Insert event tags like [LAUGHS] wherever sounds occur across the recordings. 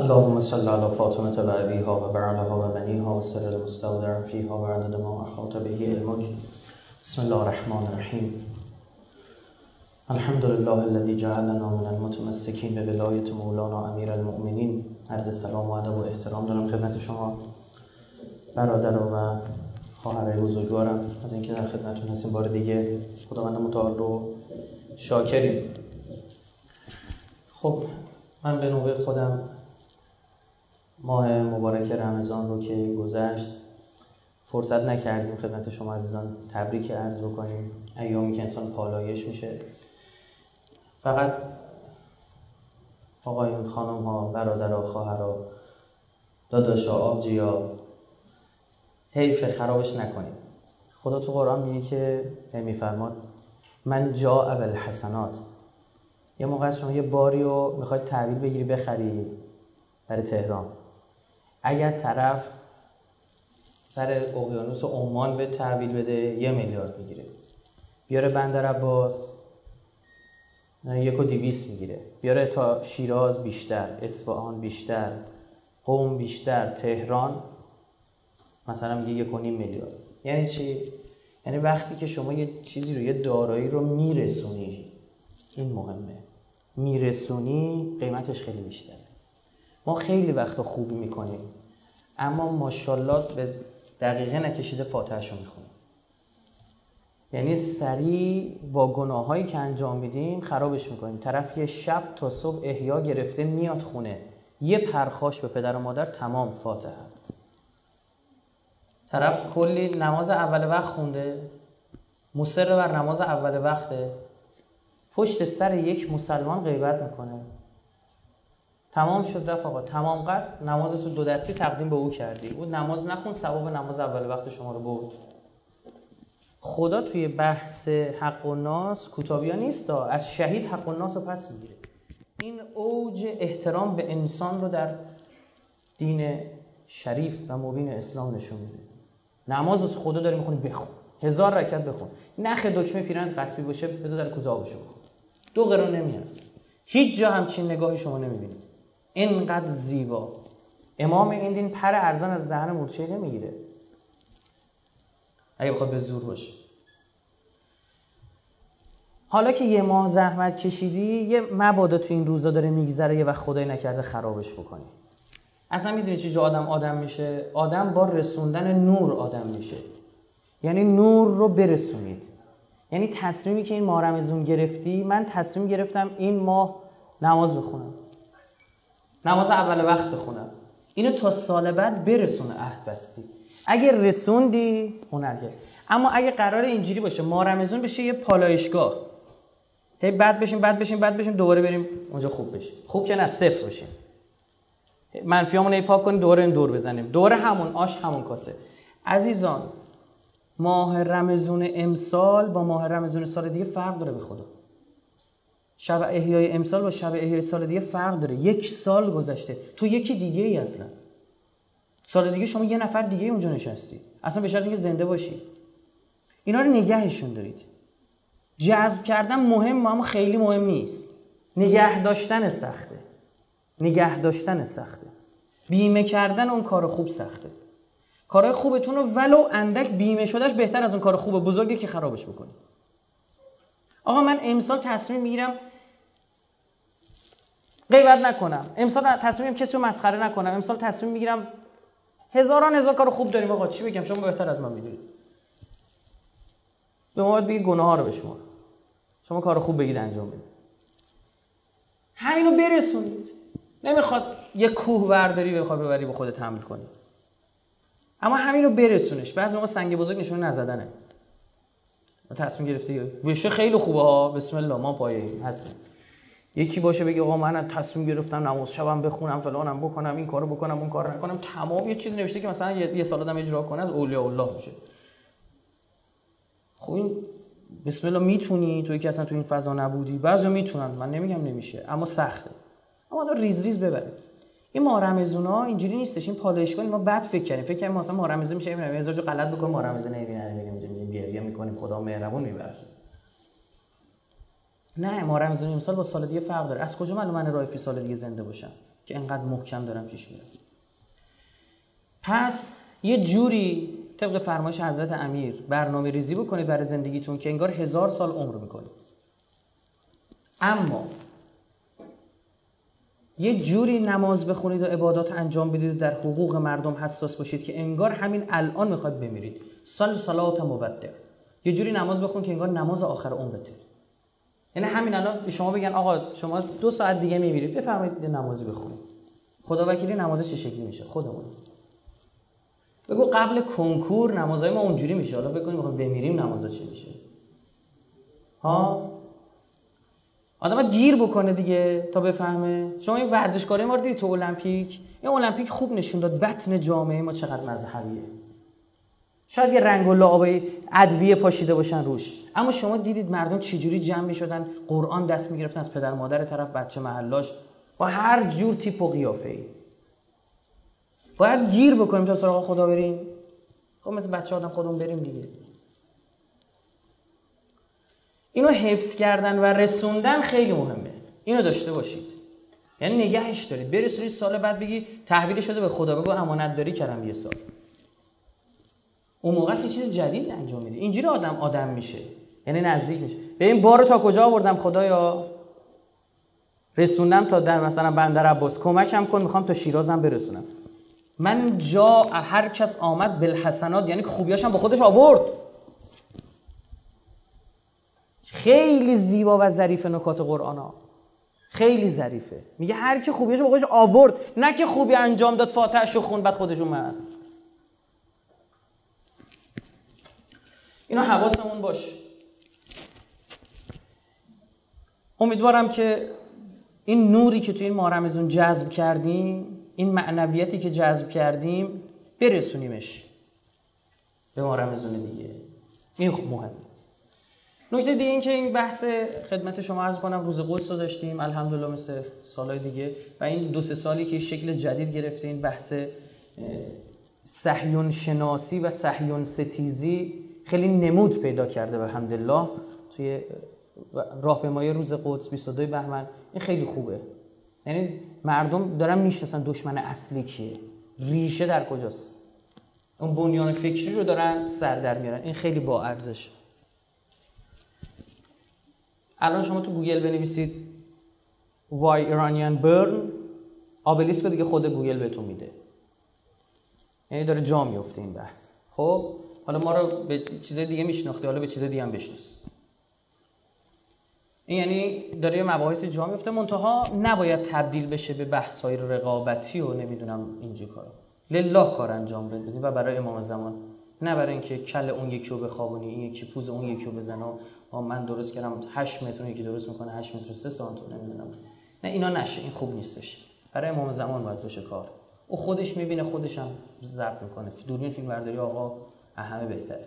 اللهم صل على فاطمة و أبيها و بعلها و بنيها و سر المستودع فيها عدد ما أحاط به علمك بسم الله الرحمن الرحيم الحمد لله الذي جعلنا من المتمسكين به مولانا امیر المؤمنین. عرض سلام و ادب و احترام دارم خدمت شما برادر و خواهرای بزرگوارم. از اینکه در خدمتتون هستیم بار دیگه خداوند متعال رو شاکریم. خب من به نوبه خودم ماه مبارک رمضان رو که گذشت فرصت نکردیم خدمت شما عزیزان تبریک عرض بکنیم. ایامی که انسان پالایش میشه. فقط آقایون خانم ها برادرها خواهرها داداشا آبجیا حیف خرابش نکنید. خدا تو قرآن میگه که میفرماد من جا اول حسنات یه موقع شما یه باری رو می‌خواید تحویل بگیری بخری برای تهران. اگر طرف سر اقیانوس عمان به تحویل بده یه میلیارد می‌گیره. بیاره بندر عباس یک و دیویس می‌گیره. بیاره تا شیراز بیشتر اصفهان بیشتر قوم بیشتر تهران مثلا میگه یک و نیم میلیارد. یعنی چی؟ یعنی وقتی که شما یه چیزی رو یه دارایی رو میرسونی این مهمه. میرسونی قیمتش خیلی بیشتره. ما خیلی وقتا خوبی می‌کنیم. اما ماشاءالله به دقیقه نکشیده فاتحش رو می‌خونیم. یعنی سریع با گناهایی که انجام میدیم خرابش می‌کنیم. طرف یه شب تا صبح احیا گرفته میاد خونه. یه پرخاش به پدر و مادر تمام فاتحه. طرف کلی نماز اول وقت خونده. مصر بر نماز اول وقته. پشت سر یک مسلمان غیبت می‌کنه. تمام شد رفت آقا. تمام قد نماز تو دو دستی تقدیم به او کردی. او نماز نخون ثواب نماز اول وقت شما رو برد. خدا توی بحث حق و ناس کوتابیا نیست از شهید حق و ناس رو پس می‌گیره. این اوج احترام به انسان رو در دین شریف و مبین اسلام نشون میده. نماز از خدا داری می‌خونی بخون. هزار رکعت بخون. نخ دکمه پیرن قصبی باشه بذار در کوزه بخون. دو قرون نمیاد. هیچ جا همچین نگاهی شما نمی‌بینید. اینقدر زیبا. امام این دین پر ارزان از دهن مورچه نمی‌گیره. اگه بخواد به زور باشه. حالا که یه ماه زحمت کشیدی یه مبادا تو این روزا داره میگذره یه وقت خدای نکرده خرابش بکنی. اصلا می‌دونی چی آدم آدم میشه؟ آدم با رسوندن نور آدم میشه. یعنی نور رو برسونید. یعنی تصمیمی که این ماه رمزون گرفتی من تصمیم گرفتم این ماه نماز بخونم. نماز اول وقت بخونم. اینو تا سال بعد برسونه عهد بستی. اگه رسوندی هنرگه اما اگه قرار اینجوری باشه ما رمزون بشه یه پالایشگاه. هی بعد بشیم بعد بشیم بعد بشیم دوباره بریم اونجا خوب بشیم. خوب که نه صفر بشیم. منفیامون ای پاک کنیم دوباره این دور بزنیم. دوباره همون آش همون کاسه. عزیزان ماه رمزون امسال با ماه رمزون سال دیگه فرق داره به خدا. شب احیای امسال با شب احیای سال دیگه فرق داره. یک سال گذشته. تو یکی دیگه ای اصلا. سال دیگه شما یه نفر دیگه اونجا نشستی. اصلا به شرط اینکه زنده باشی. اینا رو نگهشون دارید. جذب کردن مهم اما خیلی مهم نیست. نگه داشتن سخته. نگه داشتن سخته. بیمه کردن اون کار خوب سخته. کارهای خوبتون رو ولو اندک بیمه شدهش بهتر از اون کار خوب بزرگی که خرابش بکنید آقا من امسال تصمیم می‌گیرم غیبت نکنم. امسال تصمیم کسی رو مسخره نکنم. امسال تصمیم می‌گیرم هزاران هزار کار خوب داریم. آقا چی بگم؟ شما بهتر از من می‌دونید. به ما باید بگید گناه ها رو به شما. شما کار خوب بگید انجام بدید. همینو برسونید. نمی‌خواد یه کوه ورداری بخواد ببری به خودت حمل کنی. اما همینو برسونش. بعضی موقع سنگ بزرگ نشون نزدنه. تصمیم گرفته بشه خیلی خوبه ها. بسم الله ما پایه هستیم. یکی باشه بگه آقا من تصمیم گرفتم نماز شبم بخونم فلانم بکنم این کارو بکنم اون کارو نکنم. تمام یه چیزی نوشته که مثلا یه, سال آدم اجرا کنه از اولیاء الله میشه خب این بسم الله می‌تونی؟ توی که اصلا تو این فضا نبودی؟ بعضی می‌تونن من نمیگم نمیشه اما سخته. اما آدم ریز ریز ببره. این ماه رمضونا اینجوری نیستش این پالایشگاه ما بعد فکر کردیم. فکر کردیم مثلا ماه رمضان میشه اینا هزار جو غلط بکنیم ماه رمضان نمی‌بینیم میگیم گریه می‌کنیم خدا مهربون میبخشه. نه ما رمضان امسال با سال دیگه فرق داره. از کجا معلومه من رایفی سال دیگه زنده باشم؟ که انقدر محکم دارم پیش میرم. پس یه جوری طبق فرمایش حضرت امیر برنامه ریزی بکنید برای زندگیتون که انگار هزار سال عمر می‌کنید. اما یه جوری نماز بخونید و عبادات انجام بدید و در حقوق مردم حساس باشید که انگار همین الان می‌خواید بمیرید. سال صلات مبدع. یه جوری نماز بخون که انگار نماز آخر عمرته. یعنی همین الان شما بگن آقا شما دو ساعت دیگه میمیرید بفرمایید نمازی بخونید خدا وکیلی نماز چه شکلی میشه؟ خودمون. بگو قبل کنکور نمازهای ما اونجوری میشه. حالا بکنیم می‌خوایم بمیریم نمازها چی میشه؟ ها؟ آدم گیر بکنه دیگه تا بفهمه. شما این ورزشکاری ما رو دیدید تو المپیک. این المپیک خوب نشون داد بطن جامعه ما چقدر مذهبیه. شاید یه رنگ و لعابه ادویه پاشیده باشن روش. اما شما دیدید مردم چجوری جمع می‌شدن؟ قرآن دست می‌گرفتن از پدر مادر طرف بچه محلاش. با هر جور تیپ و قیافه ای باید گیر بکنیم تا سراغ خدا بریم. خب مثل بچه آدم خودمون بریم دیگه. اینو حفظ کردن و رسوندن خیلی مهمه. اینو داشته باشید. یعنی نگهش دارید. برسونید سال بعد بگی تحویل شده به خدا. بگو امانت داری کردم یه سال. اون موقع یه چیز جدید انجام میده. اینجوری آدم آدم میشه. یعنی نزدیک میشه. به این بارو تا کجا آوردم خدایا؟ رسوندم تا در مثلا بندر عباس. کمکم کن می‌خوام تا شیرازم برسونم. من جا هر کس آمد بالحسنات یعنی خوبیاشم با خودش آورد. خیلی زیبا و ظریف نکات قرآن ها. خیلی ظریفه. میگه هر کی خوبیاشو با خودش آورد. نه که خوبی انجام داد فاتحشو خوند بعد خودش اومد. اینا حواسمون باش امیدوارم که این نوری که تو این ماه جذب کردیم این معنویتی که جذب کردیم برسونیمش به ما رمزون دیگه. این خوب مهم. نکته دیگه این که این بحث خدمت شما عرض کنم روز قدس رو داشتیم الحمدلله مثل سالهای دیگه. و این دو سه سالی که شکل جدید گرفته این بحث صهیون شناسی و صهیون ستیزی خیلی نمود پیدا کرده به الحمدلله توی راهپیمایی روز قدس 22 بهمن این خیلی خوبه. یعنی مردم دارن می‌شناسن دشمن اصلی کیه. ریشه در کجاست؟ اون بنیان فکری رو دارن سر در میارن. این خیلی با ارزش. الان شما تو گوگل بنویسید وای ایرانیان برن آبلیسک دیگه خود گوگل بهتون میده. یعنی داره جا میفته این بحث. خب؟ حالا ما رو به چیزای دیگه میشناخته حالا به چیزای دیگه هم بشناس. این یعنی داره یه مباحث جا میفته منتها نباید تبدیل بشه به بحث های رقابتی و نمی‌دونم اینجا کارا. لله کار انجام بدیم و برای امام زمان. نه برای اینکه کل اون یکی رو بخوابونی این یکی پوز اون یکی رو بزنه و من درست کردم 8 متر یکی درست می‌کنه 8 متر و 3 سانتی نمی‌دونم. نه اینا نشه این خوب نیستش. برای امام زمان باید باشه کار. او خودش می‌بینه خودش هم ضبط می‌کنه. دوربین فیلم برداری آقا همه بهتره.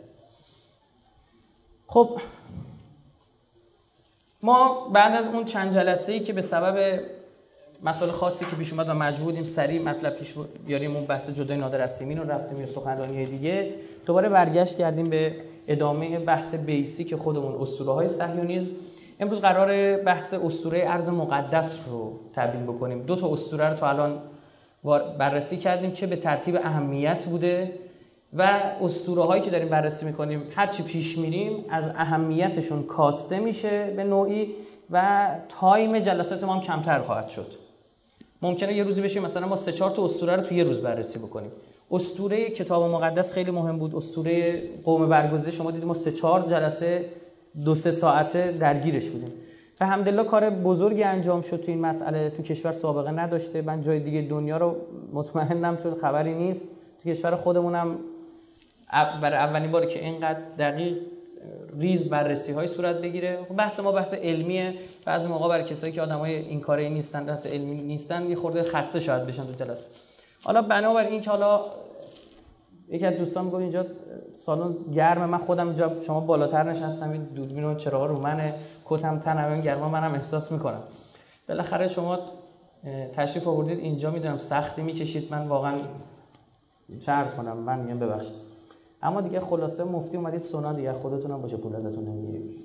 خب ما بعد از اون چند جلسه ای که به سبب مسائل خاصی که پیش اومد و مجبور بودیم سریع مطلب پیش بیاریم اون بحث جدای نادر اسیمین رو رفتیم یه سخنرانی دیگه دوباره برگشت کردیم به ادامه بحث بیسیک خودمون اسطوره های صهیونیسم. امروز قرار بحث اسطوره ارز مقدس رو تبیین بکنیم. دو تا اسطوره رو تا الان بررسی کردیم که به ترتیب اهمیت بوده. و اسطوره هایی که داریم بررسی می‌کنیم هرچی پیش میریم از اهمیتشون کاسته میشه به نوعی و تایم جلسات ما هم کمتر خواهد شد. ممکنه یه روزی بشیم مثلا ما سه چهار تا اسطوره رو تو یه روز بررسی بکنیم. اسطوره کتاب مقدس خیلی مهم بود. اسطوره قوم برگزیده شما دیدیم ما سه چهار جلسه دو سه ساعته درگیرش بودیم. و همدلله کار بزرگی انجام شد تو این مسئله. تو کشور سابقه نداشته. من جای دیگه دنیا رو مطمئنم چون خبری نیست. تو کشور خودمونم برای اولین باری که اینقدر دقیق ریز بررسی های صورت بگیره. خب بحث ما بحث علمیه. بعضی موقع برای کسایی که آدمای این کاره نیستن بحث علمی نیستن یه خورده خسته شاید بشن تو جلسه. حالا بنابراین این که حالا یکی از دوستان گفت اینجا سالن گرمه من خودم اینجا شما بالاتر نشستم این دوربین و چراغ رو منه کتم تنم گرما منم احساس می‌کنم. بالاخره شما تشریف آوردید اینجا می‌دونم سختی می‌کشید. من واقعا چه کنم؟ من میگم ببخشید. اما دیگه خلاصه مفتی اومدید سونا دیگه خودتون هم باشه پول ازتون نمی‌گیریم.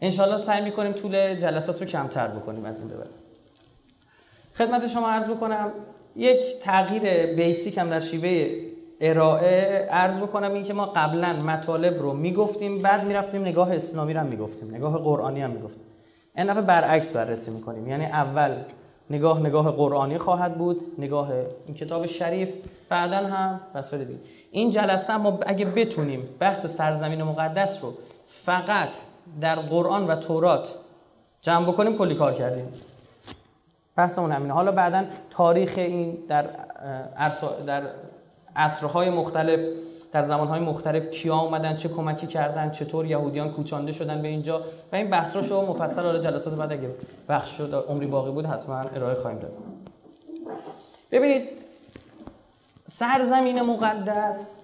انشالله سعی می‌کنیم طول جلسات رو کمتر بکنیم از این ببر خدمت شما عرض بکنم یک تغییر بیسیک هم در شیوه ارائه عرض بکنم این که ما قبلا مطالب رو می‌گفتیم بعد می‌رفتیم نگاه اسلامی رو می‌گفتیم نگاه قرآنی هم می‌گفتیم. این دفعه برعکس بررسی می‌کنیم. یعنی اول نگاه نگاه قرآنی خواهد بود نگاه این کتاب شریف بعدا هم بسیار دیگه. این جلسه ما اگه بتونیم بحث سرزمین مقدس رو فقط در قرآن و تورات جمع بکنیم کلی کار کردیم. بحثمون همینه. حالا بعدا تاریخ این در در عصرهای مختلف در زمانهای مختلف کیا اومدن چه کمکی کردن چطور یهودیان کوچانده شدن به اینجا. و این بحث رو شما مفصل حالا جلسات بعد اگه بخش شد عمری باقی بود حتما ارائه خواهیم داد. ببینید سرزمین مقدس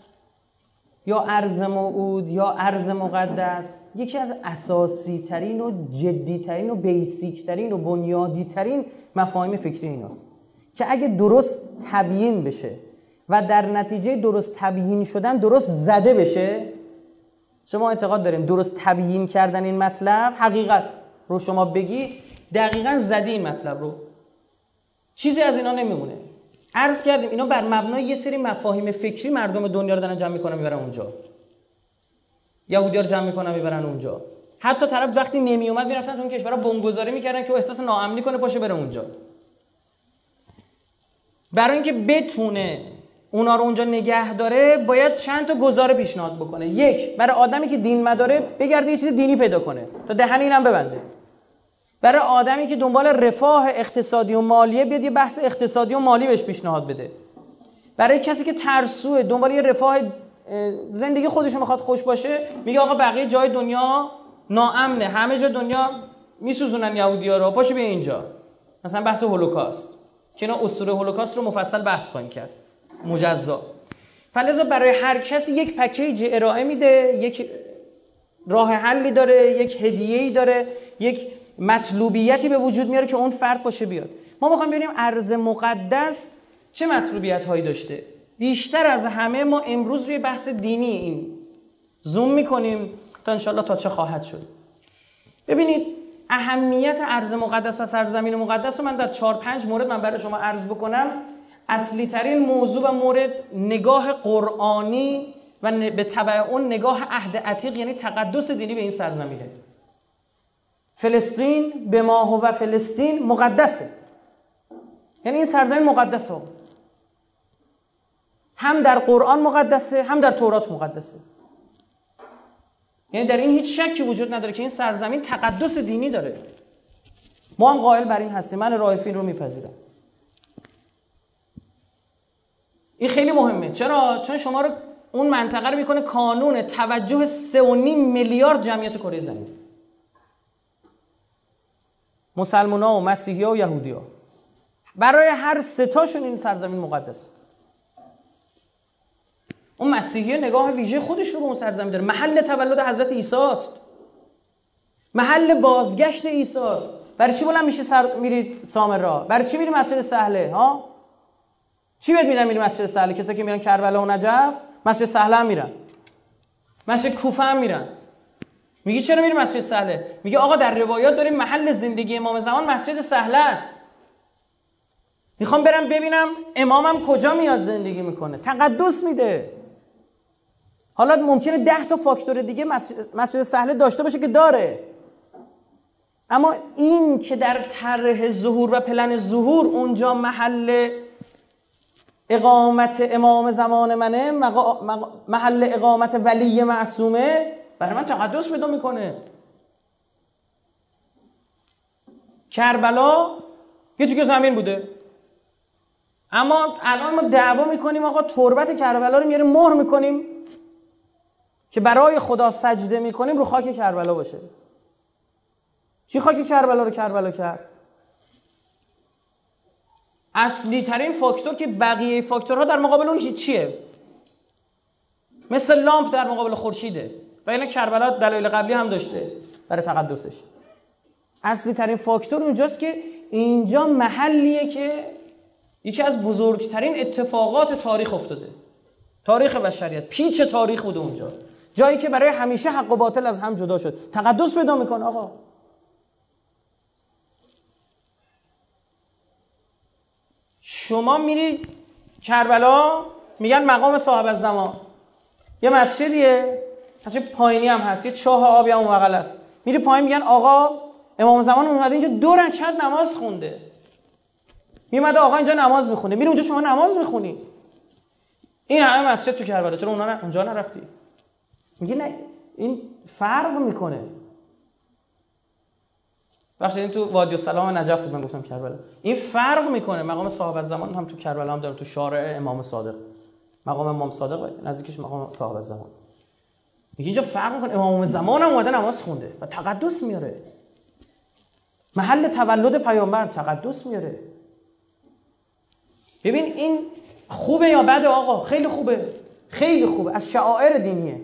یا ارز موعود یا ارز مقدس یکی از اساسی ترین و جدی ترین و بیسیک ترین و بنیادی ترین مفاهیم فکری ایناست که اگه درست تبیین بشه و در نتیجه درست تبیین شدن درست زده بشه؟ شما اعتقاد داریم درست تبیین کردن این مطلب؟ حقیقت رو شما بگی دقیقا زدی این مطلب رو. چیزی از اینا نمیمونه. عرض کردیم اینا بر مبنای یه سری مفاهیم فکری مردم دنیا رو دارن جمع می‌کنن می‌برن اونجا. یهودی‌ها رو جمع می‌کنن می‌برن اونجا. حتی طرف وقتی نمی اومد می‌رفتن تو اون کشورها بمبگذاری می‌کردن که احساس ناامنی کنه پاشه بره اونجا. برای اینکه بتونه اونا رو اونجا نگه داره باید چند تا گزاره پیشنهاد بکنه. یک برای آدمی که دین مداره بگرده یه چیز دینی پیدا کنه. تا دهن اینم ببنده. برای آدمی که دنبال رفاه اقتصادی و مالیه بیاد یه بحث اقتصادی و مالی بهش پیشنهاد بده. برای کسی که ترسوه دنبال یه رفاه زندگی خودشون می‌خواد خوش باشه میگه آقا بقیه جای دنیا ناامنه. همه جا دنیا میسوزونن یهودی‌ها رو. پاشو بیا اینجا. مثلا بحث هولوکاست. که اینا اسطوره هولوکاست رو مفصل بحث خواهیم کرد. مجزا. فلذا برای هر کسی یک پکیج ارائه میده یک راه حلی داره یک هدیه‌ای داره یک مطلوبیتی به وجود میاره که اون فرد باشه بیاد. ما می‌خوایم ببینیم ارز مقدس چه مطلوبیت هایی داشته. بیشتر از همه ما امروز روی بحث دینی این زوم می‌کنیم تا انشالله تا چه خواهد شد. ببینید اهمیت ارز مقدس و سرزمین مقدس رو من در چهار پنج مورد من برای شما عرض بکنم. اصلی ترین موضوع و مورد نگاه قرآنی و به تبع اون نگاه عهد عتیق یعنی تقدس دینی به این سرزمینه. فلسطین به ما و فلسطین مقدسه. یعنی این سرزمین مقدسه. هم در قرآن مقدسه هم در تورات مقدسه. یعنی در این هیچ شکی وجود نداره که این سرزمین تقدس دینی داره. ما هم قائل بر این هستیم. من رایفین رو میپذیرم. این خیلی مهمه. چرا؟ چون شما رو اون منطقه رو می‌کنه کانون توجه 3.5 میلیارد جمعیت کره زمین. مسلمان ها و مسیحی ها و یهودی ها. برای هر ستاشون این سرزمین مقدس. اون مسیحی نگاه ویژه خودش رو به اون سرزمین داره. محل تولد حضرت عیسی است. محل بازگشت عیسی است. برای چی بلند میشه سر میرید سامرا؟ برای چی میری مسجد سهله؟ ها؟ چی بهت میدن میری مسجد سهله کسایی که میرن کربلا و نجف مسجد سهله هم میرن. مسجد کوفه هم میرن. میگه چرا میری مسجد سهله میگه آقا در روایات داریم محل زندگی امام زمان مسجد سهله است. می‌خوام برم ببینم امامم کجا میاد زندگی می‌کنه. تقدس میده. حالا ممکنه ده تا فاکتور دیگه مسجد سهله داشته باشه که داره. اما این که در طرح ظهور و پلن ظهور اونجا محل اقامت امام زمان منه محل اقامت ولی معصومه. برای من تقدس پیدا می‌کنه. کربلا یه توی زمین بوده. اما الان ما دعوا می‌کنیم آقا تربت کربلا رو میاریم مهر می‌کنیم که برای خدا سجده می‌کنیم رو خاک کربلا باشه. چی خاک کربلا رو کربلا کرد؟ اصلی ترین فاکتور که بقیه فاکتورها در مقابل اون چیه؟ مثل لامپ در مقابل خورشیده. و اینا کربلا دلایل قبلی هم داشته برای تقدسش. اصلی ترین فاکتور اونجاست که اینجا محلیه که یکی از بزرگترین اتفاقات تاریخ افتاده. تاریخ بشریت. پیچ تاریخ بوده اونجا. جایی که برای همیشه حق و باطل از هم جدا شد. تقدس پیدا می‌کنه آقا. شما میری کربلا میگن مقام صاحب از زمان یه مسجدیه هرچه پایینی هم هست یه چاه آبی هم اون است میری پایین میگن آقا امام زمان اومده اینجا دو رکعت نماز خونده. میمده آقا اینجا نماز می‌خونه. میری اونجا شما نماز می‌خونی. این همه مسجد تو کربلا. چرا اونجا نرفتی؟ میگه نه این فرق می‌کنه. بخش این تو وادی السلام نجف بود من گفتم کربلا. این فرق می‌کنه. مقام صاحب زمان هم تو کربلا هم داره تو شارع امام صادق. مقام امام صادق نزدیکش مقام صاحب زمان. میگه اینجا فرق می‌کنه. امام زمان هم اومده نماز خونده و تقدس میاره. محل تولد پیامبر تقدس میاره. ببین این خوبه یا بده آقا؟ خیلی خوبه. خیلی خوبه. از شعائر دینیه.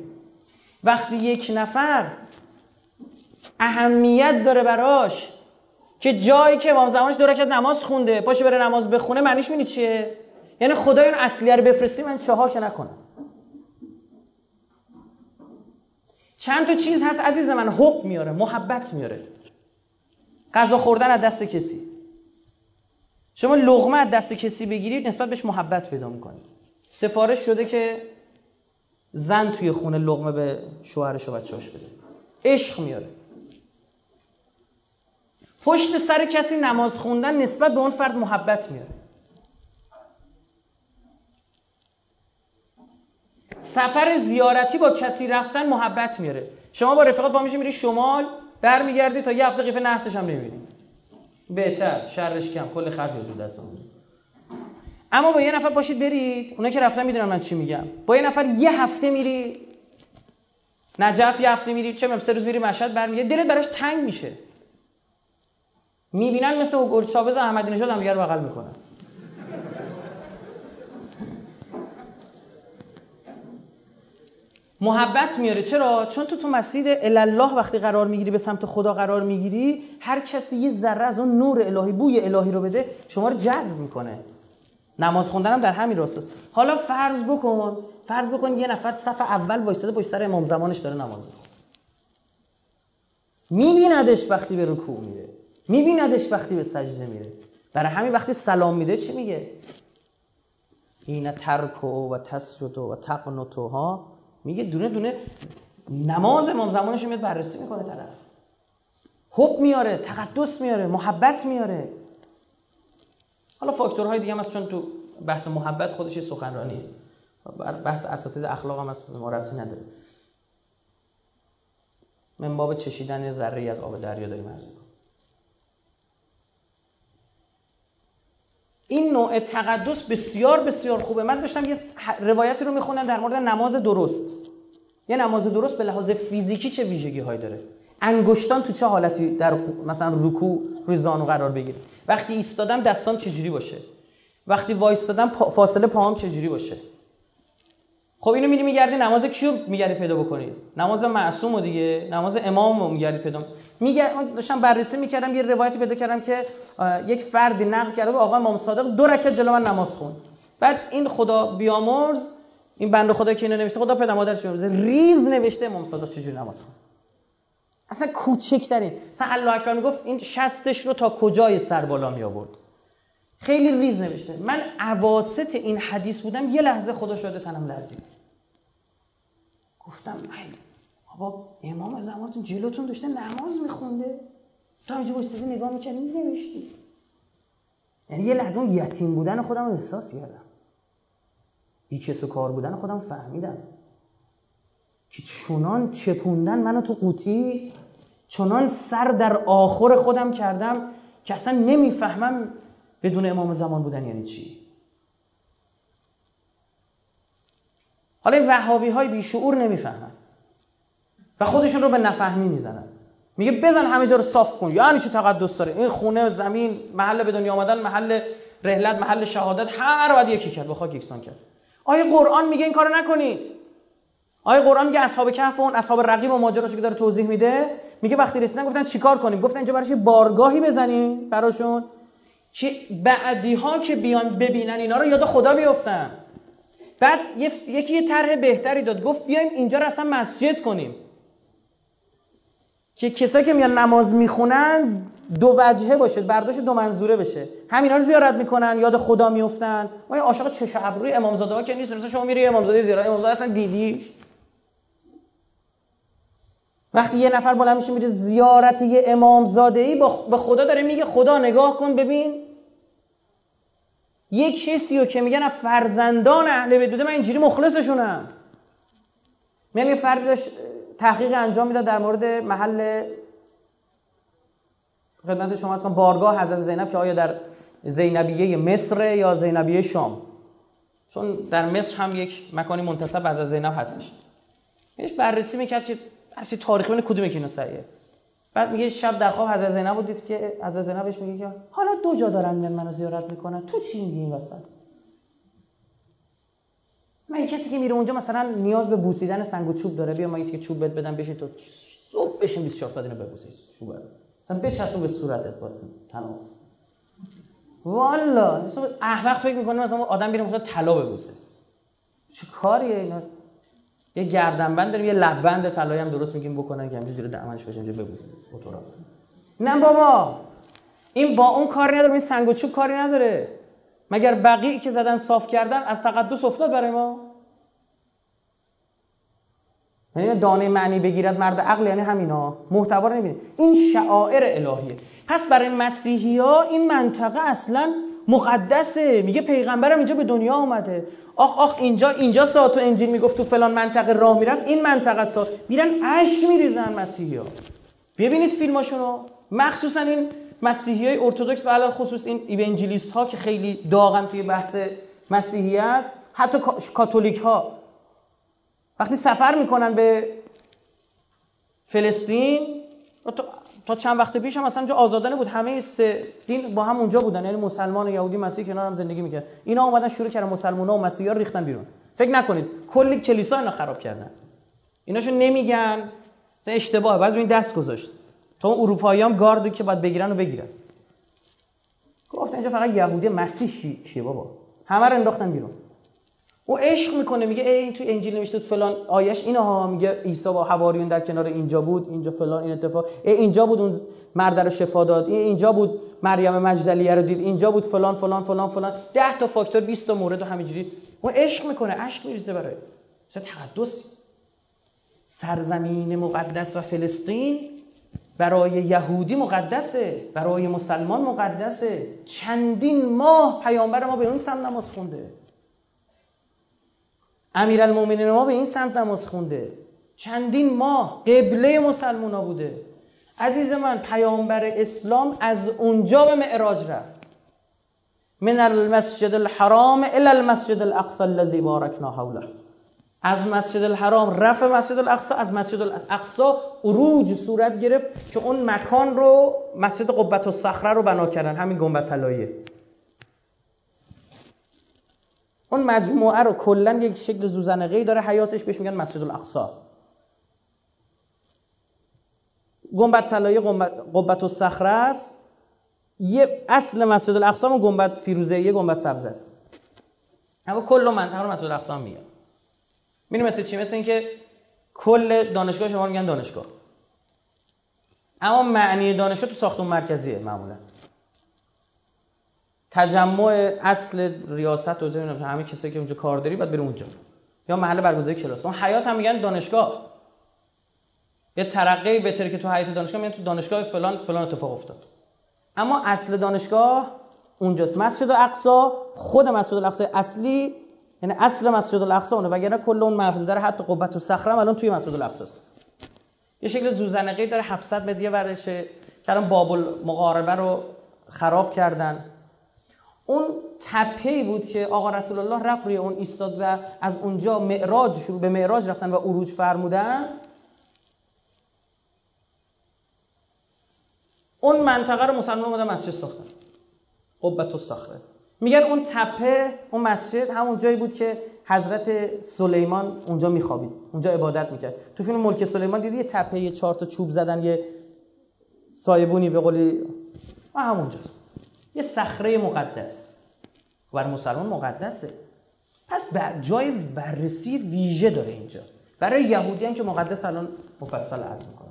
وقتی یک نفر اهمیت داره براش که جایی که امام زمانش دو رکعت نماز خونده پاشه بره نماز بخونه معنیش می‌دونی چیه؟ یعنی خدای اون اصلیه رو بفرستی من چه که نکنم. چند تا چیز هست عزیز من حب میاره محبت میاره. غذا خوردن از دست کسی. شما لغمه از دست کسی بگیرید نسبت بهش محبت پیدا می‌کنید. سفارش شده که زن توی خونه لغمه به شوهرش و بچه‌اش بده. عشق میاره. پشت سر کسی نماز خوندن نسبت به اون فرد محبت میاره. سفر زیارتی با کسی رفتن محبت میاره. شما با رفیقات با میشه میری شمال برمیگردی تا یه هفته قیف نحسش هم نمیری بهتر شرش کم کل خرج وجود دست اما با یه نفر باشید برید اونا که رفتن می‌دونن من چی میگم. با یه نفر یه هفته میری نجف یه هفته میری چه سه روز میری مشهد برمیگردی دلت براش تنگ میشه. می‌بینن مثل گل چاوز احمدی نژاد هم دیگه بغل می‌کنن. محبت میاره. چرا؟ چون تو تو مسیر الله وقتی قرار می‌گیری به سمت خدا قرار می‌گیری هر کسی یه ذره از اون نور الهی بوی الهی رو بده شما رو جذب می‌کنه. نماز خوندن هم در همین راستاست حالا فرض بکن فرض بکن یه نفر صف اول وایساده پشت سر امام زمانش داره نماز می‌خونه. میبیندش وقتی به رکوع میره. میبیندش وقتی به سجده میره. برای همین وقتی سلام میده چی میگه؟ این ترکو و تسجد و تقنتو ها میگه دونه دونه نماز امام زمانش میاد بررسی می‌کنه طرف. حب میاره تقدس میاره محبت میاره. حالا فاکتورهای دیگه هم هست چون تو بحث محبت خودش سخنرانی بحث اساتید اخلاق هم هست ما ربطی نداره. من باب چشیدن ذره از آب دریا داریم عرض این نوع تقدس بسیار بسیار خوبه. من داشتم یه روایتی رو می‌خونم در مورد نماز درست. یه نماز درست به لحاظ فیزیکی چه ویژگی هایی داره؟ انگشتان تو چه حالتی در مثلا رکوع روی زانو قرار بگیره؟ وقتی ایستادم دستان چجوری باشه؟ وقتی وایستادم فاصله پاهم چجوری باشه؟ خب اینو میری میگردی نماز کیو میگردی پیدا بکنید نماز معصوم دیگه نماز امام رو میگردی پیدا میگرد داشتم بررسی می‌کردم یه روایتی پیدا کردم که یک فردی نقل کرده آقا امام صادق دو رکعت جلو من نماز خون بعد این خدا بیامرز این بنده خدا که اینو نوشته خدا پدر مادرش بیامرزه ریز نوشته امام صادق چجوری نماز خون اصلا کوچکترین. مثلا الله اکبر می‌گفت این شستش رو تا کجای سر بالا می آورد خیلی ریز نوشته. من عواست این حدیث بودم یه لحظه خدا شده تنم لرزید. گفتم بابا امام زمانتون جلوتون داشته نماز میخونده. تا اینجا بایستدی نگاه می‌کردی نوشتی یعنی یه لحظه اون یتیم بودن خودم رو احساس کردم. بی کس و کار بودن خودم فهمیدم. که چنان چپوندن منو تو قوطی چنان سر در آخر خودم کردم که اصلا نمی‌فهمم بدون امام زمان بودن یعنی چی؟ حالا این وهابی های بیشعور نمی‌فهمن و خودشون رو به نفهمی می‌زنن. میگه بزن همه جا رو صاف کن. یعنی چه تقدس داره؟ این خونه زمین محل به دنیا آمدن محل رحلت محل شهادت هر وقت یکی کرد. بخواد یکسان کرد. آیه قرآن میگه این کارو نکنید؟ آیه قرآن میگه اصحاب کهف اون اصحاب رقیب و ماجراشو که داره توضیح میده؟ میگه وقتی رسیدن گفتن چیکار کنیم؟ گفتن اینجا براش بارگاهی بزنیم براشون؟ که بعدی ها که بیان ببینن اینا رو یاد خدا بیفتن بعد یکی یه طرح بهتری داد. گفت بیایم اینجا رو اصلا مسجد کنیم. که کسایی که میان نماز می‌خونن دو وجهه باشه. برداشت دو منظوره بشه. همینا رو زیارت می‌کنن یاد خدا میفتن ما عاشق چش ابروی امامزاده ها که نیست. مثلا شما میری امامزاده زیارت. امامزاده اصلا دیدی؟ وقتی یه نفر بلند میشه میره زیارت یه امامزاده ای به خدا داره میگه خدا نگاه کن ببین. یه کسی رو که میگن فرزندان اهل بیت بوده من اینجوری مخلصشونم. میگن یه فردی داشت تحقیق انجام می‌داد در مورد محل خدمت شما هستم بارگاه حضرت زینب که آیا در زینبیه مصر یا زینبیه شام؟ چون در مصر هم یک مکانی منتصب از زینب هستش. یه بررسی می‌کرد که هرچی تاریخی بینه کدوم که سعیه بعد میگه شب در خواب حضرت زینب بود دید که حضرت زینب میگه که حالا دو جا دارن میان منو زیارت می‌کنن. تو چی میگی این وسط؟ من کسی که میره اونجا مثلا نیاز به بوسیدن سنگ و چوب داره. بیا ما یه چوب بهت بدم بشین تو صبح بشین 24 ساعت اینو ببوسی چوب مثلا بچسبون به صورتت با تمام والا احمق فکر می‌کنه مثلا آدم بیره مثلا طلا ببوسه. چه کاریه اینا؟ یه گردنبند داریم یه لبند طلایی هم درست میگیم بکنن که همینجوری زیر دهنش بشه اینجا ببوسه. موتورا. نه بابا این با اون کاری نداره این سنگ و چوب کاری نداره. مگر بقیه که زدن صاف کردن از تقدس افتاد برای ما؟ یعنی دانه معنی بگیرد مرد عقل یعنی همینا. محتوا رو نمی‌بینه این شعائر الهیه. پس برای مسیحی ها این منطقه اصلا مقدسه. میگه پیغمبرم اینجا به دنیا آمده آخ آخ اینجا اینجا ساعت و انجیل می‌گفت تو فلان منطقه راه می‌رفت این منطقه سا میرن اشک میریزن مسیحی ها ببینید فیلماشونو. مخصوصا این مسیحی های ارتودکس و علاوه خصوص این ایونجلیست ها که خیلی داغن توی بحث مسیحیت حتی کاتولیک ها وقتی سفر می‌کنن به فلسطین تا چند وقت پیش هم اصلا جا آزادانه بود. همه سه دین با هم اونجا بودن. یعنی مسلمان و یهودی مسیح کنار هم زندگی می‌کرد اینا اومدن شروع کردن مسلمونا و مسیحا ریختن بیرون. فکر نکنید کلی کلیسا اینا خراب کردن. ایناشو نمیگن. مثلا اشتباه. بعد این دست گذاشت. تا اون اروپایی هم گاردی که باید بگیرن و بگیرن. گفت اینجا فقط یهودی مسیح چیه بابا؟ همه رو انداختن بیرون. او عشق می‌کنه میگه ای این تو انجیل نوشته فلان. آیش اینا ها میگه عیسی با حواریون در کنار اینجا بود اینجا فلان این اتفاق. ای اینجا بود اون مرد رو شفا داد. ای اینجا بود مریم مجدلیه رو دید. اینجا بود فلان فلان فلان فلان. 10 تا فاکتور 20 تا مورد و همینجوری. او عشق می‌کنه عشق میریزه برای. چه تقدس سرزمین مقدس و فلسطین برای یهودی مقدسه برای مسلمان مقدسه. چندین ماه پیامبر ما به اون سمت نماز خونده. امیرالمومنین ما به این سمت نماز خونده. چندین ماه قبله مسلمونا بوده. عزیز من پیامبر اسلام از اونجا به معراج رفت. من المسجد الحرام الى المسجد الاقصى الذي باركنا حوله. از مسجد الحرام رفع مسجد الاقصا از مسجد الاقصا اروج صورت گرفت که اون مکان رو مسجد قبت و رو بنا کردن. همین گنبد طلاییه اون مجموعه رو کلا یک شکل زوزنقه داره حیاتش بهش میگن مسجد الاقصا. گنبد طلایی قبت و صخره است. یه اصل مسجد الاقصا و گنبد فیروزه یه گنبد سبز است. اما کل منطقه رو مسجد الاقصا میگن. میریم مثل چی؟ مثل اینکه کل دانشگاه شما میگن دانشگاه. اما معنی دانشگاه تو ساختمون مرکزیه معمولا. تجمع اصل ریاست و همه کسایی که اونجا کار داری باید بره اونجا. یا محل برگزاری کلاس. اون حیات هم میگن دانشگاه. یه ترقی بهتره که تو حیات دانشگاه میگن تو دانشگاه فلان فلان اتفاق افتاد. اما اصل دانشگاه اونجاست. مسجد الاقصا خود مسجد الاقصا اصلی یعنی اصل مسجد الاقصا اونه. وگرنه کل اون محدود داره حتی قبت و صخره الان توی مسجد الاقصا است. یه شکل زوزنقی داره 700 متر ورشه. که الان باب المقاربه رو خراب کردن. اون تپهی بود که آقا رسول الله رفت روی اون ایستاد و از اونجا معراج شروع به معراج رفتن و عروج فرمودن. اون منطقه رو مسلمان اومدن مسجد ساختن. قبت الصخره. میگن اون تپه اون مسجد همون جایی بود که حضرت سلیمان اونجا میخوابید. اونجا عبادت می‌کرد. تو فیلم ملک سلیمان دیدی یه تپه یه چهار تا چوب زدن یه سایبونی به قولی همونجاست. یه صخره مقدس. برای مسلمان مقدسه. پس جای بررسی ویژه داره اینجا. برای یهودیان که مقدس الان مفصل عرض می‌کنم.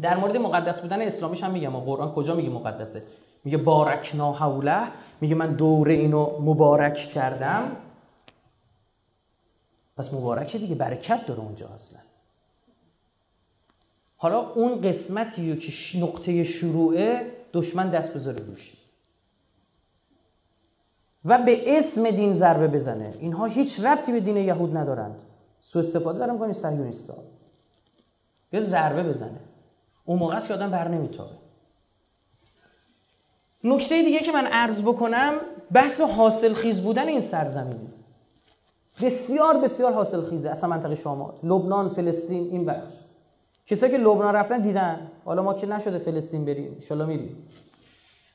در مورد مقدس بودن اسلامیش هم میگم. قرآن کجا میگه مقدسه؟ میگه بارکنا حوله. میگه من دور اینو مبارک کردم. پس مبارکه دیگه. برکت داره اونجا اصلا. حالا اون قسمتی که نقطه شروعه دشمن دست بذاره روش و به اسم دین ضربه بزنه. اینها هیچ ربطی به دین یهود ندارند. سو استفاده دارم کنی صهیونیستا به ضربه بزنه. اون موقع است که آدم بر نمیتابه. نکته دیگه که من عرض بکنم بحث حاصل خیز بودن این سرزمینی بسیار بسیار حاصل خیزه اصلا منطقه شامات لبنان فلسطین این بخش. کسایی که لبنان رفتن دیدن. حالا ما که نشده فلسطین بریم ان میریم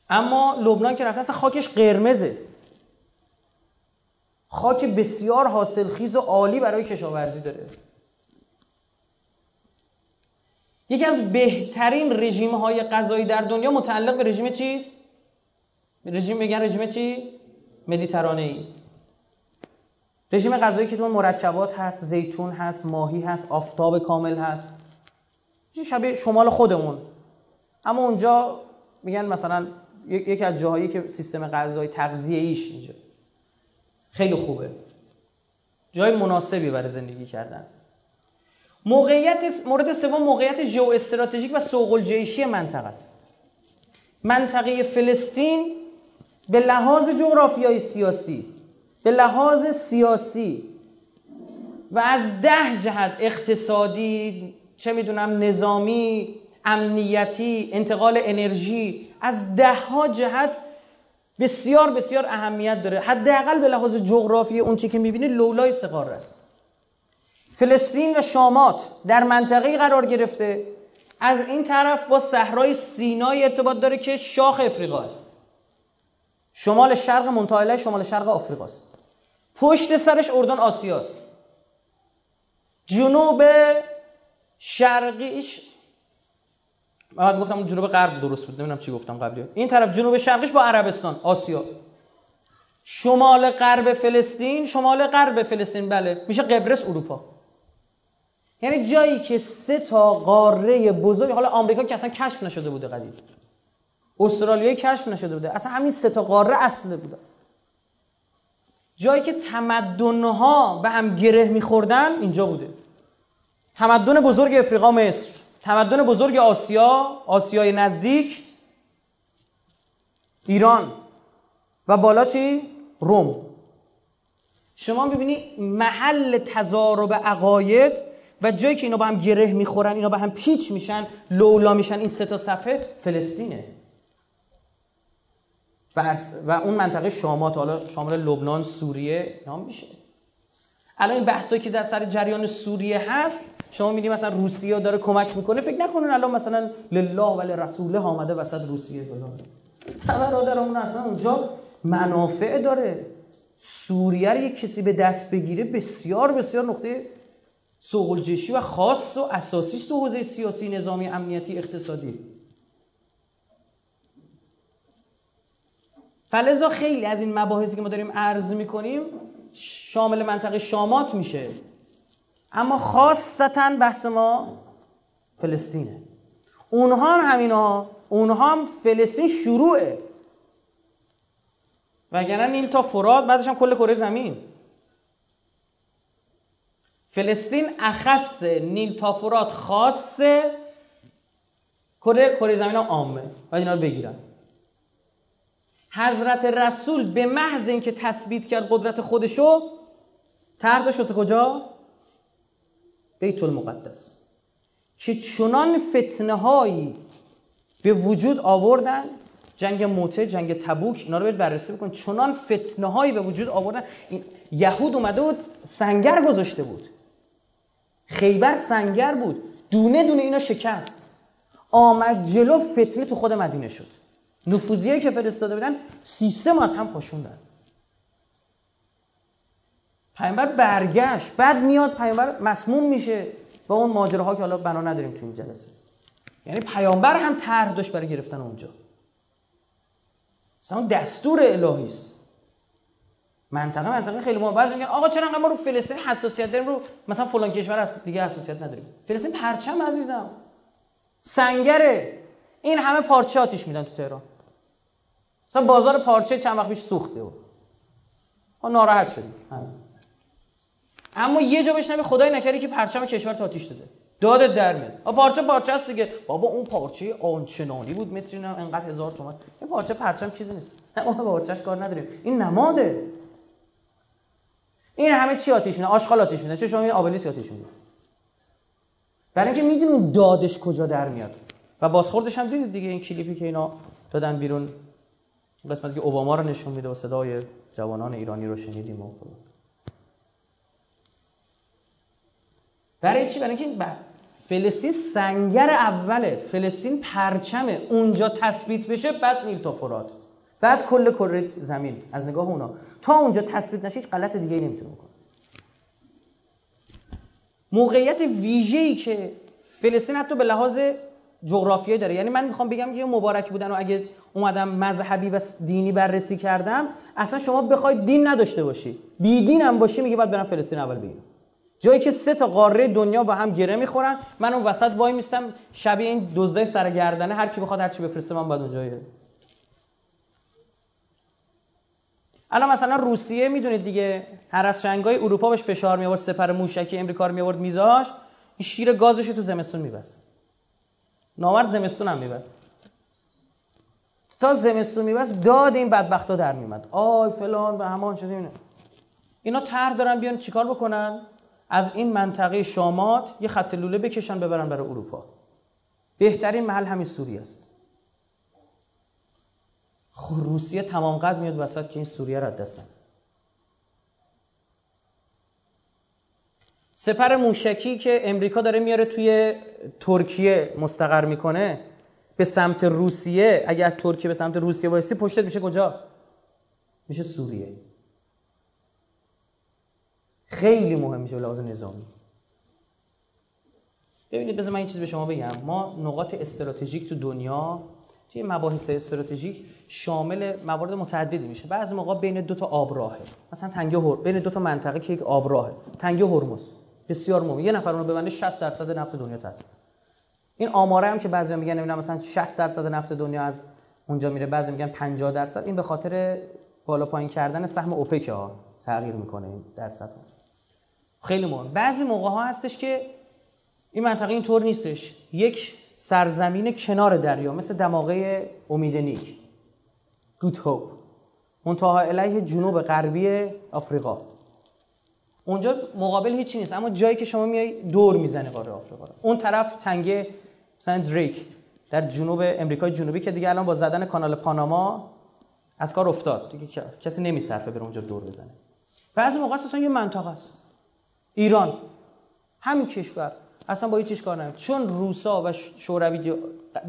اما لبنان که رفتن اصلا خاکش قرمزه. خاک بسیار حاصلخیز و عالی برای کشاورزی داره. یکی از بهترین رژیم های غذایی در دنیا متعلق به رژیم چیست؟ رژیم بگن رژیم چی؟ مدیترانه ای رژیم غذایی که تو مرکبات هست زیتون هست ماهی هست آفتاب کامل هست. شبیه شمال خودمون. اما اونجا میگن مثلا یکی از جاهایی که سیستم غذایی تغذیه ایش اینجا. خیلی خوبه. جای مناسبی برای زندگی کردن. موقعیت مورد سوم موقعیت ژئو استراتژیک و سوق الجیشی منطقه است. منطقه فلسطین به لحاظ جغرافیای سیاسی به لحاظ سیاسی و از ده جهت اقتصادی چه می‌دونم نظامی امنیتی انتقال انرژی از ده ها جهت بسیار بسیار اهمیت داره. حداقل به لحاظ جغرافی اون چی که می‌بینی لولای سقار است. فلسطین و شامات در منطقه قرار گرفته. از این طرف با صحرای سینای ارتباط داره که شاخ افریقا شمال شرق منطقه شمال شرق آفریقاست پشت سرش اردن آسیاست جنوب شرقیش من گفتم جنوب غرب درست بود نمی‌دونم چی گفتم قبلی. این طرف جنوب شرقیش با عربستان آسیا. شمال غرب فلسطین شمال غرب فلسطین بله. میشه قبرس اروپا. یعنی جایی که سه تا قاره بزرگ حالا آمریکا که اصلا کشف نشده بوده قدیم. استرالیا کشف نشده بوده. اصلا همین سه تا قاره اصله بوده. جایی که تمدنها به هم گره میخوردن اینجا بوده. تمدن بزرگ افریقا مصر. تمدن بزرگ آسیا آسیای نزدیک ایران. و بالا چی؟ روم. شما ببینید محل تضارب عقاید و جایی که اینا با هم گره می‌خورن اینا با هم پیچ میشن لولا میشن این سه تا صفحه فلسطینه. و اون منطقه شامات حالا شامل لبنان سوریه نام میشه. الان این بحثایی که در سر جریان سوریه هست شما میدی مثلا روسیه داره کمک می‌کنه فکر نکنین الان مثلا لله و رسوله آمده وسط روسیه برادر اون اصلا اونجا منافع داره. سوریه رو یک کسی به دست بگیره بسیار بسیار نقطه سوقل و خاص و اساسی است تو حوزه سیاسی نظامی امنیتی اقتصادی. فلزا خیلی از این مباحثی که ما داریم عرض می‌کنیم شامل منطقه شامات میشه. اما خاصتا بحث ما فلسطینه. اونها هم همینا اونها هم فلسطین شروعه. وگرنه نیل تا فراد بعدش هم کل کره زمین. فلسطین اخص نیل تا فرات خاصه کره کره زمین هم عامه. باید اینا رو بگیرن. حضرت رسول به محض اینکه تثبیت کرد قدرت خودشو تردش واسه کجا؟ بیت المقدس که چنان فتنه هایی به وجود آوردن جنگ موته جنگ تبوک اینا رو باید بررسی بکن. چنان فتنه هایی به وجود آوردن این یهود اومده بود سنگر گذاشته بود. خیبر سنگر بود. دونه دونه اینا شکست. آمد جلو فتنه تو خود مدینه شد. نفوذیه که فرستاده بودن سیستم از هم پاشوندن. پیامبر برگشت بعد میاد پیامبر مسموم میشه با اون ماجراها که حالا بنا نداریم تو این جلسه. یعنی پیامبر هم طرح داشت برای گرفتن اونجا. مثلا دستور الهی است. منطقه منطقه خیلی مهمه بعضی میگن آقا چرا انقدر ما رو فلسطین حساسیت داریم؟ رو مثلا فلان کشور هست دیگه حساسیت نداریم. فلسطین پرچم عزیزم. سنگره. این همه پارچه آتیش میدن تو تهران. مثلا بازار پارچه چند وقت پیش سوخته بود. ما ناراحت شدیم. اما یه جا بشنوی خدای نکردی که پرچم کشور آتیش داده. دادت در میاد. پارچه پارچه است دیگه. بابا اون پارچه آنچنانی بود متری نه انقدر هزار تومان. این پارچه پرچم چیزی نیست. نه اون پارچهش کار نداریم. این نماده. این همه چی آتیش میده؟ آشغال آتیش میده. چه شما این آبلیس آتیش میده. برای اینکه می‌دونیم دادش کجا در میاد. و بازخوردش هم دیدید دیگه این کلیپی که اینا دادن بیرون. قسمتی که اوباما رو نشون میده و صدای جوانان ایرانی رو شنیدیم. و برای چی؟ برای اینکه فلسطین سنگر اوله. فلسطین پرچمه. اونجا تثبیت بشه بعد نیل تا فرات. بعد کل کره زمین. از نگاه اونا. تا اونجا تثبیت نشه هیچ غلط دیگه نمی‌تونه بکنه. موقعیت ویژه‌ای که فلسطین حتی به لحاظ جغرافیایی داره. یعنی من می‌خوام بگم که مبارک بودن و اگه اومدم مذهبی و دینی بررسی کردم اصلا شما بخواید دین نداشته باشی. بی دین هم باشی میگه باید برم فلسطین اول بگیرم. جایی که سه تا قاره دنیا با هم گره می‌خورن من اون وسط وای میستم شبیه این دزدای سرگردنه هر کی بخواد هر چی بفرسته من باید اونجا الان مثلا روسیه می‌دونید دیگه هر از شنگای اروپا بهش فشار می سپر موشکی امریکا رو می آورد میزاش این شیر گازش تو زمستون میبست. نامرد زمستون هم میبست. تا زمستون میبست داد این بدبختا در میمد آی فلان به همان شده اینا طرح دارن بیان چیکار بکنن؟ از این منطقه شامات یه خط لوله بکشن ببرن برای اروپا. بهترین محل همین سوریه است. خب روسیه تمام قد میاد وسط که این سوریه را دستن سپر موشکی که امریکا داره میاره توی ترکیه مستقر می‌کنه به سمت روسیه اگه از ترکیه به سمت روسیه وایسی پشتت میشه کجا؟ میشه سوریه. خیلی مهم میشه به لحاظ نظامی. ببینید بذار من این چیز به شما بگم. ما نقاط استراتژیک تو دنیا توی مباحث استراتژیک شامل موارد متعددی میشه. بعضی موقع بین دو تا آبراهه. مثلا تنگه هر بین دو تا منطقه که یک آبراهه. تنگه هرمز. بسیار مهم. یه نفر اونو ببنده 60 درصد نفت دنیا تات این آماره هم که بعضی میگن نمی‌دونم مثلا 60 درصد نفت دنیا از اونجا میره. بعضی میگن 50 درصد. این به خاطر بالا پایین کردن سهم اوپک ها تغییر می‌کنه این درصد خیلی مهم. بعضی موقع ها هستش که این منطقه اینطور نیستش. یک سرزمین کنار دریا مثل دماغه امید نیک. گوت هوپ منتها علیه جنوب غربی آفریقا. اونجا مقابل هیچی نیست اما جایی که شما میای دور می‌زنه قاره آفریقا اون طرف تنگه مثلا دریک در جنوب امریکای جنوبی که دیگه الان با زدن کانال پاناما از کار افتاد. دیگه کسی نمیصرفه بره اونجا دور بزنه. بعضی موقع اصلا یه منطقه است. ایران. همین کشور. اصلا با هیچ کار نداره چون روسا و شوروی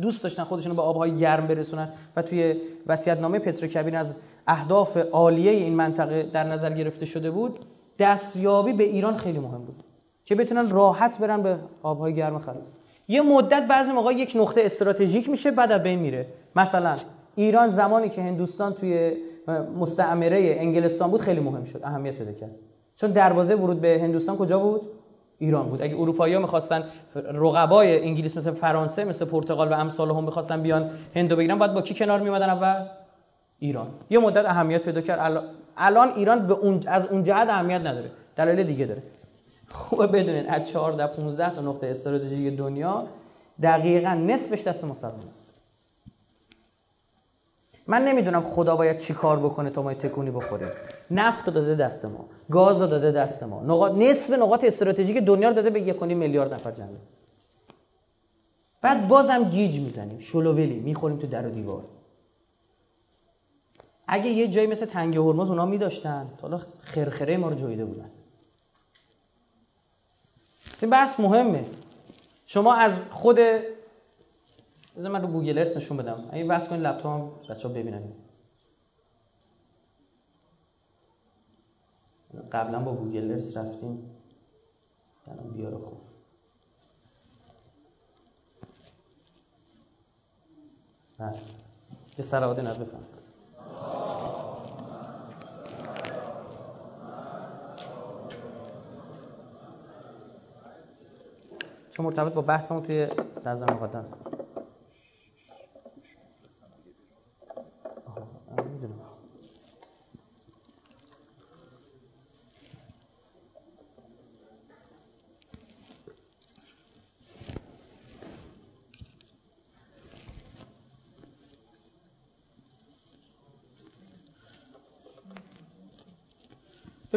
دوست داشتن خودشون به آبهای گرم برسونن و توی وصیت‌نامه پتروکبیر از اهداف عالیه این منطقه در نظر گرفته شده بود دستیابی به ایران خیلی مهم بود که بتونن راحت برن به آبهای گرم خلیج یه مدت بعضی موقع یک نقطه استراتژیک میشه بعد از بین میره. مثلا ایران زمانی که هندوستان توی مستعمره انگلستان بود خیلی مهم شد اهمیت پیدا کرد. چون دروازه ورود به هندوستان کجا بود؟ ایران بود. اگه اروپایی‌ها می‌خواستن رقبای انگلیس مثل فرانسه مثل پرتغال و امثال هم می‌خواستن بیان هندو بگیرن باید با کی کنار میومدن اول؟ ایران. یه مدت اهمیت پیدا کرد. الان ایران به اون از اون جهت اهمیت نداره. دلایل دیگه داره. خوبه بدونید از 14 15 تا نقطه استراتژیک دنیا دقیقا نصفش دست مسلمان است. من نمی‌دونم خدا باید چی کار بکنه تا ما تکونی بخوریم. نفت داده دست ما گاز داده دست ما. نقاط نصف نقاط استراتژیک دنیا رو داده به یک میلیارد نفر جمعه بعد بازم گیج می‌زنیم شلوولی می‌خوریم تو در و دیوار. اگه یه جایی مثل تنگ هرمز اونا میداشتن تا حالا خرخره ما رو جویده بودن. این بحث مهمه. شما از خود بذار من رو گوگل ارس نشون بدم. این بحث کنید لپتاپ بچه‌ها ببینن. قبلا با گوگل ارس رفتیم. الان بیاره خوب. بله. یه سلواتی نت بفهم. چون مرتبط با بحثمون توی سرزمین مقدم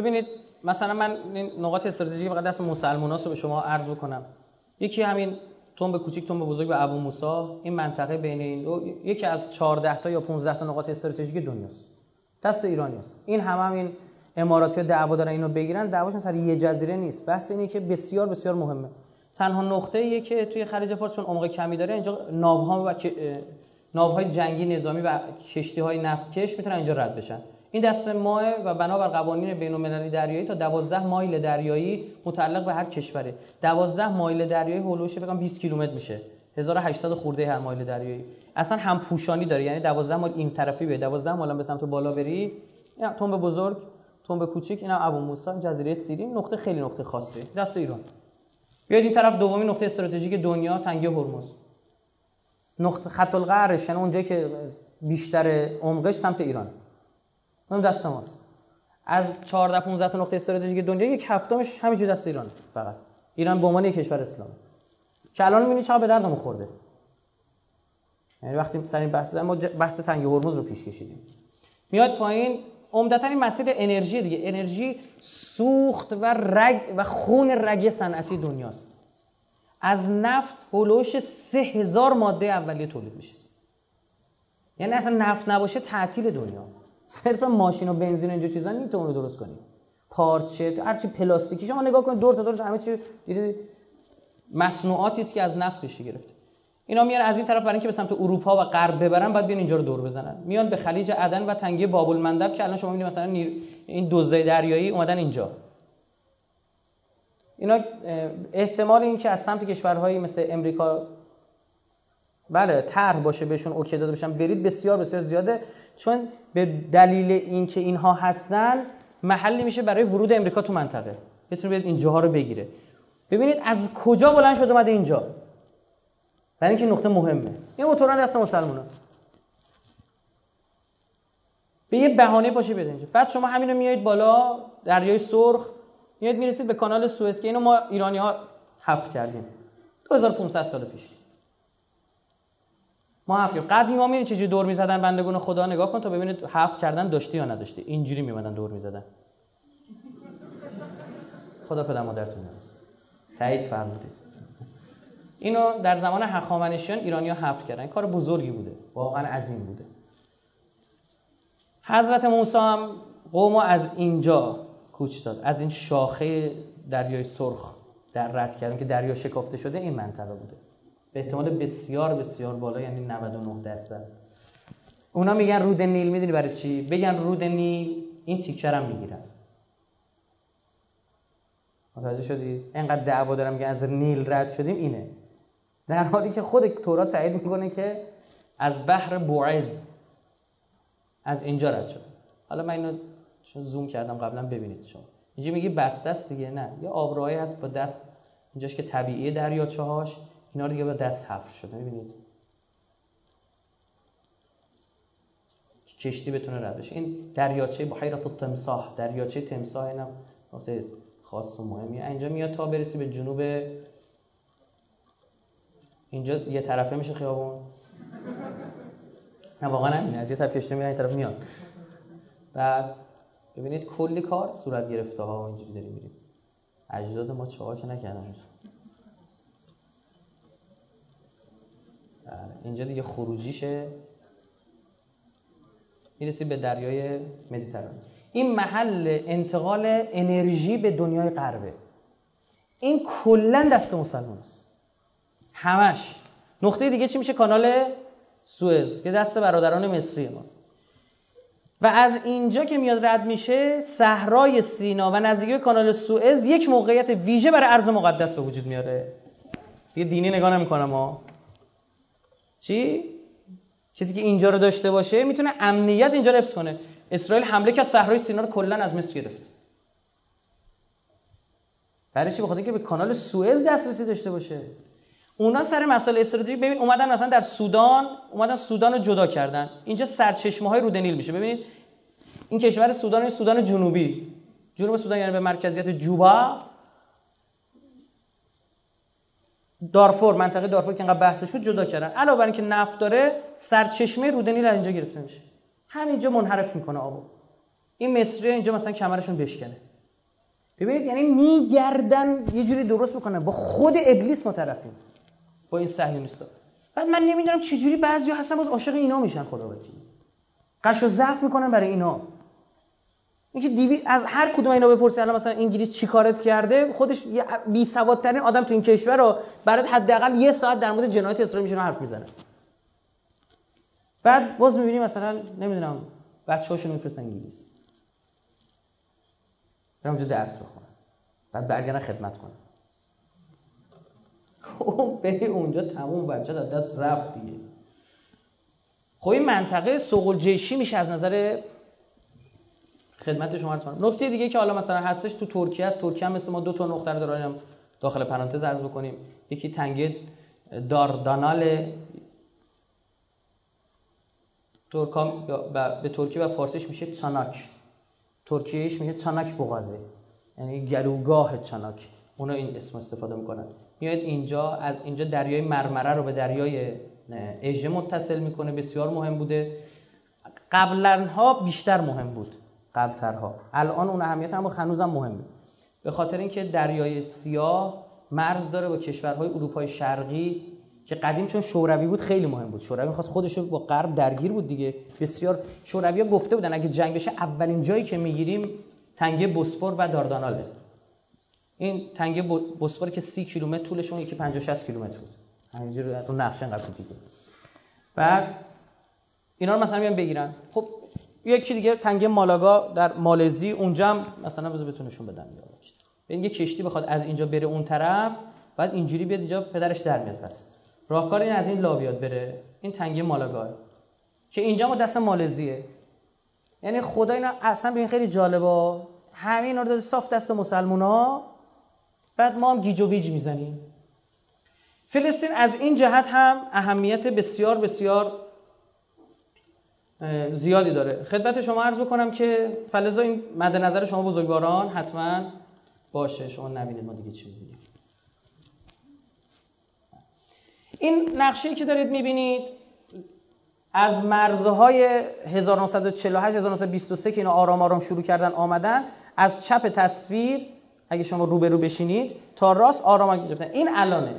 ببینید مثلا من نقاط استراتژیک فقط دست مسلمان رو به شما عرض بکنم. یکی همین تنب کوچیک تنب بزرگ و ابو موسا این منطقه بین این دو یکی از 14 تا یا 15 تا نقاط استراتژیک دنیاست. دست ایرانی است. این هم, هم این اماراتی ها دعوا دارن اینو بگیرن. دعواشون سر یه جزیره نیست. بحث اینه که بسیار بسیار مهمه. تنها نقطه ایه که توی خلیج فارس چون عمق کمی داره اینجا ناوها و ناوهای جنگی نظامی و کشتی های نفتکش می‌تونن اینجا رد بشن. این دست ماه و بنابر قوانین بین المللی دریایی تا 12 مایل دریایی متعلق به هر کشوره. 12 مایل دریایی هولوش فکر 20 کیلومتر میشه. 1800 خورده هر مایل دریایی. اصلا هم پوشانی داره. یعنی 12 مایل این طرفی به 12 مایل به سمت بالا بری اینا تنب بزرگ تنب کوچیک اینا ابو موسی جزیره سیرین نقطه خیلی نقطه خاصه. دست ایران. بیاید این طرف دومی نقطه استراتژیک دنیا تنگه هرمز. نقطه خط القرش یعنی اونجایی که بیشتر عمقش سمت ایران. اون دست ماست از 14 15 تا نقطه استراتژیک دنیا یک هفتمش همینجوری دست ایران فقط. ایران به عنوان یک کشور اسلامی که الان می‌بینید چقدر به دردمون خورده. یعنی وقتی سر این بحث ما بحث تنگ هرمز رو پیش کشیدیم. میاد پایین عمدتا این مسیر انرژی دیگه. انرژی سوخت و رگ و خون رگ صنعتی دنیاست. از نفت هلوش سه هزار ماده اولیه تولید میشه. یعنی اصلا نفت نباشه تعطیل دنیا. صرف ماشین و بنزین اینجا چیزا نمی‌تونه رو درست کنی. پارچه هر چی پلاستیکی شما نگاه کنید دور تا دور همه چی دیدید مصنوعاتی است که از نفت بشه گرفته اینا میان از این طرف برای اینکه به سمت اروپا و غرب ببرن بعد بیان اینجا رو دور بزنن. میان به خلیج عدن و تنگه باب المندب که الان شما می‌بینید مثلا این دوزه دریایی اومدن اینجا. اینا احتمال اینکه از سمت کشورهایی مثل امریکا بله طرح باشه بهشون اوکی داده بشن. برید بسیار بسیار زیاده. چون به دلیل اینکه اینها هستن محلی میشه برای ورود امریکا تو منطقه. بتونه بیاد اینجاها رو بگیره. ببینید از کجا بلند شده اومده اینجا؟ برای اینکه نقطه مهمه. این موتوران دست مسلمان است به یه بهانه باشه بیاد اینجا. بعد شما همین رو میایید بالا دریای سرخ میاد می‌رسید به کانال سوئز که اینو ما ایرانی ها حفر کردیم. 2500 سال پیش. ما حرف قدیم ها میرین چجوری دور می‌زدن بندگون خدا نگاه کن تا ببینید حرف کردن داشتی یا نداشتی. اینجوری میمدن دور می‌زدن. خدا پدر مادرتون تایید فرمودید. اینو در زمان هخامنشیان ایرانی ها حفر کردن. کار بزرگی بوده. واقعا عظیم بوده. حضرت موسی هم قوم از اینجا کوچ داد. از این شاخه دریای سرخ در رد کردن که دریا شکافته شده این منطقه بوده. به احتمال بسیار بسیار بالا یعنی 99 درصد. اونا میگن رود نیل می‌دونی برای چی؟ بگن رود نیل این تیکر هم می‌گیرن. متوجه شدی؟ اینقدر دعوا دارم میگن از نیل رد شدیم اینه. در حالی که خود تورات تایید می‌کنه که از بحر بوعز از اینجا رد شد. حالا من اینو زوم کردم قبلا ببینید شما. اینجا میگی بسته است دیگه؟ نه. یه آبراهی هست با دست اینجاش که طبیعی دریاچه هاش اینا دیگه با دست حفر شده. می‌بینید کشتی بتونه رد بشه این دریاچه بحیرت التمساح. دریاچه تمساح اینم نقطه خاص و مهمیه اینجا میاد تا برسی به جنوب اینجا یه طرفه میشه خیابون. نه واقعا همینه. از یه طرف کشتی میاد این طرف میاد. بعد ببینید کلی کار صورت گرفته ها. اینجوری داریم میریم. اجداد ما چه که نکردن اینجا دیگه خروجیشه. می‌رسید به دریای مدیترانه. این محل انتقال انرژی به دنیای غربه. این کلا دست مسلمان است. همش. نقطه دیگه چی میشه؟ کانال سوئز که دست برادران مصری ماست. و از اینجا که میاد رد میشه صحرای سینا و نزدیکی کانال سوئز یک موقعیت ویژه برای ارز مقدس به وجود میاره. یه دینی نگاه نمی‌کنم ها. چی؟ کسی که اینجا رو داشته باشه می‌تونه امنیت اینجا رو حفظ کنه. اسرائیل حمله از صحرای سینا رو کلا از مصر گرفت. برای چی؟ بخاطر اینکه به کانال سوئز دسترسی داشته باشه. اونا سر مسائل استراتژیک ببین اومدن مثلا در سودان اومدن سودان رو جدا کردن. اینجا سرچشمه های رود نیل میشه. ببینید این کشور سودان این سودان جنوبی. جنوب سودان یعنی به مرکزیت جوبا. دارفور منطقه دارفور که انقدر بحثش بود جدا کردن. علاوه بر اینکه نفت داره سرچشمه رود نیل اینجا گرفته میشه. همینجا منحرف می‌کنه آبو این مصری اینجا مثلا کمرشون بشکنه. ببینید یعنی میگردن یه جوری درست می‌کنن. با خود ابلیس ما طرفیم با این صهیونیستا بعد من نمی‌دونم چجوری بعضیا هستن باز عاشق اینا میشن خدا قش و ضعف می‌کنن برای اینا. اینکه دیوی از هر کدوم اینا بپرسی الان مثلا انگلیس چی کارت کرده خودش بی سوادترین آدم تو این کشور رو برات حداقل یه ساعت در مورد جنایت اسرائیل میشن حرف می‌زنه. بعد باز می‌بینی مثلا نمی‌دونم بچه‌هاشون میفرستن انگلیس. برم اونجا درس بخونن. بعد برگردن خدمت کنن. خب بری اونجا تموم بچه دست رفت دیگه. خب این منطقه سوق جیشی میشه از نظر خدمت شما کنم نکته دیگه که حالا مثلا هستش تو ترکیه است. ترکیه هم مثل ما دو تا نقطه رو داریم داخل پرانتز عرض بکنیم. یکی تنگه داردانال ترکام به ترکی و فارسیش میشه چاناک. ترکیهش میشه چاناک بغازه. یعنی گلوگاه چاناک. اونا این اسم استفاده می‌کنن. میاد اینجا از اینجا دریای مرمره رو به دریای اژه متصل می‌کنه. بسیار مهم بوده. قبلا ها بیشتر مهم بود. قبلترها. الان اون اهمیت هم هنوزم مهمه. به خاطر اینکه دریای سیاه مرز داره با کشورهای اروپای شرقی که قدیم چون شوروی بود خیلی مهم بود. شوروی می‌خواست خودش با غرب درگیر بود دیگه. بسیار شوروی گفته بودن اگه جنگ بشه اولین جایی که می‌گیریم تنگه بوسفور و دارداناله. این تنگه بوسفور که 30 کیلومتر طولش اون یکی 50 60 کیلومتر بود. همینجوری رو نقشه انقدر دیگه بعد اینا رو مثلا میان بگیرن. خب یکی دیگه تنگه مالاگا در مالزی اونجا هم مثلا بذار بتونشون این یه کشتی بخواد از اینجا بره اون طرف بعد اینجوری بیاد اینجا پدرش در میاد پس. راهکار این از این لا بیاد بره. این تنگه مالاگا که اینجا ما دست مالزیه. یعنی خدا اینا اصلا به این خیلی جالبه. همین رو داده صاف دست مسلمونا. بعد ما هم گیج و ویج می‌زنیم. فلسطین از این جهت هم اهمیت بسیار بسیار زیادی داره. خدمت شما عرض بکنم که فلزا این مد نظر شما بزرگواران حتما باشه. شما نبینید ما دیگه چی می‌بینیم این نقشه که دارید می‌بینید از مرزهای 1948 1923 که اینا آرام آرام شروع کردن آمدن از چپ تصویر اگه شما روبرو بشینید تا راست آرام گرفتن. این الانه.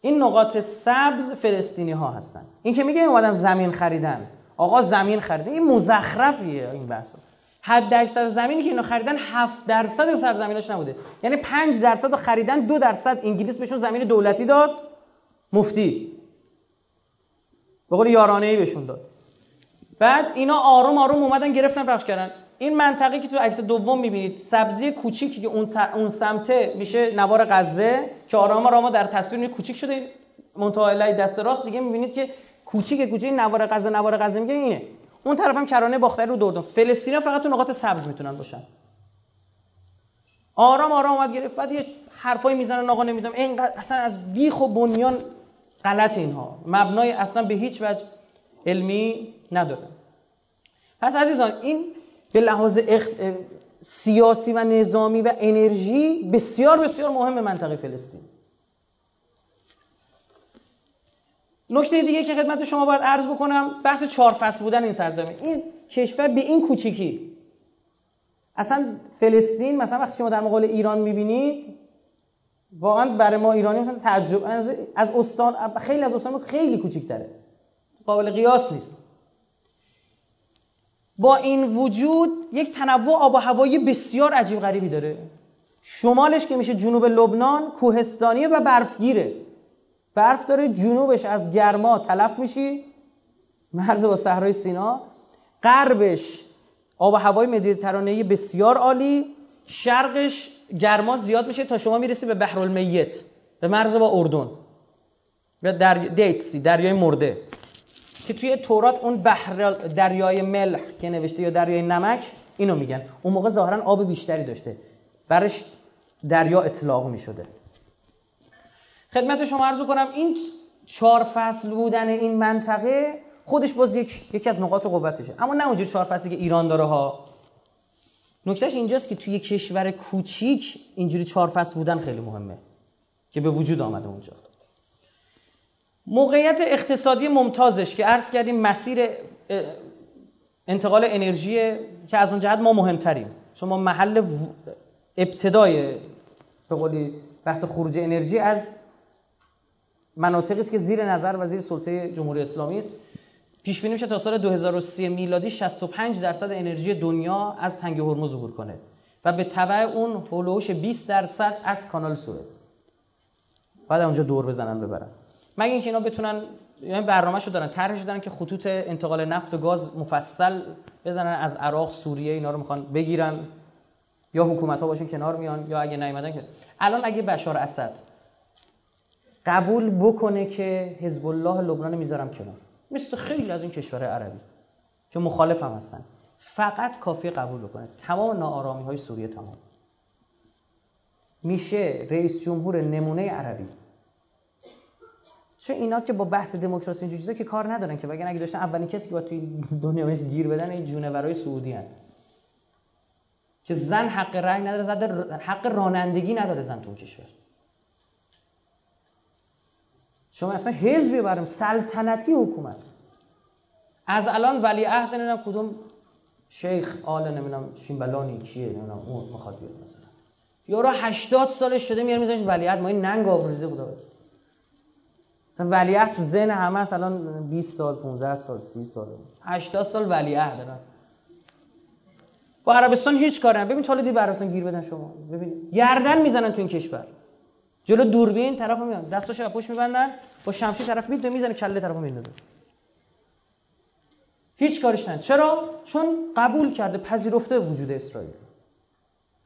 این نقاط سبز فلسطینی ها هستن. این که میگه اومدن زمین خریدن. آقا زمین خریده این مزخرفیه این بحث. حد اکثر زمینی که اینا خریدن 7 درصد سرزمیناش نبوده. یعنی 5 درصد رو خریدن 2 درصد انگلیس بهشون زمین دولتی داد. مفتی. به قول یارانه ای بهشون داد. بعد اینا آروم آروم اومدن گرفتن پخش کردن. این منطقه که تو عکس دوم می‌بینید سبزی کوچیکی که اون, اون سمته میشه نوار غزه که آرام آرام در تصویر کوچیک شده. منتهای دست راست. دیگه می‌بینید که کوچیک کوچیک نوار غزه نوار غزه میگه اینه. اون طرف هم کرانه باختری رو دردن فلسطینا فقط تو نقاط سبز می‌تونن باشن. آرام آرام اومد گرفت. بعد یه حرفایی می‌زنن آقا نمی‌دونم. اینقدر اصلا از بیخ و بنیان غلط اینها. مبنای اصلا به هیچ وجه علمی نداره. پس عزیزان این به لحاظ سیاسی و نظامی و انرژی بسیار بسیار مهم منطقه فلسطین. نکته دیگه که خدمت شما باید عرض بکنم بحث چهار فصل بودن این سرزمین. این کشور به این کوچیکی. اصلا فلسطین مثلا وقتی شما در مقابل ایران می‌بینید واقعا برای ما ایرانی مثلا تعجب از استان خیلی از استان خیلی کوچیک‌تره. قابل قیاس نیست. با این وجود یک تنوع آب و هوایی بسیار عجیب غریبی داره. شمالش که میشه جنوب لبنان کوهستانیه و برفگیره. برف داره جنوبش از گرما تلف میشی. مرز با صحرای سینا. غربش آب و هوای مدیترانه‌ای بسیار عالی. شرقش گرما زیاد میشه تا شما می‌رسی به بحر المیت به مرز با اردن. و در دیتسی دریای مرده. که توی تورات اون بحر دریای ملح که نوشته یا دریای نمک اینو میگن. اون موقع ظاهرا آب بیشتری داشته. برش دریا اطلاق می شده خدمت شما عرض کنم این چهار فصل بودن این منطقه خودش باز یک یکی از نقاط قوتشه. اما نه اونجور چهار فصلی که ایران داره ها. نکتهش اینجاست که توی کشور کوچیک اینجوری چهار فصل بودن خیلی مهمه که به وجود آمده اونجا. موقعیت اقتصادی ممتازش که عرض کردیم مسیر انتقال انرژی که از اون جهت ما مهمتریم. شما محل ابتدای به قولی بحث خروج انرژی از مناطقی است که زیر نظر و زیر سلطه جمهوری اسلامی است. پیش بینی میشه تا سال 2030 میلادی 65 درصد انرژی دنیا از تنگ هرمز عبور کنه و به تبع اون هولوش 20 درصد از کانال سوئز بعد اونجا دور بزنن ببرن. مگه اینکه اینا بتونن یعنی برنامه‌شو دارن. طرحش دارن که خطوط انتقال نفت و گاز مفصل بزنن از عراق سوریه اینا رو می‌خوان بگیرن. یا حکومت ها باشین کنار میان یا اگه نیومدن که الان اگه بشار اسد قبول بکنه که حزب الله لبنان می‌ذارم کنار. مثل خیلی از این کشورهای عربی که مخالف هم هستن. فقط کافی قبول بکنه. تمام ناآرامی های سوریه تمام. میشه رئیس جمهور نمونه عربی. چون اینا که با بحث دموکراسی اینجور چیزا که کار ندارن که وگرنه اگه داشتن اولین کسی که با توی دنیا بهش گیر بدن این جونورای سعودی هن. که زن حق رأی نداره زن حق رانندگی نداره زن تو کشور. شما اصلا حزبی برم سلطنتی حکومت. از الان ولی عهد نمی‌دونم کدوم شیخ آل نمی‌دونم شیمبلانی کیه نمی‌دونم اون می‌خواد بیاد مثلا. یارو 80 سالش شده میاره می‌ذاره ولی عهد. ما این ننگ آبروزه بوده. مثلا ولیعهد تو ذهن همه است. الان 20 سال 15 سال 30 سال. 80 سال ولیعهد دارن با عربستان هیچ کار ببین تا دی عربستان گیر بدن شما. ببین. گردن می‌زنن تو این کشور. جلو دوربین طرفو میان. دستاشو پشت میبندن با شمشیر طرف میده می‌زنه کله طرفو میندازه هیچ کارش نه چرا؟ چون قبول کرده پذیرفته وجود اسرائیل.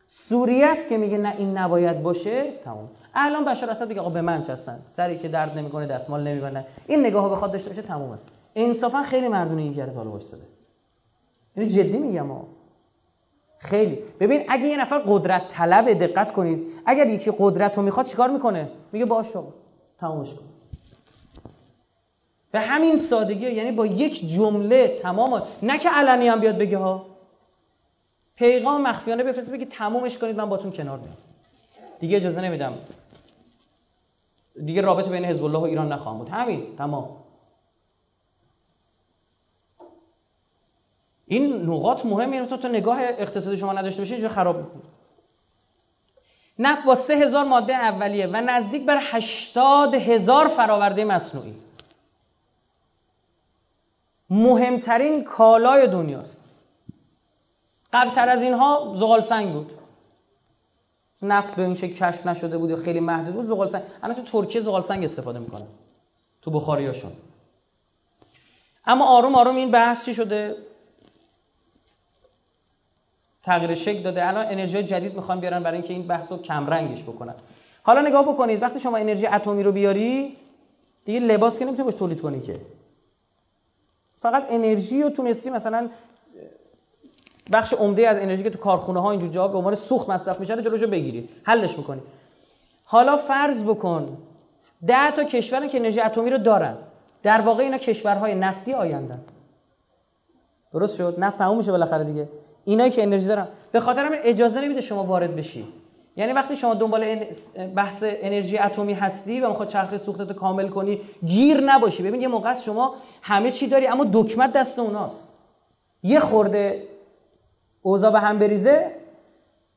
سوریه است که میگه نه این نباید باشه. تمام الان بشار اسد دیگه آقا به من چستن سری که درد نمی‌کنه دستمال نمیبندن. این نگاهو بخواد داشته باشه تمومه. انصافا خیلی مردونه این کرده حالا وایساده یعنی جدی میگم ها خیلی. ببین اگه یه نفر قدرت طلب دقت کنید. اگر یکی قدرت رو می‌خواد چیکار می‌کنه؟ میگه باش تمامش کن. به همین سادگی یعنی با یک جمله تمام نه که علنی هم بیاد بگه ها. پیغام مخفیانه بفرسته بگه تمومش کنید من باتون کنار میام. دیگه اجازه نمیدم. دیگه رابطه بین حزب الله و ایران نخواهم بود. همین تمام. این نقاط مهمه تا تو نگاه اقتصادی شما نداشته باشید اینجا خراب نفت با سه هزار ماده اولیه و نزدیک بر هشتاد هزار فراورده مصنوعی. مهمترین کالای دنیاست. قبلتر از اینها زغال سنگ بود. نفت به این شکل کشف نشده بود و خیلی محدود بود زغال سنگ. الان تو ترکیه زغال سنگ استفاده می‌کنه تو بخاریاشون اما آروم آروم این بحث چی شده؟ تغییر شکل داده. الان انرژی جدید می‌خوان بیارن برای اینکه این بحث رو کم رنگش بکنن. حالا نگاه بکنید وقتی شما انرژی اتمی رو بیاری دیگه لباس که نمی‌تونی باش تولید کنی که. فقط انرژی رو تونستی مثلا بخش عمده از انرژی که تو کارخونه ها اینجور جا به عنوان سوخت مصرف میشه رو جلوشو بگیری حلش می‌کنی حالا فرض بکن ده تا کشور که انرژی اتمی رو دارن در واقع اینا کشورهای نفتی آیندن. درست شد؟ نفت تموم میشه بالاخره دیگه. اینایی که انرژی دارن. به خاطر همین اجازه نمیده شما وارد بشی. یعنی وقتی شما دنبال بحث انرژی اتمی هستی و می‌خواد چرخه سوختت کامل کنی گیر نباشی. ببین یه موقع شما همه چی داری اما دکمت دست اوناست. یه خورده اوضاع به هم بریزه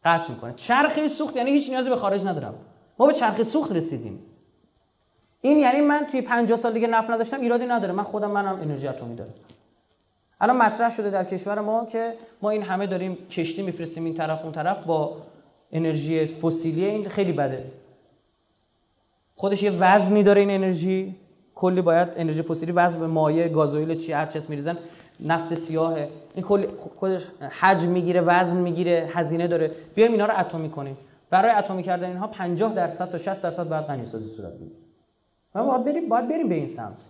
قطع می‌کنه. چرخه سوخت یعنی هیچ نیازی به خارج ندارم. ما به چرخه سوخت رسیدیم. این یعنی من توی 50 سال دیگه نفت نداشتم ایرادی نداره. من خودم منم انرژی اتمی دارم. الان مطرح شده در کشور ما که ما این همه داریم کشتی میفرستیم این طرف اون طرف با انرژی فسیلی این خیلی بده. خودش یه وزنی داره این انرژی. کلی باید انرژی فسیلی وزن به مایع گازوئیل چی هر چیز میریزن. نفت سیاهه این کلی خودش حجم می‌گیره وزن می‌گیره هزینه داره. بیایم اینا رو اتمی کنیم. برای اتمی کردن اینها 50 درصد تا 60 درصد بعد غنی سازی صورت بگیره. ما باید بریم باید بریم به این سمت.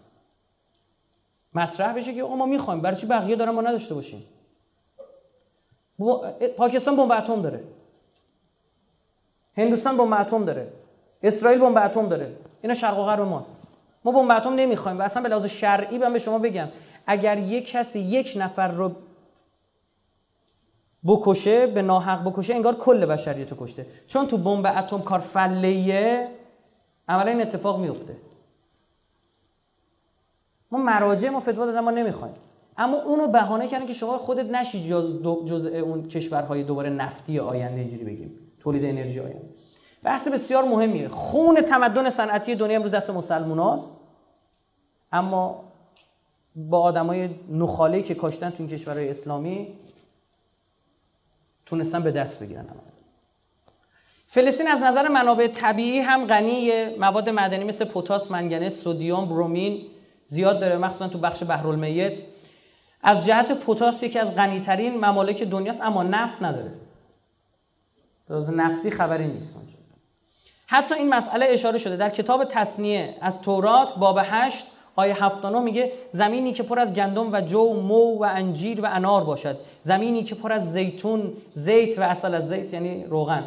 مطرح بشه که ما می‌خوایم. برای چی بقیه دارن ما نداشته باشیم؟ پاکستان بمب اتم داره. هندوستان بمب اتم داره. اسرائیل بمب اتم داره. اینا شرق و غرب ما. ما بمب اتم نمی‌خوایم و اصلا به لحاظ شرعی من به شما بگم اگر یک کسی یک نفر رو بکشه به ناحق بکشه انگار کل بشریت رو کشته. چون تو بمب اتم کار فلیه عملا این اتفاق میفته ما مراجع ما فتوا دادن ما نمی‌خوایم. اما اونو بهانه کردن که شما خودت نشی جز جزء اون کشورهای دوباره نفتی آینده اینجوری بگیم. تولید انرژی آینده. بحث بسیار مهمیه. خون تمدن صنعتی دنیا امروز دست مسلموناست. اما با آدمای نخاله که کاشتن تو این کشورهای اسلامی تونستن به دست بگیرن فلسطین از نظر منابع طبیعی هم غنی مواد معدنی مثل پتاس، منگنز، سدیم، برومین زیاد داره مخصوصا تو بخش بحرالمیت. از جهت پتاس یکی از غنیترین ممالک دنیاست اما نفت نداره. از نفتی خبری نیست اونجا. حتی این مسئله اشاره شده. در کتاب تصنیه از تورات باب 8 آیه 79 میگه زمینی که پر از گندم و جو مو و انجیر و انار باشد. زمینی که پر از زیتون زیت و اصل از زیت یعنی روغن.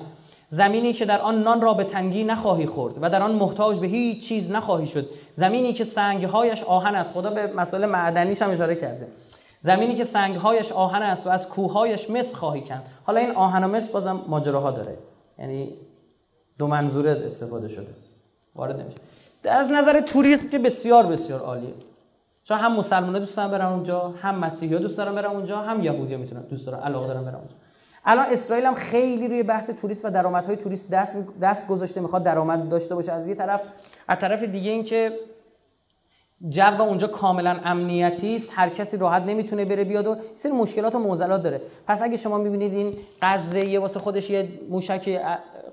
زمینی که در آن نان را به تنگی نخواهی خورد و در آن محتاج به هیچ چیز نخواهی شد. زمینی که سنگهایش آهن است. خدا به مسئله معدنیش هم اشاره کرده. زمینی که سنگهایش آهن است و از کوههایش مس خواهی کند حالا این آهن و مس بازم ماجراها داره. یعنی دو منظوره استفاده شده. وارد نمیشه. از نظر توریسم که بسیار بسیار عالیه. چون هم مسلمان‌ها دوست دارن برن اونجا هم مسیحی‌ها دوست دارن برن اونجا هم یهودی‌ها می‌تونن دوست دارن علاقه دارن برن اونجا. الان اسرائیل هم خیلی روی بحث توریست و درآمدهای توریست دست دست گذاشته می‌خواد درآمد داشته باشه. از یه طرف از طرف دیگه اینکه جو اونجا کاملا امنیتی است هر کسی راحت نمی‌تونه بره بیاد و سری مشکلات و معضلات داره. پس اگه شما می‌بینید این غزه یه واسه خودش یه موشک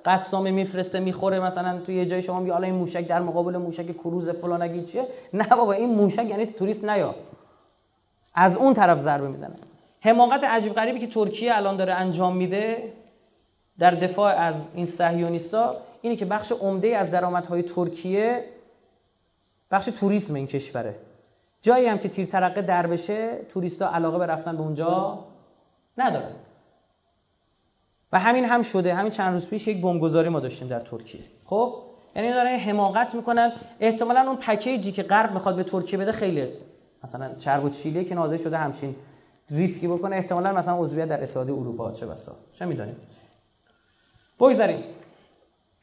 قسامه میفرسته می‌خوره مثلا توی یه جای شما میگه این موشک در مقابل موشک کروز فلان چیه؟ نه بابا این موشک یعنی توریست نیا. از اون طرف ضربه می‌زنه. حماقت عجیب غریبی که ترکیه الان داره انجام میده در دفاع از این صهیونیستا اینه که بخش عمده از درآمدهای ترکیه بخش توریسم این کشوره. جایی هم که تیر ترقه در بشه توریستا علاقه به رفتن به اونجا ندارن. و همین هم شده. همین چند روز پیش یک بمبگذاری ما داشتیم در ترکیه. خب؟ یعنی دارن حماقت می‌کنن. احتمالا اون پکیجی که غرب می‌خواد به ترکیه بده خیلی مثلا چرب و چیله که نازل شده همچین ریسکی بکنه احتمالا مثلا عضویت در اتحادیه اروپا چه بسا؟ چه می‌دونیم؟ بگذاریم.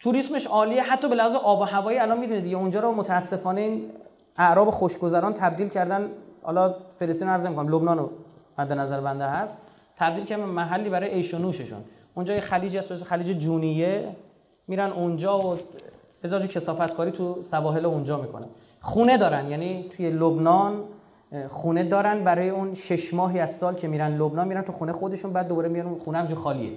توریسمش عالیه حتی به لحاظ آب و هوایی الان می‌دونید دیگه اونجا رو متاسفانه این اعراب خوشگذران تبدیل کردن حالا فلسطین عرض می‌کنم لبنان رو مد نظر بنده هست تبدیل کردن محلی برای عیش و نوششون. اونجا یه خلیجی هست خلیج جونیه میرن اونجا و ازاج کسافت کاری تو سواحل اونجا می‌کنن. خونه دارن یعنی توی لبنان خونه دارن برای اون شش ماهی از سال که میرن لبنان میرن تو خونه خودشون بعد دوباره میان اون خونه همجا خالیه.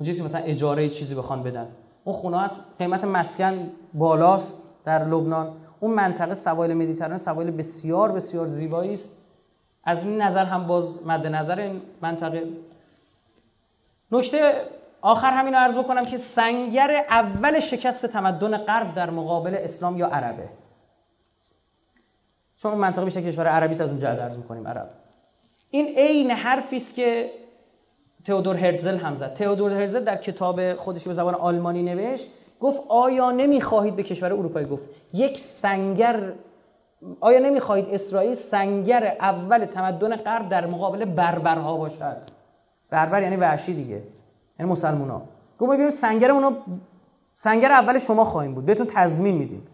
اونجا مثلا اجاره چیزی بخوان بدن. اون خونه هست قیمت مسکن بالاست در لبنان. اون منطقه سواحل مدیترانه سواحل بسیار بسیار زیبایی است. از این نظر هم باز مد نظر این منطقه. نکته آخر همین رو عرض بکنم که سنگر اول شکست تمدن غرب در مقابل اسلام یا عربه. چون منطقه میشه کشور عربی از اونجا عرض می‌کنیم عرب. این عین حرفی است که تئودور هرزل هم زد. تئودور هرزل در کتاب خودش به زبان آلمانی نوشت گفت آیا نمی‌خواهید به کشور اروپایی گفت یک سنگر آیا نمی‌خواهید اسرائیل سنگر اول تمدن غرب در مقابل بربرها باشد؟ بربر یعنی وحشی دیگه یعنی مسلمونا. گفت ببینید سنگر اونو سنگر اول شما خواهیم بود. بهتون تضمین میدیم.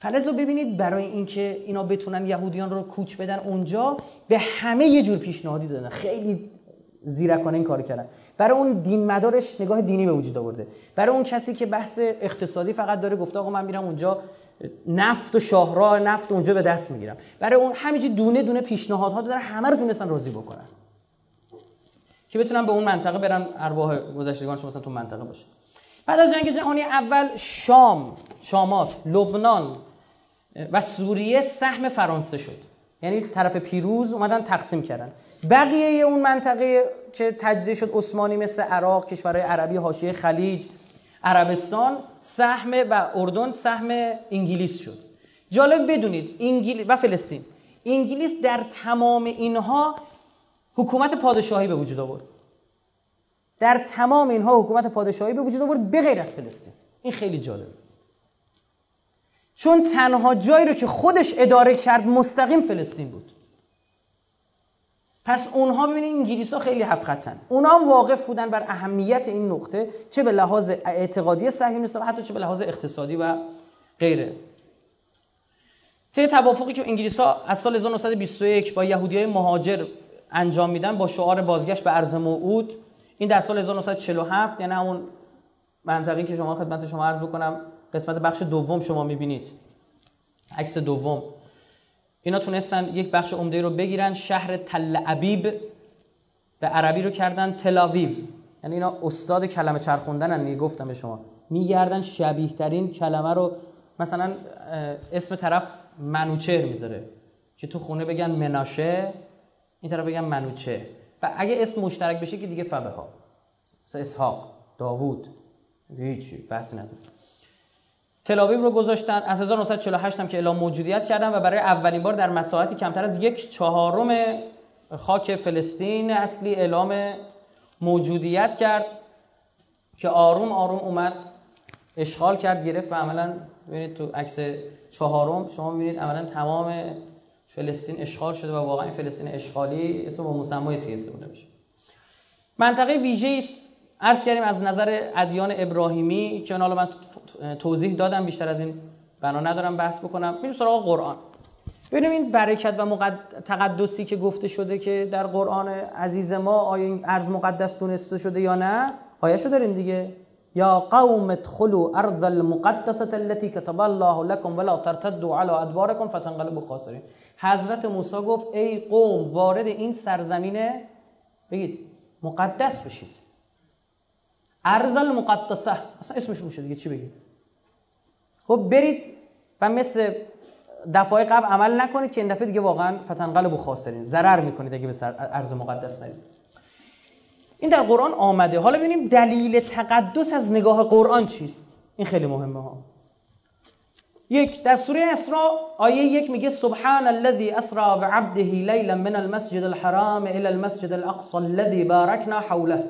فلزا ببینید برای اینکه اینا بتونن یهودیان رو کوچ بدن اونجا به همه یه جور پیشنهادی دادن. خیلی زیرکانه این کار کردن. برای اون دین مدارش نگاه دینی به وجود آورده. برای اون کسی که بحث اقتصادی فقط داره گفته آقا من میرم اونجا نفت و شاهراه نفت اونجا به دست می‌گیرم. برای اون همینجوری دونه دونه پیشنهادها دارن همه رو تونستن راضی بکنن. که بتونن به اون منطقه برن ارواح گذشتگانشون مثلا تو منطقه باشه. بعد از جنگ جهانی اول شام شامات لبنان و سوریه سهم فرانسه شد. یعنی طرف پیروز اومدن تقسیم کردن. بقیه اون منطقه که تجزیه شد عثمانی مثل عراق کشورهای عربی حاشیه خلیج عربستان سهم و اردن سهم انگلیس شد. جالب بدونید انگلیس و فلسطین. انگلیس در تمام اینها حکومت پادشاهی به وجود آورد. در تمام اینها حکومت پادشاهی به وجود آورد به غیر از فلسطین. این خیلی جالبه. چون تنها جایی رو که خودش اداره کرد مستقیم فلسطین بود. پس اونها ببینید انگلیس ها خیلی خطن اونها واقف بودن بر اهمیت این نقطه چه به لحاظ اعتقادی صهیونیست و حتی چه به لحاظ اقتصادی و غیره. طی توافقی که انگلیس ها از سال 1921 با یهودی های مهاجر انجام میدن با شعار بازگشت به ارض موعود این در سال 1947 یعنی همون منطقی که شما خدمت شما عرض بکنم قسمت بخش دوم شما می‌بینید. عکس دوم. اینا تونستن یک بخش عمده رو بگیرن شهر تل عبیب به عربی رو کردن تلاویو یعنی اینا استاد کلمه چرخوندن گفتم به شما. میگردن شبیه ترین کلمه رو مثلا اسم طرف منوچهر می‌ذاره که تو خونه بگن مناشه این طرف بگن منوچه و اگه اسم مشترک بشه که دیگه فبه ها مثلا اسحاق داوود هیچی بحثی نداره. تلاویب رو گذاشتن. از 1948 هم که اعلام موجودیت کردن و برای اولین بار در مساحتی کمتر از یک چهارم خاک فلسطین اصلی اعلام موجودیت کرد که آروم آروم اومد اشغال کرد گرفت و عملا ببینید تو عکس چهارم شما می‌بینید عملا تمام فلسطین اشغال شده و واقعا فلسطین اشغالی اسم با مسمای سیاسی بوده میشه. منطقه ویژه است عرض کردیم از نظر ادیان ابراهیمی که حالا من توضیح دادم بیشتر از این بنا ندارم بحث بکنم. میریم سراغ قرآن. ببینیم این برکت و مقد... تقدسی که گفته شده که در قرآن عزیز ما آیا این ارز مقدس دونسته شده یا نه؟ آیه داریم دیگه. یا قوم ادخلوا ارض المقدسه التي كتب الله لكم ولا ترتدوا على ادباركم فتنقلبوا خاسرین حضرت موسی گفت ای قوم وارد این سرزمینه بگید مقدس بشید. ارض المقدسه اصلا اسمش روشه دیگه چی بگید خب برید و مثل دفعه قبل عمل نکنید که این دفعه دیگه واقعا فتنقلب و خاسرین ضرر می‌کنید اگه به ارض مقدس نرید این در قرآن آمده حالا ببینیم دلیل تقدس از نگاه قرآن چیست این خیلی مهمه ها یک در سوره اسراء آیه یک میگه سبحان الذي اسرا بعبده لیلا من المسجد الحرام الى المسجد الاقصى الذي باركنا حوله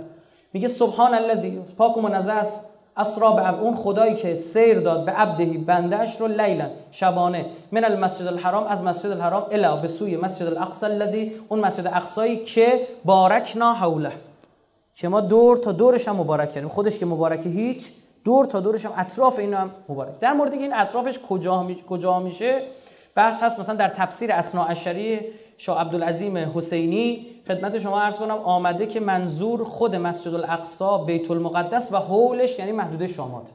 میگه سبحان الذي پاک و منزه است. اسرا به اون خدایی که سیر داد به عبدهی بندش رو لیلا شبانه. من المسجد الحرام از مسجد الحرام الا به سوی مسجد الاقصى الذي اون مسجد اقصایی که بارکنا حوله. که ما دور تا دورش هم مبارک کردیم. خودش که مبارکه هیچ دور تا دورش هم اطراف این هم مبارک. در مورد این اطرافش کجا میشه کجا میشه بحث هست مثلا در تفسیر اسنا اشری شاه عبدالعظیم حسینی خدمت شما عرض کنم آمده که منظور خود مسجد الاقصا بیت المقدس و حولش یعنی محدوده شامات.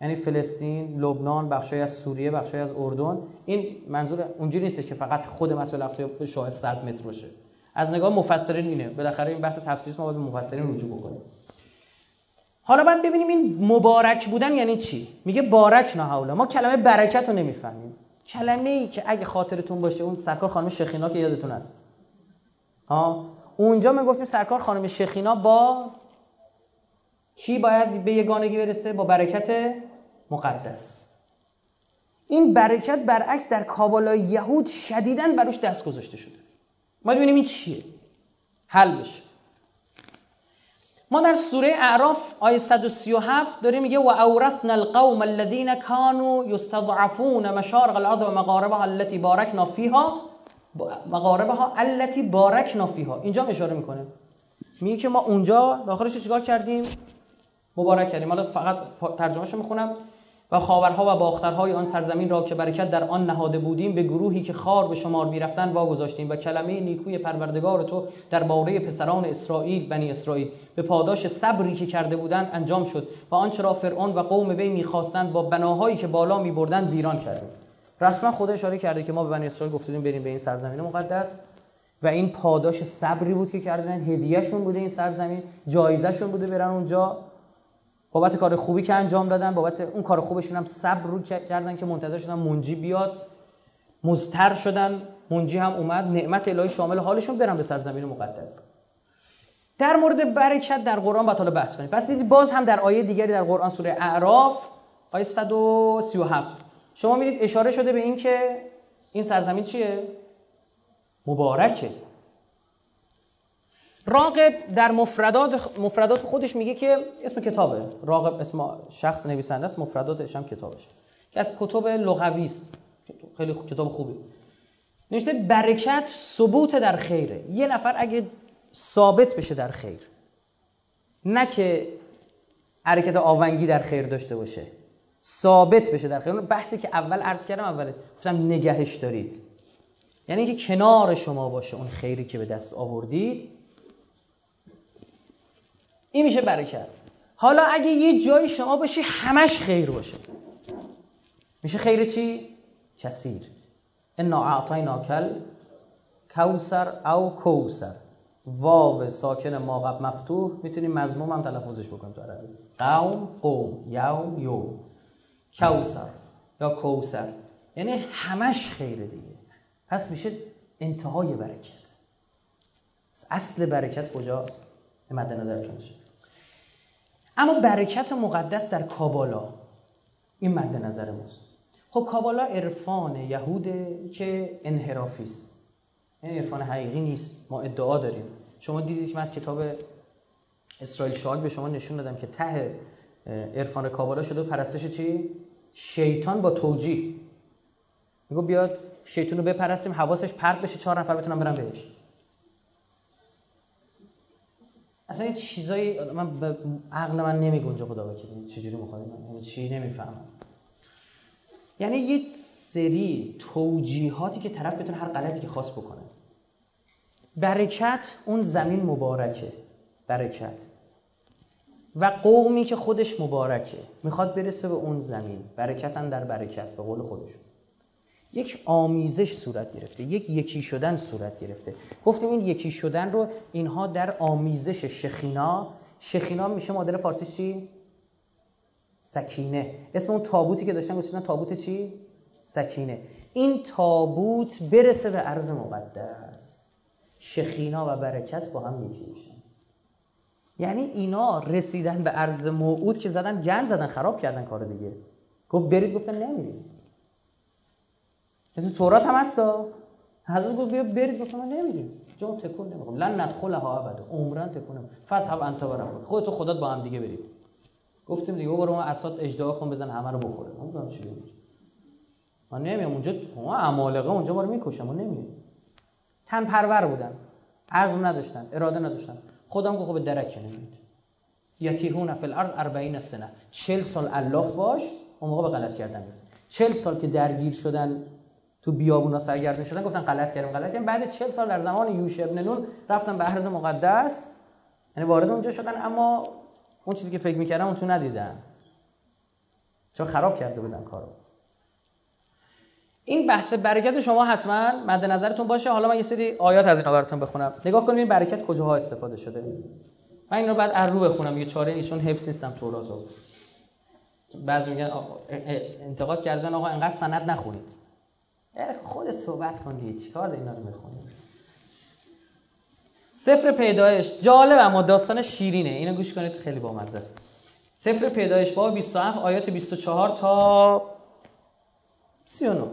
یعنی فلسطین، لبنان، بخشای از سوریه، بخشای از اردن. این منظور اونجوری نیستش که فقط خود مسجد الاقصا شاه 100 متر باشه. از نگاه مفسرین اینه. بالاخره این بحث تفسیر ما باید مفسرین رجوع بکنیم. حالا باید ببینیم این مبارک بودن یعنی چی؟ میگه بارک نه حولا ما کلمه برکت رو نمی‌فهمیم. کلمه ای که اگه خاطرتون باشه اون سرکار خانم شخینا که یادتون هست. ها؟ اونجا ما گفتیم سرکار خانم شخینا با چی باید به یگانگی برسه؟ با برکت مقدس. این برکت برعکس در کابالای یهود شدیدن براش دست گذاشته شده. ما ببینیم این چیه. حل بشه. ما در سوره اعراف آیه 137 داریم میگه و اورثنا القوم الذين كانوا يستضعفون مشارق الارض و مغاربها التي باركنا فيها مغاربها التي باركنا فيها اینجا اشاره می‌کنه. میگه که ما اونجا داخلش چیکار کردیم؟ مبارک کردیم. حالا فقط ترجمهشو می‌خونم. و خاورها و باخترهای آن سرزمین را که برکت در آن نهاده بودیم به گروهی که خار به شمار می‌رفتن واگذاشتیم و کلمه نیکوی پروردگار تو در باره پسران اسرائیل بنی اسرائیل. به پاداش صبری که کرده بودند انجام شد و آنچه را فرعون و قوم وی می‌خواستند با بناهایی که بالا میبردند ویران کردیم رسما خدا اشاره کرده که ما به بنی اسرائیل گفتیم بریم به این سرزمین مقدس. و این پاداش صبری بود که کردن هدیهشون بوده این سرزمین جایزهشون بوده برن اونجا. بابت کار خوبی که انجام دادن بابت اون کار خوبشون هم صبر رو کردن که منتظر شدن منجی بیاد. مزتر شدن منجی هم اومد. نعمت الهی شامل حالشون برن به سرزمین مقدس. در مورد برکت در قرآن حالا بحث کنیم. پس باز هم در آیه دیگری در قرآن سوره اعراف آیه 137 شما می‌دید اشاره شده به این که این سرزمین چیه؟ مبارکه. راقب در مفردات مفردات خودش میگه که اسم کتابه. راقب اسم شخص نویسنده است مفرداتش هم کتابش که از کتب لغوی است. خیلی کتاب خوبی. نوشته برکت ثبوت در خیره. یه نفر اگه ثابت بشه در خیر نه که حرکت آونگی در خیر داشته باشه ثابت بشه در خیر. بحثی که اول عرض کردم اول گفتم نگهش دارید. یعنی اینکه کنار شما باشه اون خیری که به دست آوردید. این میشه برکت. حالا اگه یه جایی شما باشی همش خیر باشه. میشه خیر چی؟ کثیر. انا اعطینا کل کوسر او کوسر واو ساکن ماقب مفتوح. می‌تونیم مضموم هم تلفظش بکنیم تو عربی. قوم قوم یوم یوم. کوسر یا کوسر یعنی همش خیره دیگه. پس میشه انتهای برکت. اصل برکت کجاست؟ مد نظرتون اما برکت مقدس در کابالا این مد نظر ماست. خب کابالا عرفان یهوده که انحرافی است. این یعنی عرفان حقیقی نیست. ما ادعا داریم. شما دیدید که من از کتاب اسرائیل شاگ به شما نشون دادم که ته عرفان کابالا شده پرستش چی؟ شیطان با توجیه. میگو بیاد شیطان رو بپرستیم حواسش پرت بشه چهار نفر بتونن برن بهش. اصلا یه چیزایی من به عقل من نمیگنجه خدا وکیل چجوری می‌خواد من یعنی چی نمی‌فهمم. یعنی یه سری توجیهاتی که طرف بتونه هر غلطی که خواست بکنه. برکت اون زمین مبارکه. برکت. و قومی که خودش مبارکه. می‌خواد برسه به اون زمین. برکتن در برکت به قول خودشون. یک آمیزش صورت گرفته یک یکی شدن صورت گرفته. گفتیم این یکی شدن رو اینها در آمیزش شخینا شخینا میشه مادر فارسی چی؟ سکینه. اسم اون تابوتی که داشتن گفتن تابوت چی؟ سکینه. این تابوت برسه به عرض مقدس. شخینا و برکت با هم یکی میشن. یعنی اینا رسیدن به عرض موعود که زدن گند زدن خراب کردن کار دیگه. گفت برید گفتن نمیریم مثل تورات هم هستا حضرت گفت بیا برید گفتم من نمیریم. جا تکون نمی‌خوام. لن ندخلها ابدا. عمرن تکون فصحب انت برم خودت و خودت با هم دیگه برید. گفتیم دیگه برو اون اسات اجدها کن بزن همه رو بخوره اون گفتم چی من نمیام. اونجا اون عمالقه اونجا ما رو می‌کشم ما نمیام تن پرور بودن. عزم نداشتن. اراده نداشتن. خودم گفت به درک نمید یتیهون فی الارض 40 سنه. 40 سال الاف باش اون موقع به غلط کردن 40 سال که درگیر شدن تو بیابونا سرگردون شدن گفتن غلط کردیم غلط کردیم. بعد 40 سال در زمان یوش ابن نون رفتن به ارض مقدس یعنی وارد اونجا شدن. اما اون چیزی که فکر می‌کردن اون تو ندیدن. چون خراب کرده بودن کارو. این بحث برکت شما حتما مد نظرتون باشه. حالا من یه سری آیات از اینا براتون بخونم. نگاه کنید این برکت کجاها استفاده شده. من اینو بعد ارو بخونم. یه چاره نیستون حفظ نیستم توراتو بعضی میگن انتقاد کردن آقا انقدر سند نخونید. خود صحبت کن دیگه چیکار اینا رو می‌خونی سفر پیدایش جالب اما داستان شیرینه اینو گوش کنید خیلی بامزه است. سفر پیدایش با 27 آیات 24 تا 39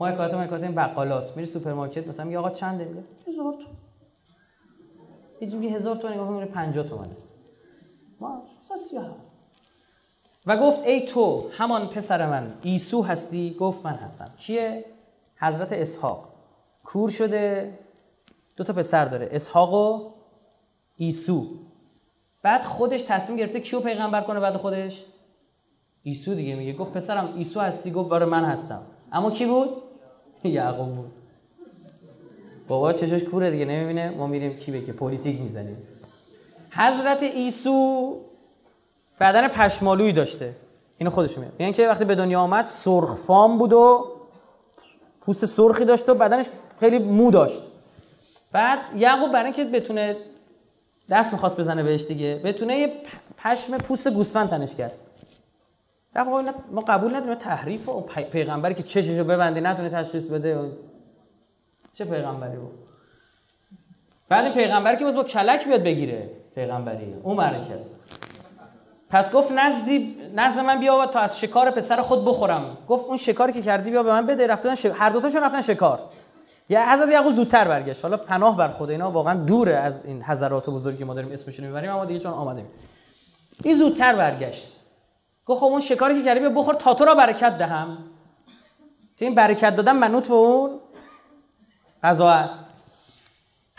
مایکات مایکات این بقالاست. میری سوپرمارکت مثلا میگه آقا چنده؟ میگه هزار تو یه میگه هزار تو نگاه میره 50 تومنه. ما و گفت ای تو همان پسر من عیسو هستی؟ گفت من هستم. کیه؟ حضرت اسحاق. کور شده دو تا پسر داره اسحاق و عیسو بعد خودش تصمیم گرفته کیو پیغمبر کنه بعد خودش؟ عیسو دیگه میگه. گفت پسرم عیسو هستی؟ گفت برای من هستم. اما کی بود؟ یعقوب بود. بابا چشش کوره دیگه نمی‌بینه؟ ما میریم کی به که پلیتیک می‌زنیم. حضرت عیسو بدن پشمالویی داشته. اینو خودش میگه. یعنی که وقتی به دنیا آمد سرخ فام بود و پوست سرخی داشت و بدنش خیلی مو داشت. بعد یعقوب برای اینکه بتونه دست می‌خواست بزنه بهش دیگه بتونه یه پشم پوست گوسفند تنش کرد. ما قبول نداریم تحریف و پیغمبری که چششو ببنده نتونه تشخیص بده. چه پیغمبری بود؟ بعد این پیغمبری که باز با کلک بیاد بگیره پیغمبری اون معنی پس گفت نزدی نزد من بیا تا از شکار پسر خود بخورم. گفت اون شکاری که کردی بیا به من بده. رفتن شکار. هر دو تاشون رفتن شکار. یا حضرت یعقوب زودتر برگشت. حالا پناه بر خدا اینا واقعا دوره از این حضرات بزرگی ما داریم اسمش رو می‌بریم اما دیگه چون آمدیم. این زودتر برگشت. گفت خب اون شکاری که کردی بخور تا تو را برکت دهم. این برکت دادن منوط به اون غذا است.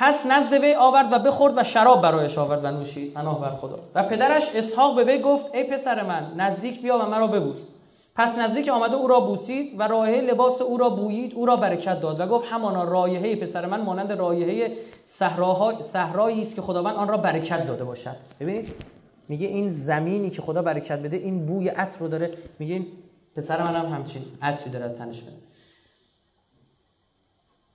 پس نزد وی آورد و بخورد و شراب برایش آورد و نوشید. پناه بر خدا. و پدرش اسحاق به وی گفت ای پسر من نزدیک بیا و مرا ببوس. پس نزدیک آمده او را بوسید و رایحه لباس او را بویید او را برکت داد و گفت همانا رایحه پسر من مانند رایحه صحرایی است که خداوند آن را برکت داده باشد. ببینید میگه این زمینی که خدا برکت بده این بوی عطر رو داره. میگه پسر من هم همچین عطری داره تنش بده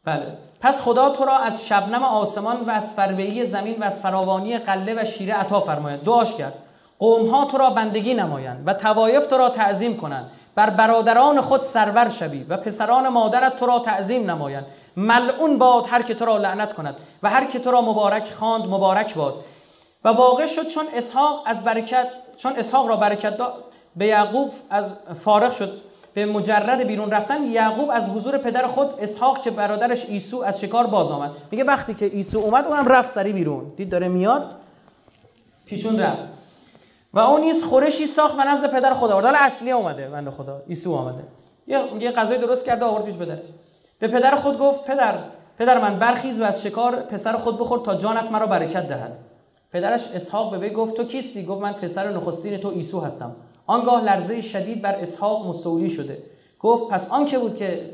بله. پس خدا تو را از شبنم آسمان و از فربهی زمین و از فراوانی قله و شیره عطا فرماید. دعاش کرد. قوم ها تو را بندگی نمایند و توایف تو را تعظیم کنند. بر برادران خود سرور شوی و پسران مادرت تو را تعظیم نمایند. ملعون باد هر که تو را لعنت کند و هر که تو را مبارک خواند مبارک باد. و واقع شد چون اسحاق از برکت چون اسحاق را برکت داد به یعقوب از فارغ شد. به مجرد بیرون رفتن یعقوب از حضور پدر خود اسحاق که برادرش ایسو از شکار باز آمد. میگه وقتی که ایسو اومد اونم رفت سری بیرون. دید داره میاد پیشون رفت. و اون نیز خورشی ساخت و نزد پدر خدا آورد. حالا اصلی اومده بنده خدا ایسو اومده. یه غذای درست کرده آورد پیش پدرش. به پدر خود گفت پدر پدر من برخیز و از شکار پسر خود بخور تا جانت مرا برکت دهد. پدرش اسحاق به وی گفت تو کیستی؟ گفت من پسر نخستین تو ایسو هستم. آنگاه لرزه شدید بر اسحاق مستولی شده. گفت پس آن که بود که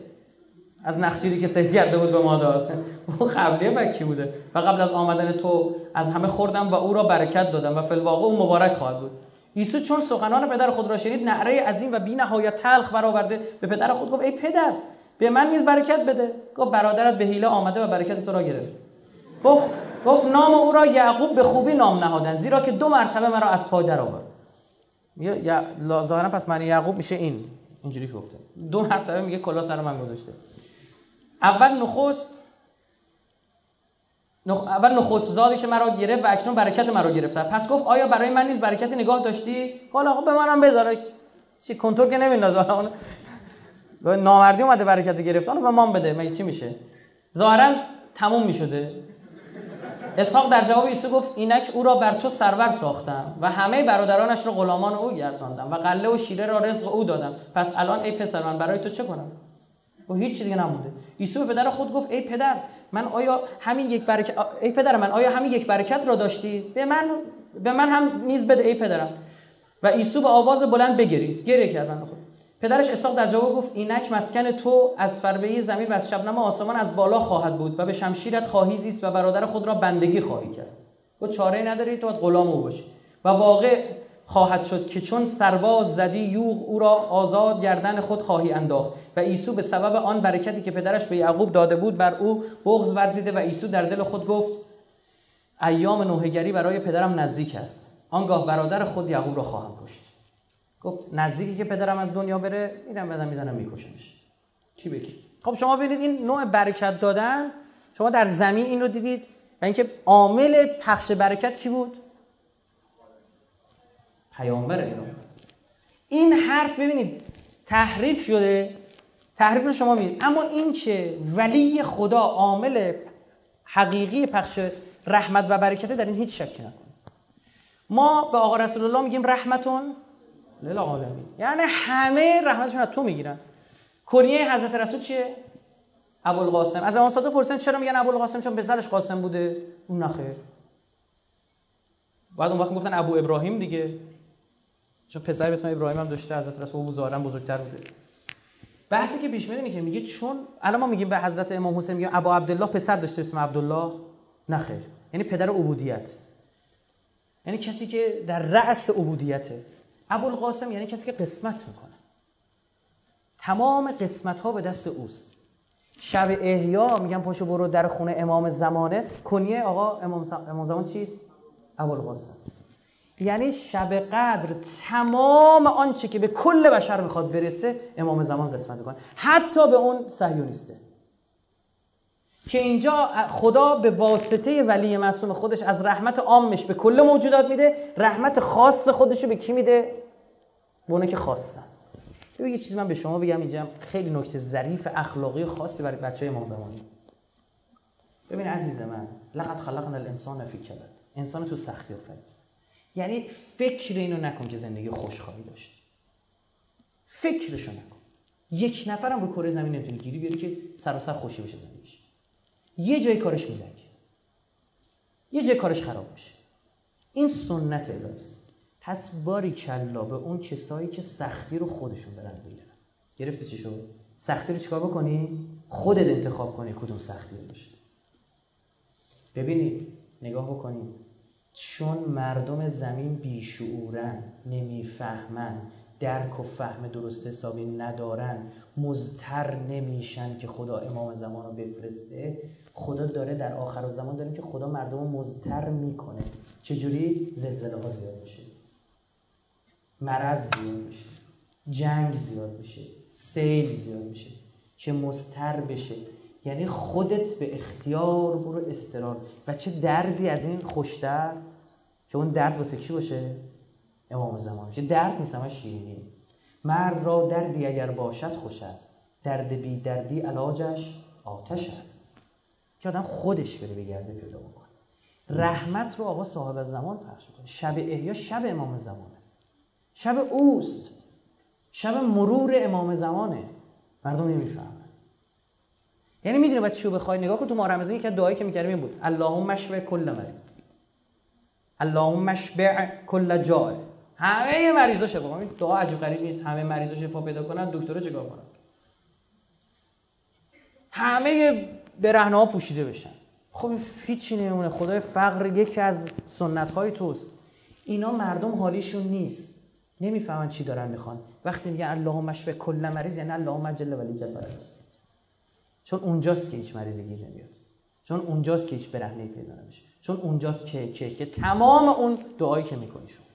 از نخجیری که سید کرده بود به ما داد؟ [LAUGHS] اون قبلیه بکی بوده؟ و قبل از آمدن تو از همه خوردم و او را برکت دادم و فلواقع او مبارک خواهد بود. ایسو چون سخنان پدر خود را شنید نعره عظیم و بی نهایت تلخ برآورده. به پدر خود گفت ای پدر به من نیز برکت بده. گفت برادرت به حیله آمده و برکت تو را گرفت. گفت گفت نام او را یعقوب به خوبی نام نهادن زیرا که دو مرتبه مرا از پای در آورد یا ظاهرا پس معنی یعقوب میشه این. اینجوری گفته. دو مرتبه میگه کلا سر من گذاشته. اول نخست نخ... اول نخست زادی که مرا گرفت و اکنون برکت مرا گرفته. پس گفت آیا برای من نیز برکت نگاه داشتی؟ حالا خب به منم بذار. چی کنترل که نمیندازه. نامردی اومده برکت گرفت. اونو به من بده. مگه چی میشه؟ ظاهرا تموم می‌شده. اسحاق در جواب عیسی گفت اینک او را بر تو سرور ساختم و همه برادرانش را غلامان او گرداندم و قله و شیره را رزق او دادم. پس الان ای پسر من برای تو چه کنم؟ و هیچ دیگه نمونده عیسی به پدر خود گفت ای پدر من آیا همین یک برکت ای پدر من آیا همین یک برکت را داشتی؟ به من به من هم نیز بده ای پدرم. و عیسی به آواز بلند بگریست گریه کرد. خود پدرش اسحاق در جواب گفت اینک مسکن تو از فربه زمین و از شبنم آسمان از بالا خواهد بود و به شمشیرت خواهی زیست و برادر خود را بندگی خواهی کرد. و چاره نداری تو باید غلام او باشی. و واقع خواهد شد که چون سرباز زدی یوغ او را آزاد گردن خود خواهی انداخت. و عیسی به سبب آن برکتی که پدرش به یعقوب داده بود بر او بغض ورزیده و عیسی در دل خود گفت ایام نوحگری برای پدرم نزدیک است. آنگاه برادر خود یعقوب را خواهم کشت. گفت نزدیکی که پدرم از دنیا بره میرم بدم می‌زنم میکشمش. چی بگی؟ خب شما ببینید این نوع برکت دادن شما در زمین این رو دیدید و اینکه عامل پخش برکت کی بود؟ پیامبر اینا این حرف ببینید تحریف شده تحریف رو شما می‌دید اما این که ولی خدا عامل حقیقی پخش رحمت و برکته در این هیچ شکی نکن ما به آقا رسول الله میگیم رحمتون للعالمین یعنی همه رحمتشون از تو می‌گیرن. کنیه حضرت رسول چیه؟ ابوالقاسم. از امام صادق پرسیدن چرا میگن ابوالقاسم؟ چون پسرش قاسم بوده. اون نخیر بعد اون وقت گفتن ابو ابراهیم دیگه. چون پسر به اسم ابراهیم هم داشته حضرت رسول ابو زارم بزرگتر بوده. بحثی که پیش میاد که میگه چون الان ما میگیم به حضرت امام حسین میگیم ابو عبدالله پسر داشته اسم عبدالله نخیر. یعنی پدر عبودیت. یعنی کسی که در رأس عبودیته. ابوالقاسم یعنی کسی که قسمت می‌کنه. تمام قسمت ها به دست اوست. شب احیا میگن پاشو برو در خونه امام زمانه. کنیه آقا امام زمان چیست؟ ابوالقاسم. یعنی شب قدر تمام آنچه که به کل بشر می‌خواد برسه امام زمان قسمت می‌کنه. حتی به اون صهیونیسته که اینجا خدا به واسطه ولی معصوم خودش از رحمت عامش به کل موجودات میده. رحمت خاص خودش رو به کی میده؟ به که خواستن. یه چیزی من به شما بگم اینجا خیلی نکته ظریف اخلاقی خاصی برای بچه امام زمانی. ببین عزیز من لقد خلقنا الانسان فی کبد. انسان تو سختی افتاد یعنی فکر اینو نکن که زندگی خوشحالی داشت. فکرشو نکن. یک نفرم رو کره زمین نمی‌تونی گیری بیاری که سراسر خوشی بشه زندگیش. یه جای کارش میلنگه. یه جای کارش خراب میشه این سنت الهی پس باری کلا به اون کسایی که سختی رو خودشون برن بگیرن گرفته چی شد؟ سختی رو چیکار بکنی؟ خودت انتخاب کنی کدوم سختی باشه. ببینید نگاه بکنید چون مردم زمین بیشعورن نمی‌فهمن درک و فهم درست حسابی ندارن مزتر نمیشن که خدا امام زمان رو بفرسته خدا داره در آخر زمان داریم که خدا مردم رو مزتر می‌کنه. چجوری؟ زلزله ها زیاد میشه. مرض زیاد میشه. جنگ زیاد میشه. سیل زیاد میشه. که مستر بشه. یعنی خودت به اختیار برو استرار و چه دردی از این خوشتر؟ که اون درد واسه کی باشه؟ امام زمان. که درد نیست همه شیرینی. مرد را دردی اگر باشد خوش است. درد بی دردی علاجش آتش است. که آدم خودش بره بگرده پیدا بکنه. رحمت رو آقا صاحب زمان پخش کنه شب احیا شب امام زمانه شب اوست. شب مرور امام زمانه. مردم نمی‌فهمن. یعنی می‌دونه باید چیو بخوای؟ نگاه کن تو ما رمضان یک دعایی که می‌کردیم این بود. اللهم مشبع کل مریض اللهم مشبع کل جای همه مریضا شفا این دعا عجیب غریب نیست. همه مریضا شفا پیدا کنن دکترا چیکار کنن؟ همه برهنه ها پوشیده بشن. خب هیچی نمیمونه. خدای فقر یکی از سنت های توست. اینا مردم حالیشون نیست. نمی‌فهمن چی دارن می‌خوان. وقتی میگن اللهم مشفع کل مریض یعنی اللهم جل ولی جل چون اونجاست که هیچ مریضی گیر نمیاد. چون اونجاست که هیچ برهنه پیدا نمیشه. چون اونجاست که که که تمام اون دعایی که می‌کنی شما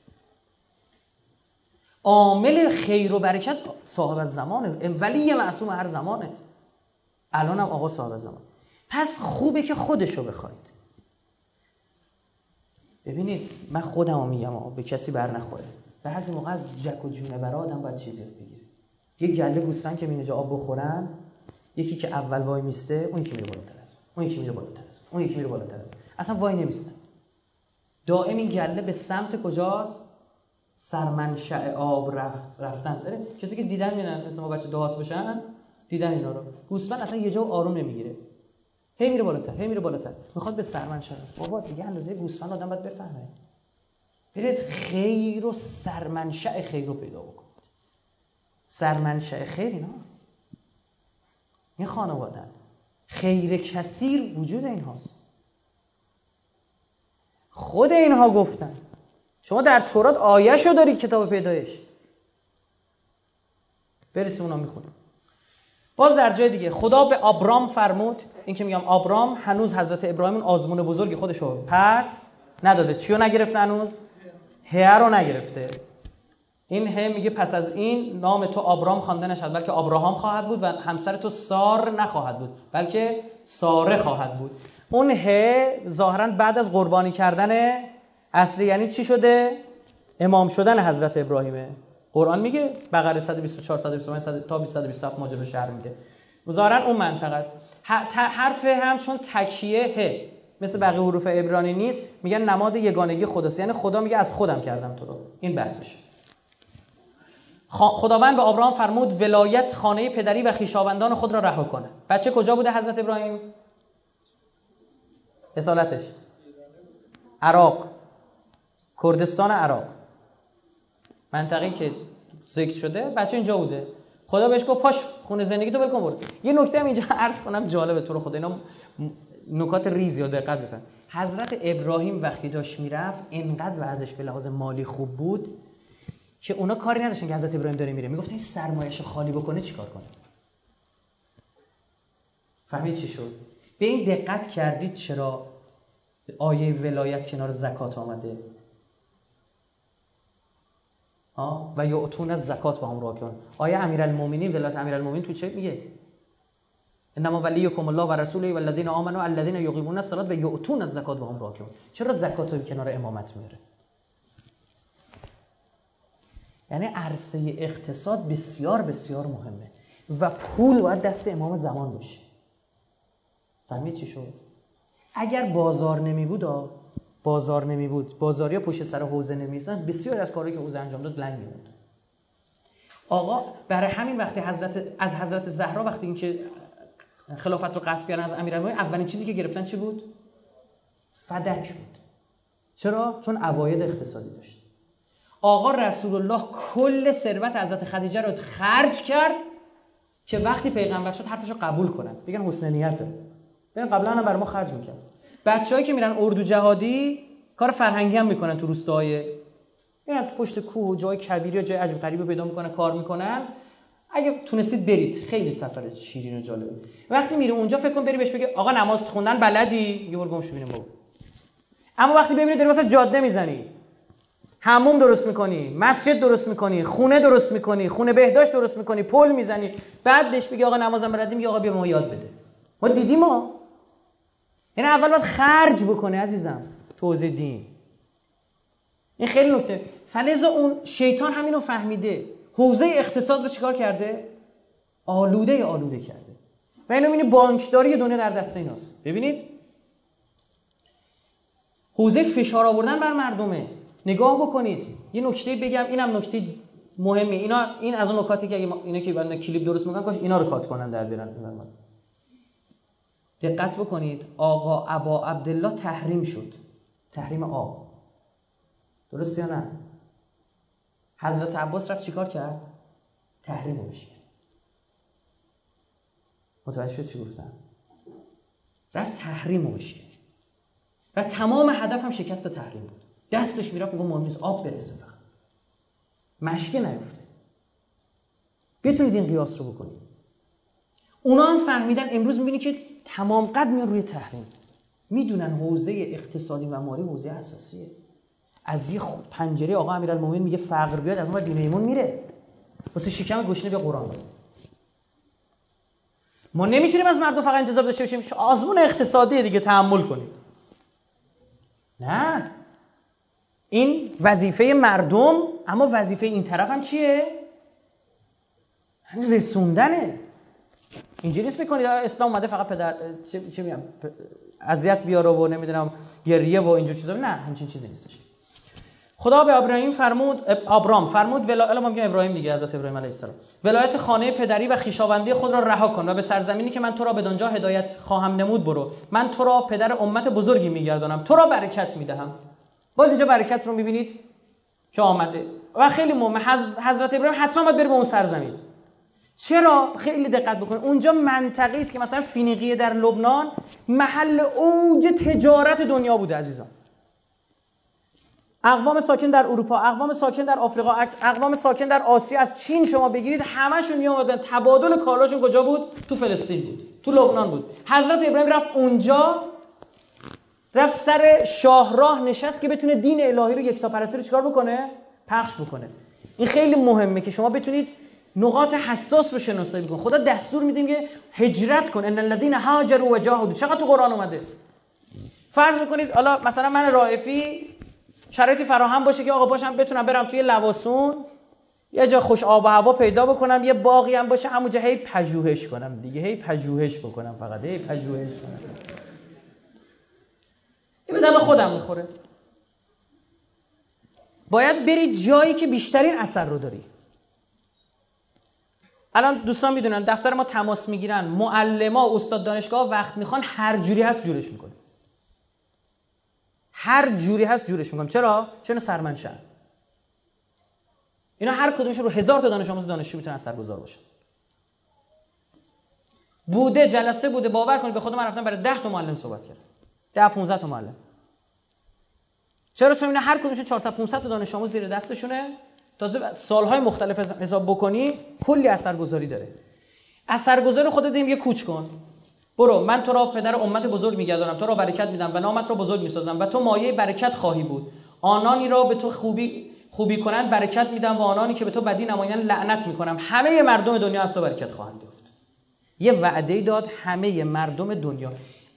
عامل خیر و برکت صاحب زمانه ولی معصوم هر زمانه. الان هم آقا صاحب زمان پس خوبه که خودشو بخواید. ببینید من خودم میگم به کسی بر نخوره. بعضی موقع از جک و جونه برای آدم باید چیزی بگیره. یه گله گوسفند که مینجا آب بخورن یکی که اول وای میسته اون که میره بالاتر از اون. یکی میره بالاتر از اون. یکی میره بالاتر از اصلا وای نمیستن دائم این گله به سمت کجاست؟ سرمنشأ آب رفتن. داره کسی که دیدن میرن مثل ما بچه دهات بشن دیدن اینا رو. گوسفند اصلا یه جا آروم نمی‌گیره. هی میره بالاتر هی میره بالاتر. می‌خواد به سرمنشأ. بابا دیگه اندازه گوسفند آدم باید بفهمه. برید خیر و سرمنشأ خیر رو پیدا بکنید. سرمنشأ خیر اینا. این خانوادن خیر کثیر وجود این هاست خود اینها گفتن. شما در تورات آیه شو دارید کتاب پیدایش. برسیم اونا می‌خونیم. باز در جای دیگه خدا به آبرام فرمود. این که میگم آبرام هنوز حضرت ابراهیم آزمون بزرگی خودشو پس نداده. چیو نگرفته هنوز؟ هه رو نگرفته. این هه میگه پس از این نام تو آبرام خوانده نشد بلکه آبراهام خواهد بود و همسر تو سار نخواهد بود بلکه ساره خواهد بود. اون هه ظاهرا بعد از قربانی کردن اصلی یعنی چی شده؟ امام شدن حضرت ابراهیمه. قرآن میگه بقره 124 125 تا 227 ماجرا شهر میده. ظاهرا اون منطقه است. حرف هم چون تکیه ه مثل بقیه حروف عبرانی نیست. میگن نماد یگانگی خداست. یعنی خدا میگه از خودم کردم تو رو. این بحثش. خداوند به ابراهیم فرمود ولایت خانه پدری و خیشاوندان خود را رها کنه. بچه کجا بوده حضرت ابراهیم؟ اصالتش. عراق. کردستان عراق. منطقه که ذکر شده بچه اینجا بوده. خدا بهش گفت پاش خونه زندگی تو بکن برد. یه نکته هم اینجا عرض کنم جالبه تو رو خدا. اینا نکات ریزی و دقت بفهم. حضرت ابراهیم وقتی داشت می‌رفت اینقدر ازش به لحاظ مالی خوب بود که اونا کاری نداشتن که حضرت ابراهیم داره میره. می‌گفت این سرمایش خالی بکنه چیکار کنه؟ فهمید چی شد؟ به این دقت کردید چرا آیه ولایت کنار زکات آمده؟ و یعطون از زکات با هم راکن آیه امیرالمومنین ولایت امیرالمومنین تو چه؟ میگه. انما ولیکم الله و رسوله و الذین آمنوا الذین یقیمون الصلاة و یعطون از زکات با هم راکن چرا زکات رو کنار امامت میاره؟ یعنی عرصه اقتصاد بسیار بسیار مهمه و پول باید دست امام زمان باشه. فهمید چی شد؟ اگر بازار نمی بود بازار نمی بود بازاریا پشت سر حوزه نمی‌رسن بسیار از کاری که حوزه انجام داد لنگ میموند. آقا برای همین وقتی حضرت از حضرت زهرا وقتی اینکه خلافت رو قصد کردن از امیرالمومنین اولین چیزی که گرفتن چی بود؟ فدک بود. چرا؟ چون عواید اقتصادی داشت. آقا رسول الله کل ثروت حضرت خدیجه رو خرج کرد که وقتی پیغمبر شد حرفش رو قبول کنن. بگن حسن نیت داره. ببین قبلا هم برای ما خرج می‌کرد. بچه‌ای که میرن اردو جهادی کار فرهنگی هم می‌کنن تو روستاهای میرن تو پشت کوه و جای کبیر یا جای عجب غریب پیدا می‌کنن کار می‌کنن. اگه تونستید برید خیلی سفر شیرین و جالبه وقتی میری اونجا فکر کن بری بهش بگه آقا نماز خوندن بلدی؟ یه بار گمش بابا. اما وقتی ببینی داری واسه جاده می‌زنی. حموم درست می‌کنی مسجد درست می‌کنی خونه درست می‌کنی خونه بهداشت درست می‌کنی پل می‌زنی. بعد بهش بگی آقا نمازم بلدی؟ میگه آقا بیا ما یاد بده. ما دیدیم ما یعنی اول باید خرج بکنه عزیزم. توزیع دین. این خیلی نکته. فلزا اون شیطان همینو فهمیده. حوزه اقتصاد رو چیکار کرده؟ آلوده آلوده کرده. و اینو می‌بینی بانکداری دنیا در دست ایناست. ببینید؟ حوزه فشار آوردن بر مردمه. نگاه بکنید. یه نکته بگم اینم نکته مهمه. اینا این از اون نکاتی که اگه اینا که بعد کلیپ درست می‌کنن کاش اینا رو کات کنن در بیارن. دقت بکنید. آقا ابا عبدالله تحریم شد. تحریم آب. درست یا نه؟ حضرت عباس رفت چیکار کرد؟ تحریم بشه متوجه شد چی گفتم؟ رفت تحریم بشه و تمام هدف هم شکست تحریم بود. دستش می‌رفت میگه مهم نیست آب برسه فقط مشکه نیفته. بتونید این قیاس رو بکنید. اونا هم فهمیدن امروز می‌بینی که تمام قد میان روی تحریم. می‌دونن حوزه اقتصادی و مالی حوزه اساسیه. از یه پنجره آقا امیرالمومنین میگه فقر بیاد از اون بر میمون میره. واسه شکم گشنه به قرآن ما نمی‌تونیم از مردم فقط انتظار داشته باشیم. آزمون اقتصادی دیگه تحمل کنید نه. این وظیفه مردم اما وظیفه این طرف هم چیه؟ رسوندنه. اینجوری نیست می‌کنید. اسلام اومده فقط پدر چه, چه میگم اذیت بیاره و نمی‌دونم گریه و اینجور چیزا. نه همچین چیزی نیستش. خدا به ابراهیم فرمود ابرام فرمود ولا ما میگم ابراهیم دیگه حضرت ابراهیم علیه السلام. ولایت خانه پدری و خیشاوندی خود را رها کن و به سرزمینی که من تو را به دنجا هدایت خواهم نمود برو. من تو را پدر امت بزرگی میگردانم. تو را برکت می‌دهم. باز اینجا برکت رو می‌بینید که آمده. و خیلی مهمه حضرت ابراهیم حتما باید بره به اون سرزمین. چرا؟ خیلی دقت بکنید. اونجا منطقی است که مثلا فینیقیه در لبنان محل اوج تجارت دنیا بوده عزیزان. اقوام ساکن در اروپا اقوام ساکن در آفریقا اقوام ساکن در آسیا از چین شما بگیرید همشون می اومدن تبادل کالاشون کجا بود؟ تو فلسطین بود تو لبنان بود. حضرت ابراهیم رفت اونجا رفت سر شاهراه نشست که بتونه دین الهی رو یکتا پرستی رو چیکار بکنه؟ پخش بکنه. این خیلی مهمه که شما بتونید نقاط حساس رو شناسایی بکنید. خدا دستور میدیم که هجرت کن. ان الذين هاجروا وجاهدوا. چقدر تو قرآن اومده؟ فرض می‌کنید حالا مثلا من رائفی شرایطی فراهم باشه که آقا باشم بتونم برم توی لواسون یه جا خوش آب و هوا پیدا بکنم یه باقی هم باشه همونجا هی پژوهش کنم دیگه هی پژوهش بکنم فقط هی پژوهش کنم. این به خودم می‌خوره. باید بری جایی که بیشترین اثر رو داری. الان دوستان می‌دونن دفتر ما تماس می‌گیرن معلما استاد دانشگاه وقت می‌خوان هر جوری هست جورش می‌کنه هر جوری هست جورش می‌کنم. چرا؟ چون سرمنشن اینا هر کدومش رو هزار تا دانش آموز دانشجو می‌تونن اثرگذار باشن. بوده جلسه بوده باور کنید به خود من رفتم برای 10 تا معلم صحبت کردم. 10 15 تا معلم. چرا؟ چون اینا هر کدومشون 400 500 تا دانش آموز زیر دستشونه. تازه سالهای مختلف حساب بکنی کلی اثرگذاری داره. اثرگذار خودت یه کوچ کن. برو من تو را پدر امت بزرگ میگردانم تو را برکت میدم و نامت را بزرگ می‌سازم و تو مایه برکت خواهی بود. آنانی را به تو خوبی خوبی کنند برکت میدم و آنانی که به تو بدی نمایند لعنت می‌کنم. همه مردم دنیا از تو برکت خواهند یافت. یه وعده داد همه مردم دنیا.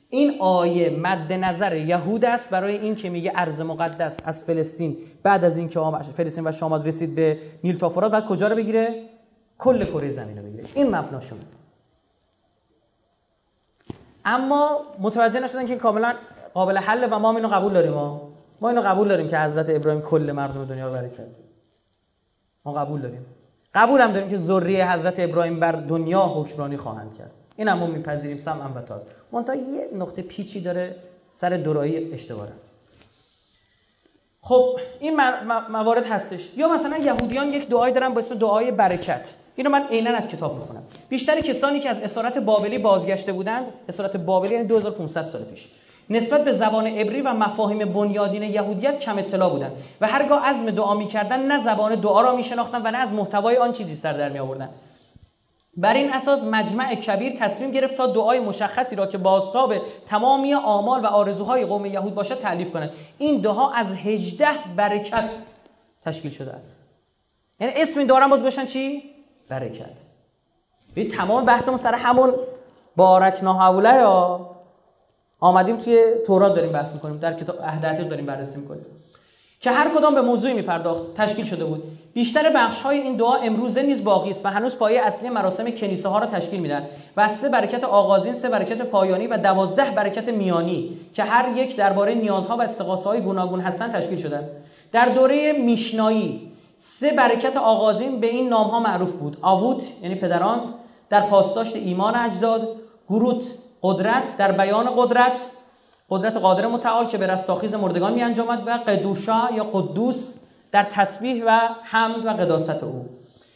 این آیه مد نظر یهود است برای این که میگه ارز مقدس از فلسطین بعد از اینکه فلسطین و شامات رسید به نیل تا فرات بعد کجا رو بگیره؟ کل کره زمین رو بگیره. این مبناشونه اما متوجه نشدن که کاملا قابل حل و ما اینو قبول داریم ما ما اینو قبول داریم که حضرت ابراهیم کل مردم دنیا رو برکت ما قبول داریم. قبول هم داریم که ذریه حضرت ابراهیم بر دنیا حکمرانی خواهند کرد. این هم ما میپذیریم سم هم بتار منتها یه نقطه پیچی داره سر درایی اشتباه خب این موارد هستش. یا مثلا یهودیان یک دعایی دارن با اسم دعای برکت. اینو من عینا از کتاب می‌خونم. بیشتر کسانی که از اسارت بابلی بازگشته بودند اسارت بابلی یعنی 2500 سال پیش نسبت به زبان عبری و مفاهیم بنیادین یهودیت کم اطلاع بودند و هرگاه عزم دعا می‌کردند نه زبان دعا را میشناختند و نه از محتوای آن چیزی سر در می آوردند بر این اساس مجمع کبیر تصمیم گرفت تا دعای مشخصی را که بازتاب تمامی آمال و آرزوهای قوم یهود باشد تعلیف کنند این دعا از هجده برکت تشکیل شده است. یعنی اسم این دارم باز باشن چی؟ برکت. ببین تمام بحثمون سر همون بارک ناحوله یا؟ آمدیم توی تورات داریم بحث می‌کنیم در کتاب عهد داریم بررسی می‌کنیم. که هر کدام به موضوعی میپرداخت تشکیل شده بود. بیشتر بخش های این دعا امروزه نیز باقی است و هنوز پایه اصلی مراسم کنیسه ها را تشکیل میدن و سه برکت آغازین سه برکت پایانی و دوازده برکت میانی که هر یک درباره نیازها و استقاسه های گوناگون هستند تشکیل شده در دوره میشنایی سه برکت آغازین به این نام ها معروف بود. آوود یعنی پدران در پاسداشت ایمان اجداد گروت قدرت در بیان قدرت. قدرت قادر متعال که به رستاخیز مردگان می انجامد و قدوشا یا قدوس در تسبیح و حمد و قداست او.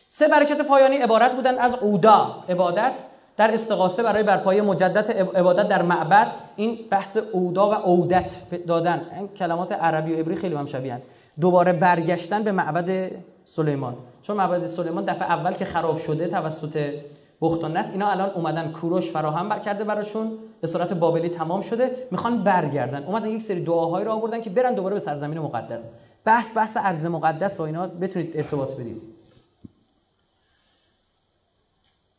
سه برکت پایانی عبارت بودند از اودا عبادت. در استقاسه برای برپایی مجدد عبادت در معبد این بحث اودا و اودت دادن. این کلمات عربی و عبری خیلی هم شبیهن. دوباره برگشتن به معبد سلیمان. چون معبد سلیمان دفعه اول که خراب شده توسط بخت و اینا الان اومدن کوروش فراهم کرده براشون صورت بابلی تمام شده می‌خوان برگردن. اومدن یک سری دعاهایی رو آوردن که برن دوباره به سرزمین مقدس. بحث بحث ارز مقدس و اینا بتونید ارتباط بدید.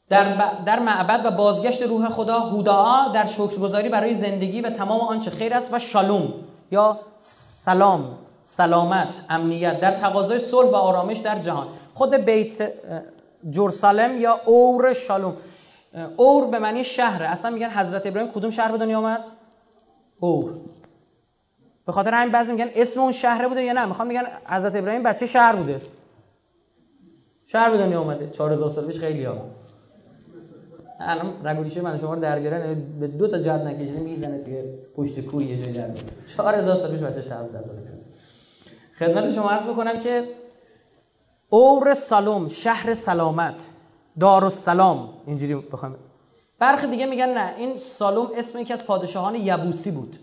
در, در معبد و بازگشت روح خدا هوداعا در شکرگزاری برای زندگی و تمام آنچه خیر است و شالوم یا سلام. سلامت امنیت در تقاضای صلح و آرامش در جهان. خود بیت جرسالم یا اور شالوم. اور به معنی شهره اصلا میگن حضرت ابراهیم کدوم شهر به دنیا آمد اور. به خاطر همین بعضی میگن اسم اون شهره بوده یا نه؟ می‌خوام میگن حضرت ابراهیم بچه شهر بوده؟ شهر به دنیا اومده. 4000 سال پیش خیلی ها الان رگولیشه من شما رو در به دو تا جد نکشیده می‌زنه توی پشت کوی یه جای در 4000 سال پیش بچه شهر بوده خدمت شما عرض بکنم که اور سلام شهر سلامت دار السلام اینجوری بخوام. برخی دیگه میگن نه این سالوم اسم یکی از پادشاهان یبوسی بود.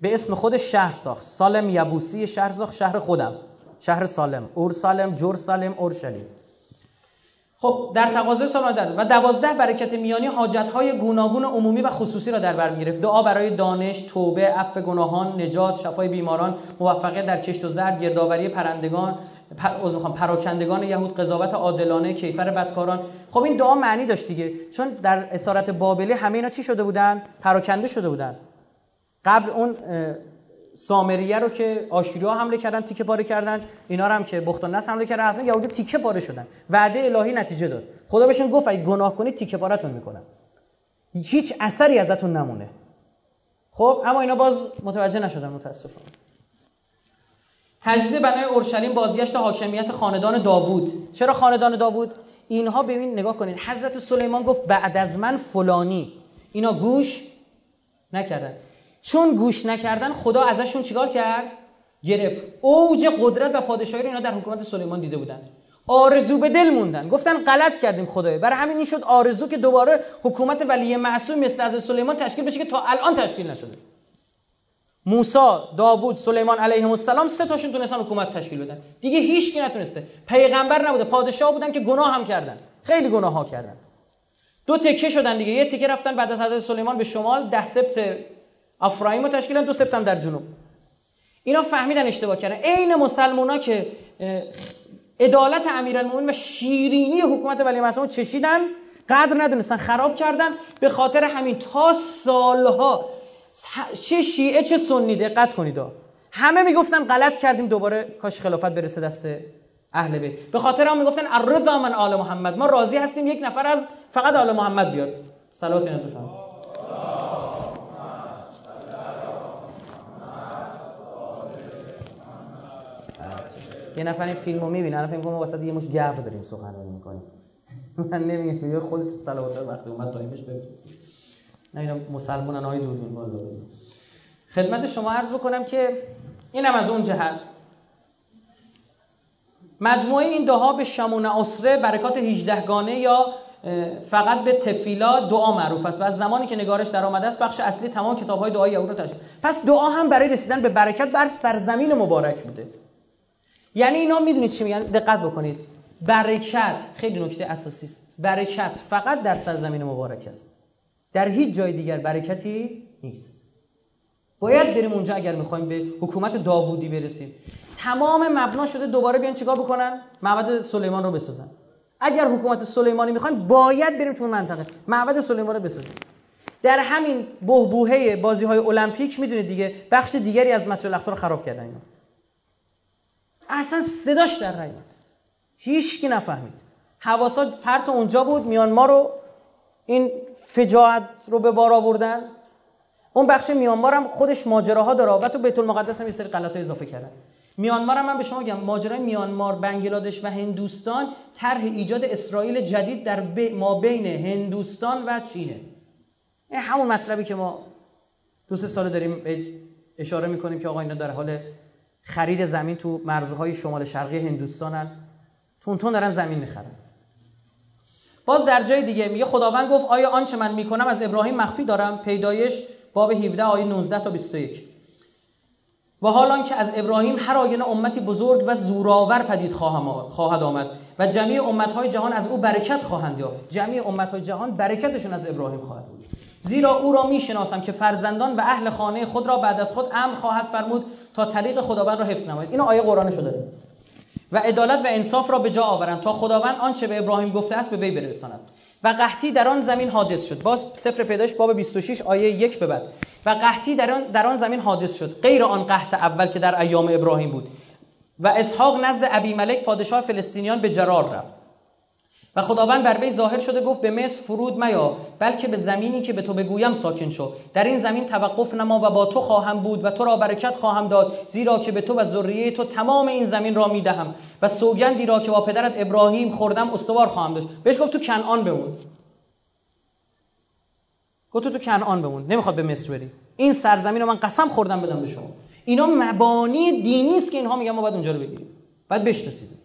به اسم خود شهر ساخت. سالم یبوسی شهر ساخت شهر خودم. شهر سالم اور سالم جور سالم اورشلیم. خب در تقاضای سال داد و دوازده برکت میانی های گوناگون عمومی و خصوصی را در بر می‌گرفت. دعا برای دانش توبه عفو گناهان نجات شفای بیماران موفقیت در کشت و زرع گردآوری پرندگان از می‌خوام پراکندگان یهود قضاوت عادلانه کیفر بدکاران. خب این دعا معنی داشت دیگه. چون در اسارت بابلی همه اینا چی شده بودن؟ پراکنده شده بودن. قبل اون سامریه رو که ها حمله کردن تیکه پاره کردن اینا هم که بخت نصر حمله کردن اصلا یهودی تیکه پاره شدن. وعده الهی نتیجه داد. خدا بهشون گفت اگه گناه کنید تیکه پارهتون می‌کنم. هیچ اثری ازتون نمونه. خب اما اینا باز متوجه نشدن متاسفانه. تجدید بنای اورشلیم بازگشت حاکمیت خاندان داوود. چرا خاندان داوود؟ اینها ببین نگاه کنید. حضرت سلیمان گفت بعد از من فلانی. اینا گوش نکردن. چون گوش نکردن خدا ازشون چیکار کرد؟ گرفت. اوج قدرت و پادشاهی رو اینا در حکومت سلیمان دیده بودن. آرزو به دل موندن. گفتن غلط کردیم خدای. برای همین این شد آرزو که دوباره حکومت ولی معصوم مثل از سلیمان تشکیل بشه که تا الان تشکیل نشده. موسی، داوود، سلیمان علیهم السلام سه تاشون تونستن حکومت تشکیل بدن. دیگه هیچ کی نتونسته. پیغمبر نبوده. پادشاه بودن که گناه هم کردن. خیلی گناه ها کردن. دو تکه شدن دیگه. یه تکه رفتن بعد از حضرت سلیمان به شمال. ده سبت افرایم رو تشکیل دو سپتامبر در جنوب. اینا فهمیدن اشتباه کردن. عین مسلمونا که عدالت امیرالمومنین و شیرینی حکومت ولی معصوم چشیدن قدر ندونستن خراب کردن. به خاطر همین تا سالها چه شیعه چه سنی دقت کنید همه می‌گفتن غلط کردیم دوباره کاش خلافت برسه دست اهل بیت. به خاطر هم می‌گفتن الرضا من آل محمد. ما راضی هستیم یک نفر از فقط آل محمد بیاد. صلوات اینا یه نفر این فیلمو می‌بینه الان فکر کنم واسه یه مش گرد داریم سخنرانی می‌کنیم. [LAUGHS] من نمیگم یه خودت صلوات وقتی اومد time ش بفرستی نه اینا مسلمانن های دوربین والا خدمت شما عرض بکنم که اینم از اون جهت. مجموعه این دعا به شمون اسره برکات 18 گانه یا فقط به تفیلا دعا معروف است و از زمانی که نگارش در آمده است بخش اصلی تمام کتاب های دعای یهود رو تشکیل. پس دعا هم برای رسیدن به برکت بر سرزمین مبارک بوده. یعنی اینا می‌دونید چی میگن؟ دقت بکنید. برکت خیلی نکته اساسی است. برکت فقط در سرزمین مبارک است. در هیچ جای دیگر برکتی نیست. باید بریم اونجا اگر می‌خوایم به حکومت داوودی برسیم. تمام مبنا شده دوباره بیان چیکار بکنن؟ معبد سلیمان رو بسازن. اگر حکومت سلیمانی می‌خوایم باید بریم تو منطقه. معبد سلیمان رو بسازیم. در همین بهبوهه بازی های المپیک می‌دونید دیگه بخش دیگری از مسجد الاقصا رو خراب کردن اینا. اصلا صداش در نیامد هیچ کی نفهمید. حواسا پرت اونجا بود میانمار رو این فجاعت رو به بار آوردن. اون بخش میانمار هم خودش ماجراها داره. و تو بیت المقدس هم یه سری غلطا اضافه کردن. میانمار هم من به شما میگم ماجرای میانمار بنگلادش و هندوستان طرح ایجاد اسرائیل جدید در ما بین هندوستان و چینه. این همون مطلبی که ما دو سه سال داریم اشاره می‌کنیم که آقا اینا در حال خرید زمین تو مرزهای شمال شرقی هندوستانن. تون دارن زمین می‌خرن. باز در جای دیگه میگه خداوند گفت آیا آنچه من می‌کنم؟ از ابراهیم مخفی دارم. پیدایش باب 17 آیه 19 تا 21 و حال که از ابراهیم هر آینه امتی بزرگ و زوراور پدید خواهد آمد و جمعی امتهای جهان از او برکت خواهند یافت. جمعی امتهای جهان برکتشون از ابراهیم خواهد بود. زیرا او را می‌شناسم که فرزندان و اهل خانه خود را بعد از خود امر خواهد فرمود تا طریق خداوند را حفظ نماید. اینو آیه قرآن شده. و عدالت و انصاف را به جا آورند تا خداوند آنچه به ابراهیم گفته است به وی برساند. و قحطی در آن زمین حادث شد. باز سفر پیدایش باب 26 آیه یک به بعد. و قحطی در آن, در آن زمین حادث شد. غیر آن قحط اول که در ایام ابراهیم بود. و اسحاق نزد ابی ملک پادشاه فلسطینیان به جرار رفت. و خداوند بر وی ظاهر شده گفت به مصر فرود میا بلکه به زمینی که به تو بگویم ساکن شو. در این زمین توقف نما و با تو خواهم بود و تو را برکت خواهم داد زیرا که به تو و ذریه تو تمام این زمین را می‌دهم و سوگندی را که با پدرت ابراهیم خوردم استوار خواهم داشت. بهش گفت تو کنعان بمون. گفت تو کنعان بمون. نمی‌خواد به مصر بری. این سرزمین رو من قسم خوردم بدم به شما. اینا مبانی دینی است که اینها میگن ما باید اونجا رو بگیریم. بعد بشناسید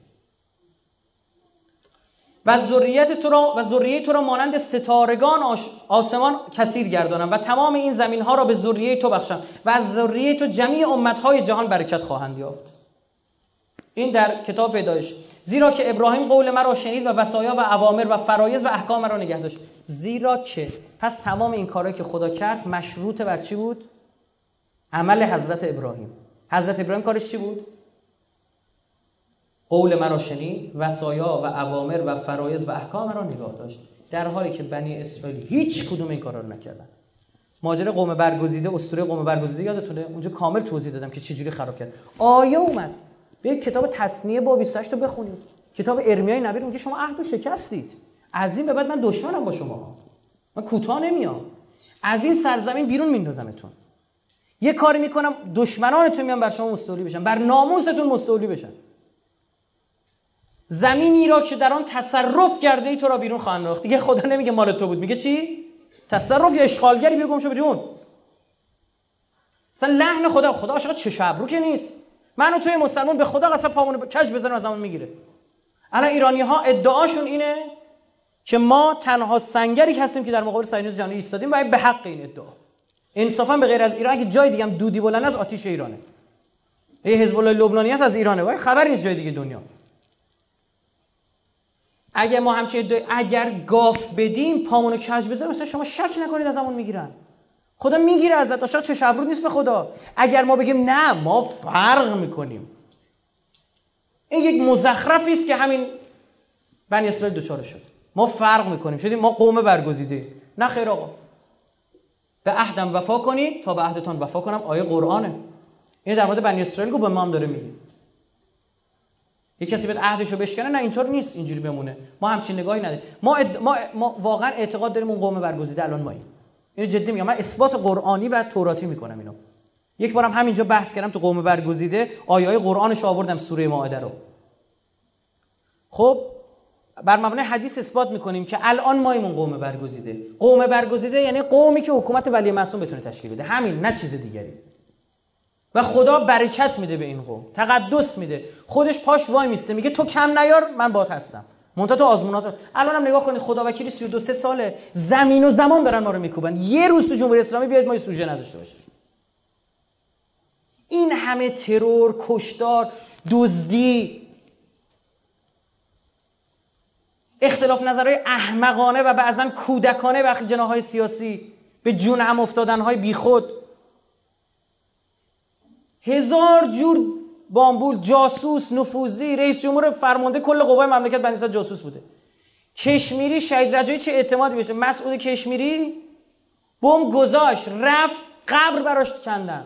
و ذریت تو را و ذریه تو را مانند ستارگان آسمان کثیر گردانم و تمام این زمین ها را به ذریه تو بخشم و از ذریه تو جمیع امت های جهان برکت خواهند یافت. این در کتاب پیدایش زیرا که ابراهیم قول مرا شنید و وصایا و اوامر و فرایض و احکام مرا نگه داشت. زیرا که پس تمام این کارهایی که خدا کرد مشروط بر چی بود؟ عمل حضرت ابراهیم. حضرت ابراهیم کارش چی بود؟ قول مرا شنید وصایا و اوامر و فرایض و احکام مرا نگاه داشت. در حالی که بنی اسرائیل هیچ کدوم این کارا رو نکردن. ماجرا قوم برگزیده اسطوره قوم برگزیده یادتونه؟ اونجا کامل توضیح دادم که چجوری خراب کرد. آیه اومد؟ به کتاب تصنیه با 28 رو بخونید. کتاب ارمیای نبی میگه شما عهد شکستید. از این به بعد من دشمنم با شما. من کوتاه نمیام. از این سرزمین بیرون میندازمتون. یه کاری می‌کنم دشمنانتون میان بر شما مستولی بشن. بر ناموستون مستولی بشن. زمینی را که در آن تصرف کرده ای تو را بیرون خواهند راخت دیگه خدا نمیگه مال تو بود. میگه چی؟ تصرف یا اشغالگری بیا گم بیرون. مثلا لحن خدا خدا عاشق چه ابرو که نیست. و توی مسلمان به خدا قسم پامون کج بزنیم از زمان می‌گیره. الان ایرانی ها ادعاشون اینه که ما تنها سنگری هستیم که در مقابل صهیونیسم جهانی ایستادیم و به حق این ادعا. انصافا به غیر از ایران اگه جای دیگه هم دودی بلند از آتیش ایرانه. یه حزب الله لبنانی هست از ایرانه. وای خبر نیست جای دیگه دنیا. اگر ما همچین اگر گاف بدیم پامونو کج بذاریم مثلا شما شک نکنید از همون می‌گیرن. خدا می‌گیره ازت داشت چه شبرود نیست به خدا. اگر ما بگیم نه ما فرق می‌کنیم. این یک مزخرفی است که همین بنی اسرائیل دوچار شد. ما فرق می‌کنیم. شدیم ما قوم برگزیده نه خیر آقا. به عهدم وفا کنید تا به عهدتان وفا کنم. آیه قرآنه. این در مورد بنی اسرائیل گفت به ما هم داره میگه. یه کسی بیاد عهدش رو بشکنه نه اینطور نیست اینجوری بمونه. ما همچین نگاهی نداریم. ما, ما... ما واقعا اعتقاد داریم اون قوم برگزیده الان ماییم. اینو جدی میگم. من اثبات قرآنی و توراتی می‌کنم اینو. یک بارم همینجا بحث کردم تو قوم برگزیده آیه های قرآنش آوردم سوره مائده رو. خب بر مبنای حدیث اثبات می‌کنیم که الان مایمون قوم برگزیده. قوم برگزیده یعنی قومی که حکومت ولی معصوم بتونه تشکیل بده. همین نه چیز دیگری. و خدا برکت میده به این قوم. تقدس میده. خودش پاش وای میسته. میگه تو کم نیار من بات هستم. منتها تو آزمونات الان هم نگاه کنید خدا وکیلی 32 سه ساله. زمین و زمان دارن ما رو میکوبن. یه روز تو جمهوری اسلامی بیاید ما سوژه نداشته باشیم. این همه ترور کشتار دزدی. اختلاف نظرهای احمقانه و بعضا کودکانه وقتی جناهای سیاسی به جون هم افتادنهای بیخود. هزار جور بامبول جاسوس نفوذی رئیس جمهور فرمانده کل قوای مملکت بنی جاسوس بوده. کشمیری شهید رجایی چه اعتمادی بشه مسعود کشمیری؟ بم گذاشت رفت قبر براش کندن.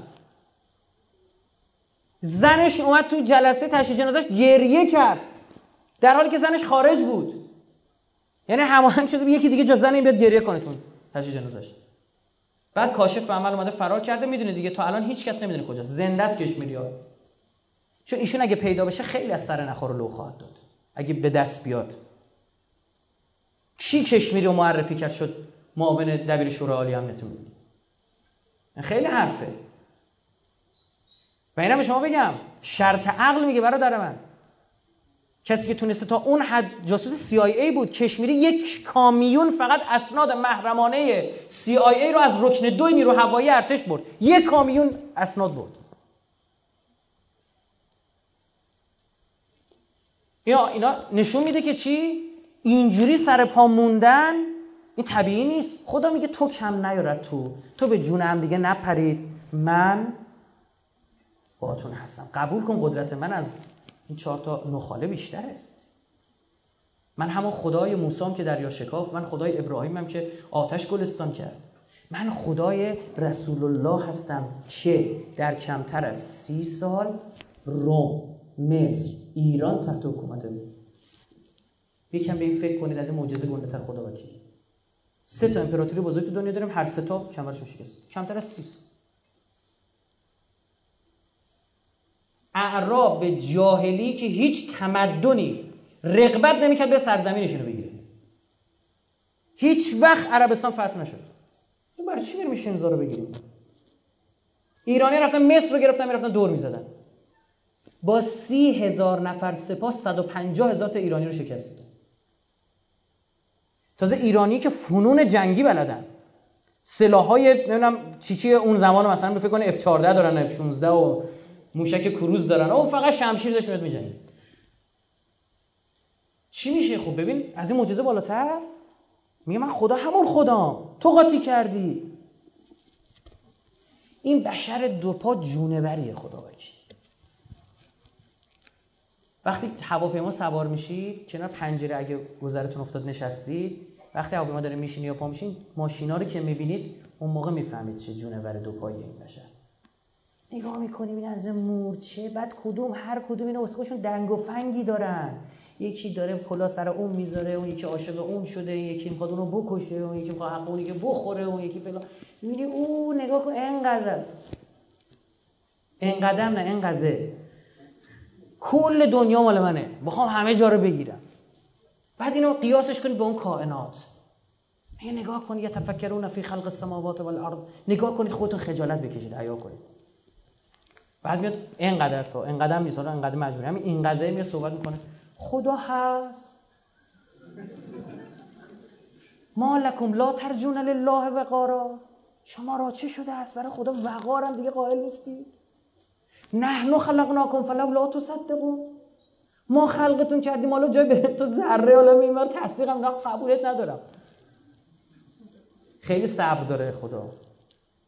زنش اومد تو جلسه تشییع جنازش گریه کرد. در حالی که زنش خارج بود. یعنی هماهنگ شده یکی دیگه جز زن این بیاد گریه کنه تو تشییع جنازش بعد کاشف عمل اومده فرار کرده می‌دونه دیگه. تا الان هیچ کس نمی‌دونه کجاست. زنده است کشمیری ها چون ایشون اگه پیدا بشه خیلی از سر نخور لو خواهد داد. اگه به دست بیاد. کی کشمیری رو معرفی کرد شد؟ معاون دبیر شورای عالی امنیت ملی خیلی حرفه. و اینا به شما بگم شرط عقل میگه برادر من. کسی که تونسته تا اون حد جاسوس CIA بود کشمیری یک کامیون فقط اسناد محرمانه CIA رو از رکن دو نیرو هوایی ارتش برد. یک کامیون اسناد برد. اینا, اینا نشون میده که چی؟ اینجوری سر پا موندن این طبیعی نیست. خدا میگه تو کم نیارد تو. تو به جون هم دیگه نپرید. من باهاتون هستم قبول کن قدرت من از این چهار تا نخاله بیشتره. من همون خدای موسام که دریا شکاف من خدای ابراهیمم که آتش گلستان کرد. من خدای رسول الله هستم که در کمتر از سی سال روم مصر ایران تحت حکومت بود یکم به این فکر کنید از این معجزه گنده تر خدا وکیل سه تا امپراتوری بزرگ تو دنیا داریم هر سه تا کمرشون شکست. کمتر از سی اعراب به جاهلی که هیچ تمدنی رقبت نمی‌کرد به سرزمینشون رو بگیره. هیچ وقت عربستان فتح نشد. برای چی بریم شنزا رو بگیریم؟ ایرانی رفتن مصر رو گرفتن می‌رفتن دور می‌زدن. با سی هزار نفر سپاس 150 هزار تا ایرانی رو شکست داد تازه ایرانی که فنون جنگی بلدن. سلاحای نمی‌دونم چی چی اون زمان مثلا به فکر کنه F14 دارن F16 و موشک کروز دارن. اون فقط شمشیر داشت میاد میجنگه. چی میشه؟ خب ببین از این معجزه بالاتر میگه من خدا همون خدام. تو قاطی کردی. این بشر دو پا جونوریه خدا بکی وقتی هواپیما سوار میشید کنار پنجره اگه گذرتون افتاد نشستید وقتی هواپیما داره میشینی یا پا میشین ماشینا رو که می‌بینید اون موقع می‌فهمید چه جونور دو پایی این بشر. نگاه می‌کنیم این از مورچه بعد کدوم هر کدوم اینا اسکاشون دنگ و فنگی دارن. یکی داره کلا سر اون می‌ذاره اون یکی عاشق اون شده یکی می‌خواد اونو بکشه اون یکی می‌خواد حق اونی که بخوره اون یکی فلان. می‌بینی؟ او نگاه کن انقدر است. انقدر نه انقدر کل دنیا مال منه. بخوام همه جا رو بگیرم. بعد اینو قیاسش کنید به اون کائنات. یه نگاه کنید تفکرون فی خلق السماوات والارض. نگاه کنید خودتون خجالت بکشید حیا کنید. بعد میاد اینقدر است اینقدر نیست حالا اینقدر مجبوری همین این قضیه میاد صحبت می‌کنه. خدا هست. ما لکم لا ترجون لله وقارا. شما را چه شده است؟ برای خدا وقارم دیگه قائل نیستی نحنو خلقناکم فلولا تصدقون. ما خلقتون کردیم حالا جای به تو ذره حالا میمار تصدیقم نه قبولت ندارم. خیلی صبر داره خدا.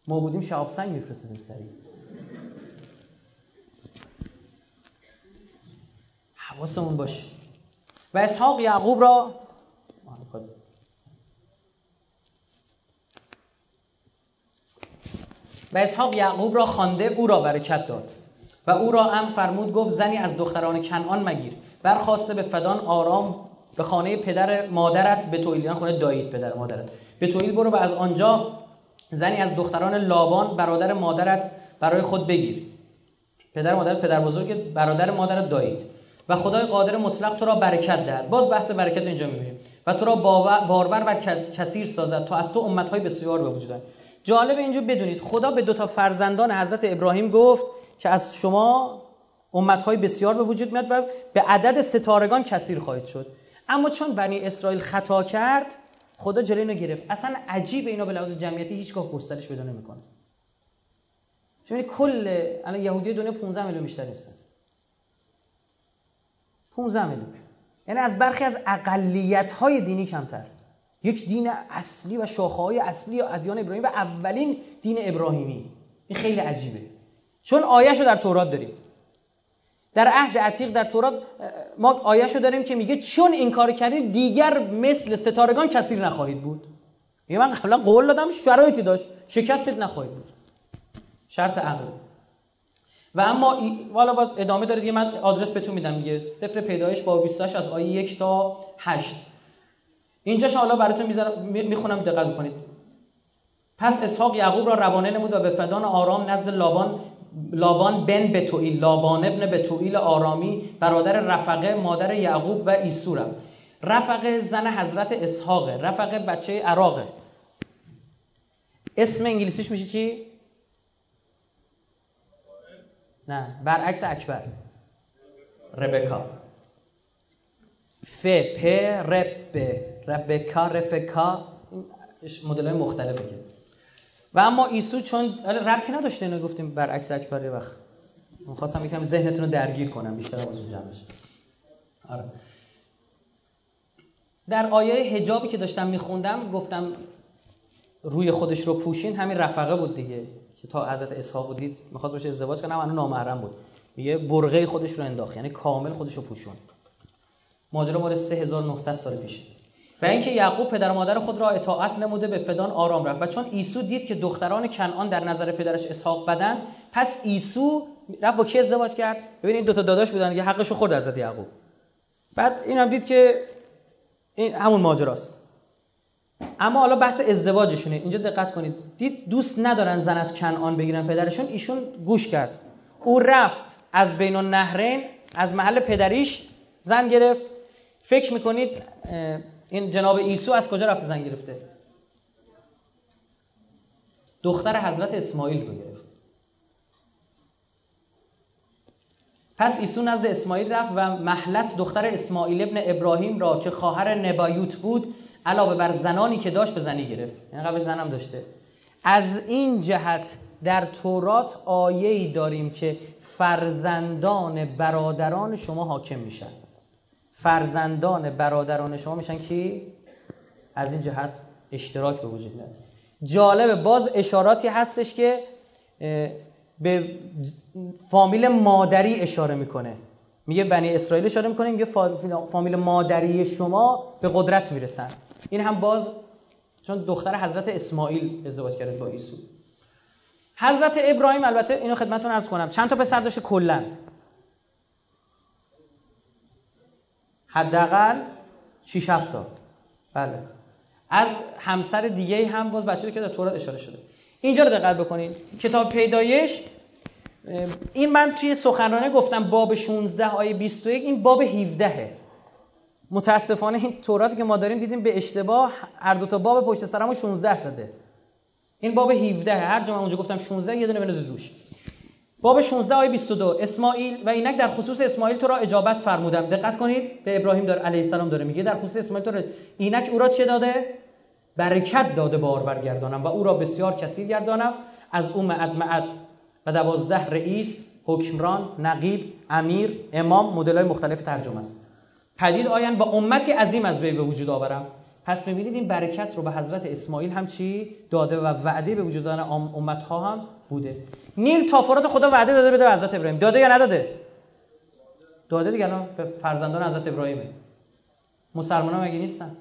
ما بودیم شعب سنگ میفرستیم سریع. حواسمون باشه. و اسحاق یعقوب را و اسحاق یعقوب را خوانده او را برکت داد. و او را هم فرمود گفت زنی از دختران کنعان مگیر. برخواسته به فدان آرام به خانه پدر مادرت به تویل یعنی خانه دایید پدر مادرت. به تویل برو و از آنجا زنی از دختران لابان برادر مادرت برای خود بگیر. پدر مادرت پدر بزرگ برادر مادرت دایید. و خدای قادر مطلق تو را برکت دهد. باز بحث برکت اینجا می‌بینیم. و تو را بارور و کثیر سازد. تا از تو امتهای بسیار به وجود جالب اینجا بدونید خدا به دو تا فرزندان حضرت ابراهیم گفت که از شما امتهای بسیار به وجود میاد و به عدد ستارگان کثیر خواهید شد. اما چون بنی اسرائیل خطا کرد خدا جلوی اینو گرفت. اصلا عجیب اینا به لحاظ جمعیتی هیچگاه گسترش پیدا نمی‌کنه. چون کل الان یهودی دنیا 15 میلیون بیشتر نیستن. 15 میلیون. یعنی از برخی از اقلیت های دینی کمتر. یک دین اصلی و شاخه های اصلی ادیان ابراهیم و اولین دین ابراهیمی. این خیلی عجیبه. چون آیه در تورات داریم. در عهد عتیق در تورات ما آیهشو داریم که میگه چون این کار کردید دیگر مثل ستارگان کثیر نخواهید بود. میگه من قبلا قول دادم شرایطی داشت شکستید نخواهید بود. شرط عقل. و اما والا با ادامه داره دیگه من آدرس بهتون میدم دیگه. سفر پیدایش با 28 از آیه 1 تا 8 اینجاش حالا براتون می‌ذارم می‌خونم دقت بکنید. پس اسحاق یعقوب را روانه نمود و به فدان آرام نزد لابان لابان بن بتوئیل. لابان ابن بتوئیل آرامی برادر رفقه مادر یعقوب و ایسورم رفقه زن حضرت اسحاقه. رفقه بچه عراقه. اسم انگلیسیش میشه چی؟ نه برعکس اکبر. ربکا. ف پ رب. ربکا رفکا. مدل های مختلفه و اما ایسو چون ربطی نداشته اینو گفتیم برعکس اکبر یه وقت. خواستم یکم ذهنتون رو درگیر کنم بیشتر از اون جمعش آره. در آیه حجابی که داشتم میخوندم گفتم روی خودش رو پوشین همین رفقه بود دیگه. که تا حضرت اسحاق بودید می‌خواست باشه ازدواج کنه اما نامحرم بود. میگه برغه خودش رو انداخت یعنی کامل خودش رو پوشون. ماجرا مال 3900 سال پیشه و اینکه یعقوب پدر و مادر خود را اطاعت نموده به فدان آرام رفت. و چون ایسو دید که دختران کنعان در نظر پدرش اسحاق بدن پس ایسو رفت با کی ازدواج کرد؟ ببینید دو تا داداش بودن که حقشو خورد حضرت یعقوب. بعد اینم دید که این همون ماجراست. اما حالا بحث ازدواجشونه. اینجا دقت کنید. دید دوست ندارن زن از کنعان بگیرن پدرشون. ایشون گوش کرد. او رفت از بین النهرین از محل پدریش زن گرفت. فکر می‌کنید این جناب ایسو از کجا رفته زن گرفته؟ دختر حضرت اسماعیل رو گرفت. پس ایسو نزد اسماعیل رفت و محلت دختر اسماعیل ابن ابراهیم را که خواهر نبایوت بود علاوه بر زنانی که داشت به زنی گرفت. یعنی قبلش زنم داشته. از این جهت در تورات آیه‌ای داریم که فرزندان برادران شما حاکم میشن. فرزندان برادران شما میشن کی؟ از این جهت اشتراک به وجود میاد. جالبه باز اشاراتی هستش که به فامیل مادری اشاره می‌کنه. میگه بنی اسرائیل اشاره می‌کنه میگه فامیل مادری شما به قدرت می‌رسن. این هم باز چون دختر حضرت اسماعیل ازدواج کرده با ایسو حضرت ابراهیم البته اینو خدمتتون عرض کنم چند تا پسر داشته کلا. حداقل 6 7 تا. بله. از همسر دیگه هم باز بچه که در تورات اشاره شده. اینجا رو دقت بکنید کتاب پیدایش این من توی سخنرانه گفتم باب 16 آیه 21 این باب 17 متاسفانه این توراتی که ما داریم دیدیم به اشتباه هر دو تا باب پشت سرمو 16 داده این باب 17 هر جا من اونجا گفتم 16 یه دونه بنوزید روش. باب 16 آیه 22 اسماعیل و اینک در خصوص اسماعیل تو را اجابت فرمودم. دقت کنید به ابراهیم داره علیه السلام داره میگه در خصوص اسماعیل تو را اینک او را چه داده؟ برکت داده بار برگردانم و او را بسیار کثیر گردانم. از او معد معد و دوازده رئیس حکمران نقیب امیر امام مدل های مختلف ترجمه است. پدید آین و امتی عظیم از وی به وجود آورم. پس می‌بینید این برکت رو به حضرت اسماعیل هم چی داده و وعده به وجود دادن امت ها هم بوده. نیل تافرات خدا وعده داده بده به حضرت ابراهیم. داده یا نداده؟ داده دیگه الان به فرزندان حضرت ابراهیمه. مسلمان ها مگه نیستن؟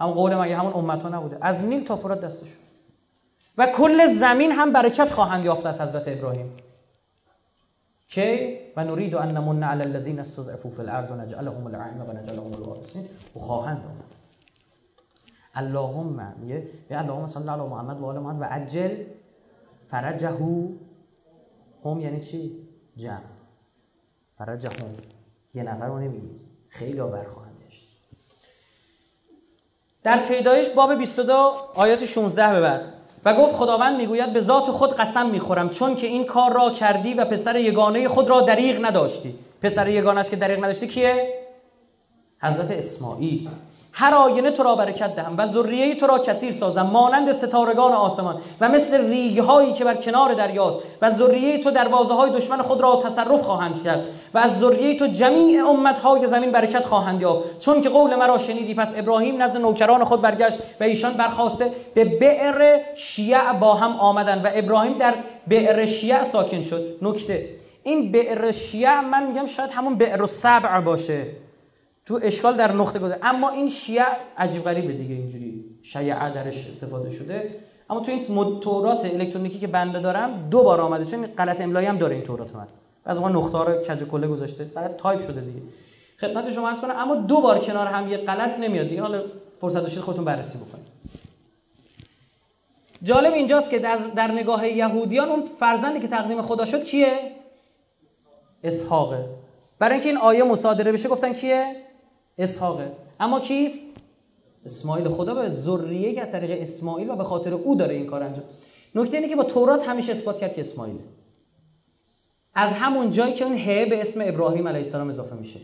همون قول مگه همون امت ها نبوده. از نیل تافرات دستشون و کل زمین هم برکت خواهند یافت از حضرت ابراهیم. که و نرید ان نمن علی الذین استضعفوا فی الارض و نجعلهم الائمه و نجعلهم الوارثین و خواهند اللهم میگه یا اللهم صل علی محمد و آل محمد و عجل فرجهو هم یعنی چی جمع فرجهم یه نفر رو نمیگی خیلی ها برخواهند داشت در پیدایش باب 22 آیات 16 به بعد و گفت خداوند می‌گوید به ذات خود قسم می‌خورم چون که این کار را کردی و پسر یگانه خود را دریغ نداشتی. پسر یگانش که دریغ نداشتی کیه؟ حضرت اسماعیل. هر آینه تو را برکت دهم و ذریه تو را کثیر سازم مانند ستارگان آسمان و مثل ریگ هایی که بر کنار دریاست و ذریه تو دروازه های دشمن خود را تصرف خواهند کرد و از ذریه تو جمیع امت های زمین برکت خواهند یافت. چون که قول مرا شنیدی پس ابراهیم نزد نوکران خود برگشت و ایشان برخواسته به بئر شیع با هم آمدند و ابراهیم در بئر شیع ساکن شد. نکته این بئر شیع من میگم شاید همون بئر سبع باشه. تو اشکال در نقطه گذاره اما این شیعه عجیب غریبه دیگه اینجوری. شیعه درش استفاده شده. اما تو این تورات الکترونیکی که بنده دارم دو بار آمده. چون غلط املایی هم داره این تورات من. از ما نقطه رو کج کله گذاشته. فقط تایپ شده دیگه. خدمت شما عرض کنم اما دو بار کنار هم یه غلط نمیاد دیگه. حالا فرصت داشتید خودتون بررسی بکنید. جالب اینجاست که در, در نگاه یهودیان اون فرزندی که تقدیم خدا شد کیه؟ اسحاقه برای اینکه این آیه مصادره بشه گفتن کیه؟ اسحاقه اما کیست؟ اسماعیل. خدا به ذریه از طریق اسماعیل و به خاطر او داره این کار انجام. نکته اینه که با تورات همیشه اثبات کرد که اسماعیله از همون جایی که اون ه به اسم ابراهیم علیه السلام اضافه میشه.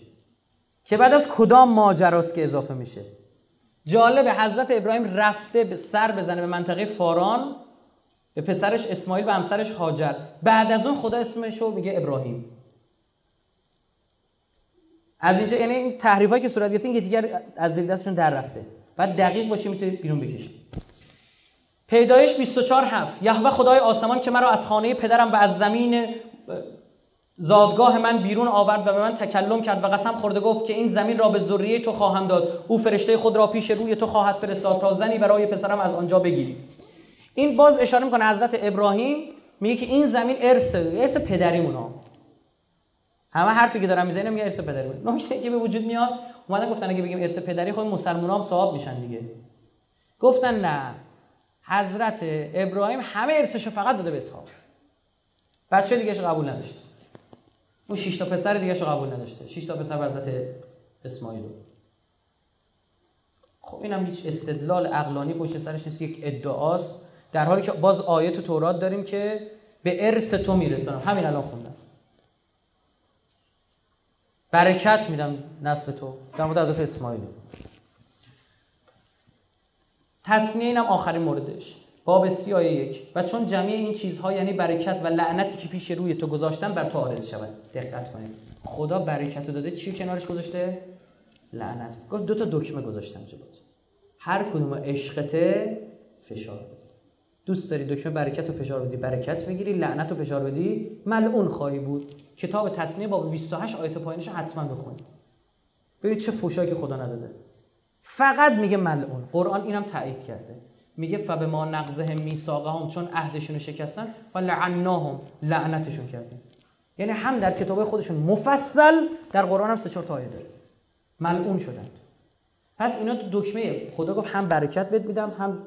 که بعد از کدام ماجراست که اضافه میشه؟ جالب حضرت ابراهیم رفته به سر بزنه به منطقه فاران به پسرش اسماعیل و همسرش هاجر بعد از اون خدا اسمش رو میگه ابراهیم. از اینجا یعنی این تحریفایی که صورت گرفته این دیگر از زیر دستشون در رفته. بعد دقیق باشی می‌تونید بیرون بکشید پیدایش 24 هفت. یهوه خدای آسمان که مرا از خانه پدرم و از زمین زادگاه من بیرون آورد و به من تکلم کرد و قسم خورده گفت که این زمین را به ذریه تو خواهم داد. او فرشته خود را پیش روی تو خواهد فرستاد تا زنی برای پسرم از آنجا بگیری. این باز اشاره می‌کنه حضرت ابراهیم میگه که این زمین ارث ارث پدریمون همه حرفی که دارم می‌زنم میگه ارث پدری. بود نکته که به وجود میاد اومدن گفتن اگه بگیم ارث پدری خود مسلمان هم ثواب میشن دیگه. گفتن نه. حضرت ابراهیم همه ارثشو فقط داده به اسحاق. بچه دیگه قبول نداشت. اون شش تا پسر دیگه قبول نداشته. شش تا پسر حضرت اسماعیل. خب اینم هیچ استدلال عقلانی پشت سرش نیست. یک ادعاست. در حالی که باز آیه تو تورات داریم که به ارث تو میرسانم. همین الان خوندم. برکت میدم نسب تو. در مورد حضرت اسماعیل. تصنیه اینم آخرین موردش. باب سی آیه یک. و چون جمعی این چیزها یعنی برکت و لعنتی که پیش روی تو گذاشتن بر تو آرز شود. دقت کنید. خدا برکت رو داده. چی کنارش گذاشته؟ لعنت. گفت دو تا دکمه گذاشتم جلوت. هر کدوم عشقته فشار. دوست داری دکمه برکت و فشار بدی برکت می‌گیری لعنت و فشار بدی. ملعون خواهی بود. کتاب تصنیه باب 28 آیت پایینش حتما بخونید ببینید چه فوشایی که خدا نداده. فقط میگه ملعون. قرآن اینم تایید کرده. میگه فبه ما نقضه میثاقه هم چون عهدشون رو شکستن. و لعناهم. لعنتشون کردیم یعنی هم در کتاب خودشون مفصل در قرآن هم سه چهار تا آیه داره. ملعون شدند. پس اینا تو دکمه. خدا گفت هم برکت بد میدم هم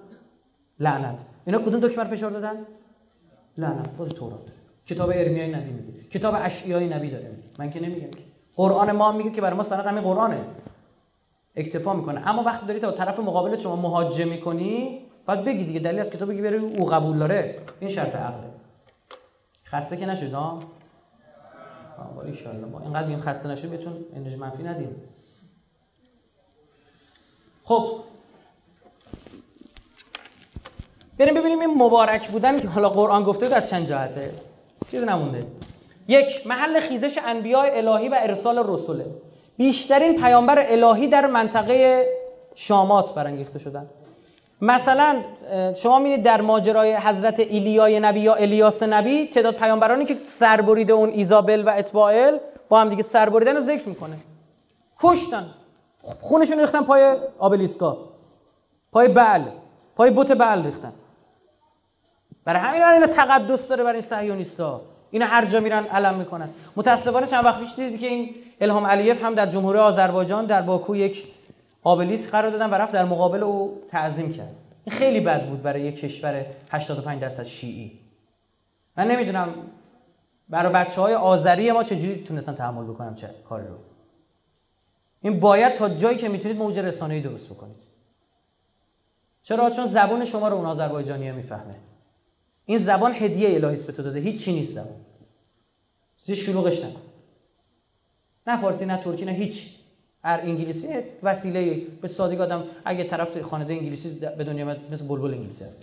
لعنت. اینا کدوم دکمه فشار دادن؟ لعنت خود تورات. کتاب ارمیای نبی میگه. کتاب اشعیای نبی داره من که نمیگم قرآن ما میگه که برای ما سند همین قرآنه. اکتفا می‌کنه. اما وقتی داری تا طرف مقابل شما مهاجم می‌کنی بعد بگی دیگه دلیل از کتاب بگی بره او قبول داره. این شرط عقله. خسته که نشد ها ولی ان ما اینقدر بیم خسته نشد بهتون انرژی منفی ندیم. خب بریم ببینیم این مبارک بودن که حالا قرآن گفته بود از چند جهته. چیز نمونده. یک محل خیزش انبیاء الهی و ارسال رسوله. بیشترین پیامبر الهی در منطقه شامات برانگیخته شدن. مثلا شما می‌بینید در ماجرای حضرت ایلیای نبی یا الیاس نبی تعداد پیامبرانی که سربریده اون ایزابل و اتباعل با هم دیگه سربریدن رو ذکر می‌کنه. کشتن. خونشون ریختن پای آبلیسکا. پای بل پای بوت بل ریختن. برای همین اینا تقدس داره برای صهیونیستا اینا هر جا میرن علم می‌کنن. متاسفانه چند وقت پیش دیدید که این الهام علیف هم در جمهوری آذربایجان در باکو یک آبلیس قرار دادن و رفت در مقابل او تعظیم کرد. این خیلی بد بود برای یک کشور 85 درصد شیعی. من نمی‌دونم برای بچه های آذری ما چجوری تونستن تحمل بکنم چه کاری رو. این باید تا جایی که می‌تونید موج رسانه‌ای درست بکنید. چرا؟ چون زبون شما رو اون آذربایجانیه می‌فهمه. این زبان هدیه الهی به تو داده. هیچ چی نیست زبان. زی شلوغش نکن. نه فارسی نه ترکی نه هیچ. هر انگلیسی وسیله به سادگی آدم اگه طرف خانواده انگلیسی به دنیا مثل بلبل انگلیسی هست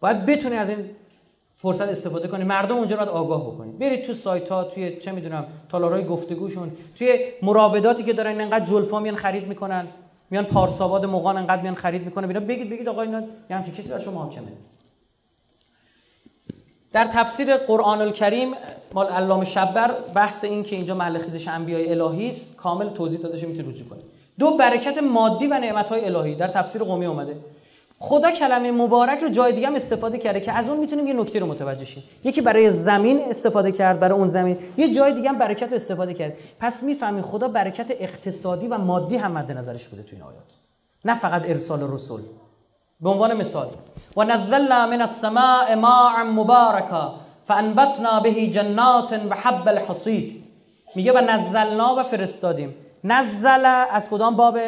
باید بتونی از این فرصت استفاده کنی. مردم اونجا رو آگاه بکنید برید تو سایت ها توی چه می‌دونم تالارهای گفتگوشون توی مراوداتی که دارن اینقدر جلفا میان خرید می‌کنن میان پارساباد مغان انقدر میان خرید می‌کنه بینا بگید بگید آقا اینا یه همچین کسی بر شما حاکمه. در تفسیر قرآن الکریم مال علامه شبر بحث این که اینجا محل خیزش انبیای الهی است کامل توضیح داده شده می‌تونید رجوع کنید. دو برکت مادی و نعمت‌های الهی در تفسیر قومی اومده. خدا کلمه مبارک رو جای دیگه هم استفاده کرده که از اون می‌تونیم یه نکته رو متوجه شیم. یکی برای زمین استفاده کرد برای اون زمین. یه جای دیگه هم برکت رو استفاده کرد. پس می‌فهمیم خدا برکت اقتصادی و مادی هم مد نظرش بوده تو این آیات. نه فقط ارسال رسول. به عنوان مثال. و نزلنا من السماء ماء مبارکا فانبتنا به جنات و حب الحصید میگه و نزلنا و فرستادیم. نزل از کدام باب؟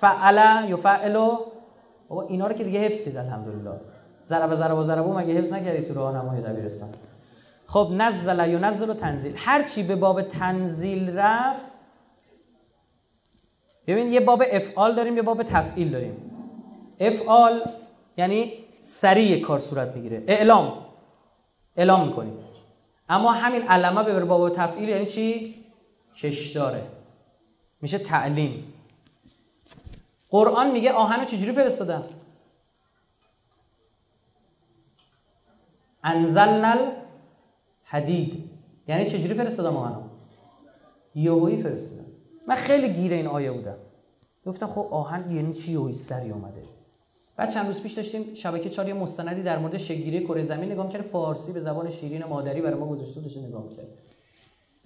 فعل یفعل بابا اینا رو که دیگه حفظید الحمدلله. ضرب ضرب ضرب مگه حفظ نکردید تو راهنمای دبیرستان؟ خب نزل یا نزل و تنزیل. هر چی به باب تنزیل رفت ببین یه باب افعال داریم یه باب تفعیل داریم. افعال یعنی سریع کار صورت می‌گیره. اعلام. اعلام می‌کنیم. اما همین علمه به باب تفعیل یعنی چی؟ کشداره میشه تعلیم. قرآن میگه آهن رو چجوری فرستادم؟ انزلنا حدید یعنی چجوری فرستادم آهن رو یهویی فرستادم. من خیلی گیر این آیه بودم. گفتم خب آهن یعنی چی؟ یهویی سری اومده. بعد چند روز پیش داشتیم شبکه چاری مستندی در مورد شگیری کره زمین نگاه کرد فارسی به زبان شیرین مادری برای ما گذاشته داشته نگاه کرد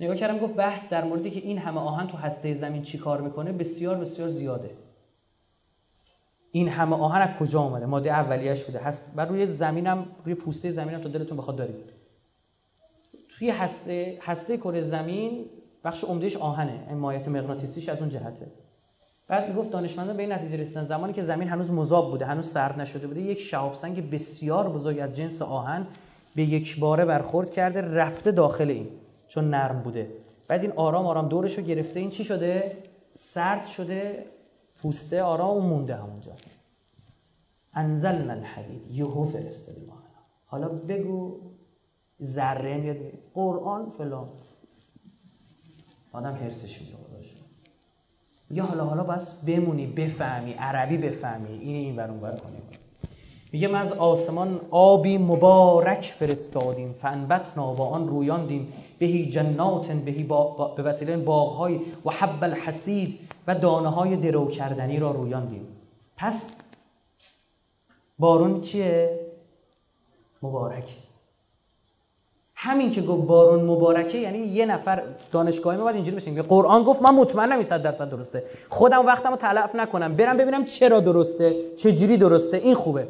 نگاه کردم گفت بحث در موردی که این همه آهن تو هسته زمین چی کار می‌کنه بسیار بسیار زیاده. این همه آهن از کجا اومده؟ ماده اولیش بوده. هست. بر روی زمینم روی پوسته زمینم تا دلتون بخواد دارید. توی هسته هسته کره زمین بخش عمدهش آهنه. این مایت مغناطیسیش از اون جهته. بعد می‌گفت دانشمندان به این نتیجه رسیدن. زمانی که زمین هنوز مذاب بوده هنوز سرد نشده بوده یک شهاب سنگ بسیار بزرگ از جنس آهن به یک باره برخورد کرده رفته داخل این چون نرم بوده. بعد این آرام آرام دورش رو گرفته. این چی شده؟ سرد شده پوسته آرام مونده همونجا. انزلنا الحدید. یهو فرستادیم حالا بگو ذره میاد. قرآن فلان. آدم حرسش میاد یا حالا حالا بس بمونی بفهمی عربی بفهمی. این این ورون ور کنیم. میگه من از آسمان آبی مبارک فرستادیم فانبتنا با آن رویاندیم. بهی جنات بهی با به وسیله باغهای و حب الحسید و دانه های درو کردنی را رویاندیم. پس بارون چیه؟ مبارک. همین که گفت بارون مبارکه یعنی یه نفر دانشگاهی ما باید اینجوری بشیم قرآن گفت من مطمئنم این صد درصد درسته. خودم وقتم رو تلف نکنم برم ببینم چرا درسته چه جوری درسته. این خوبه.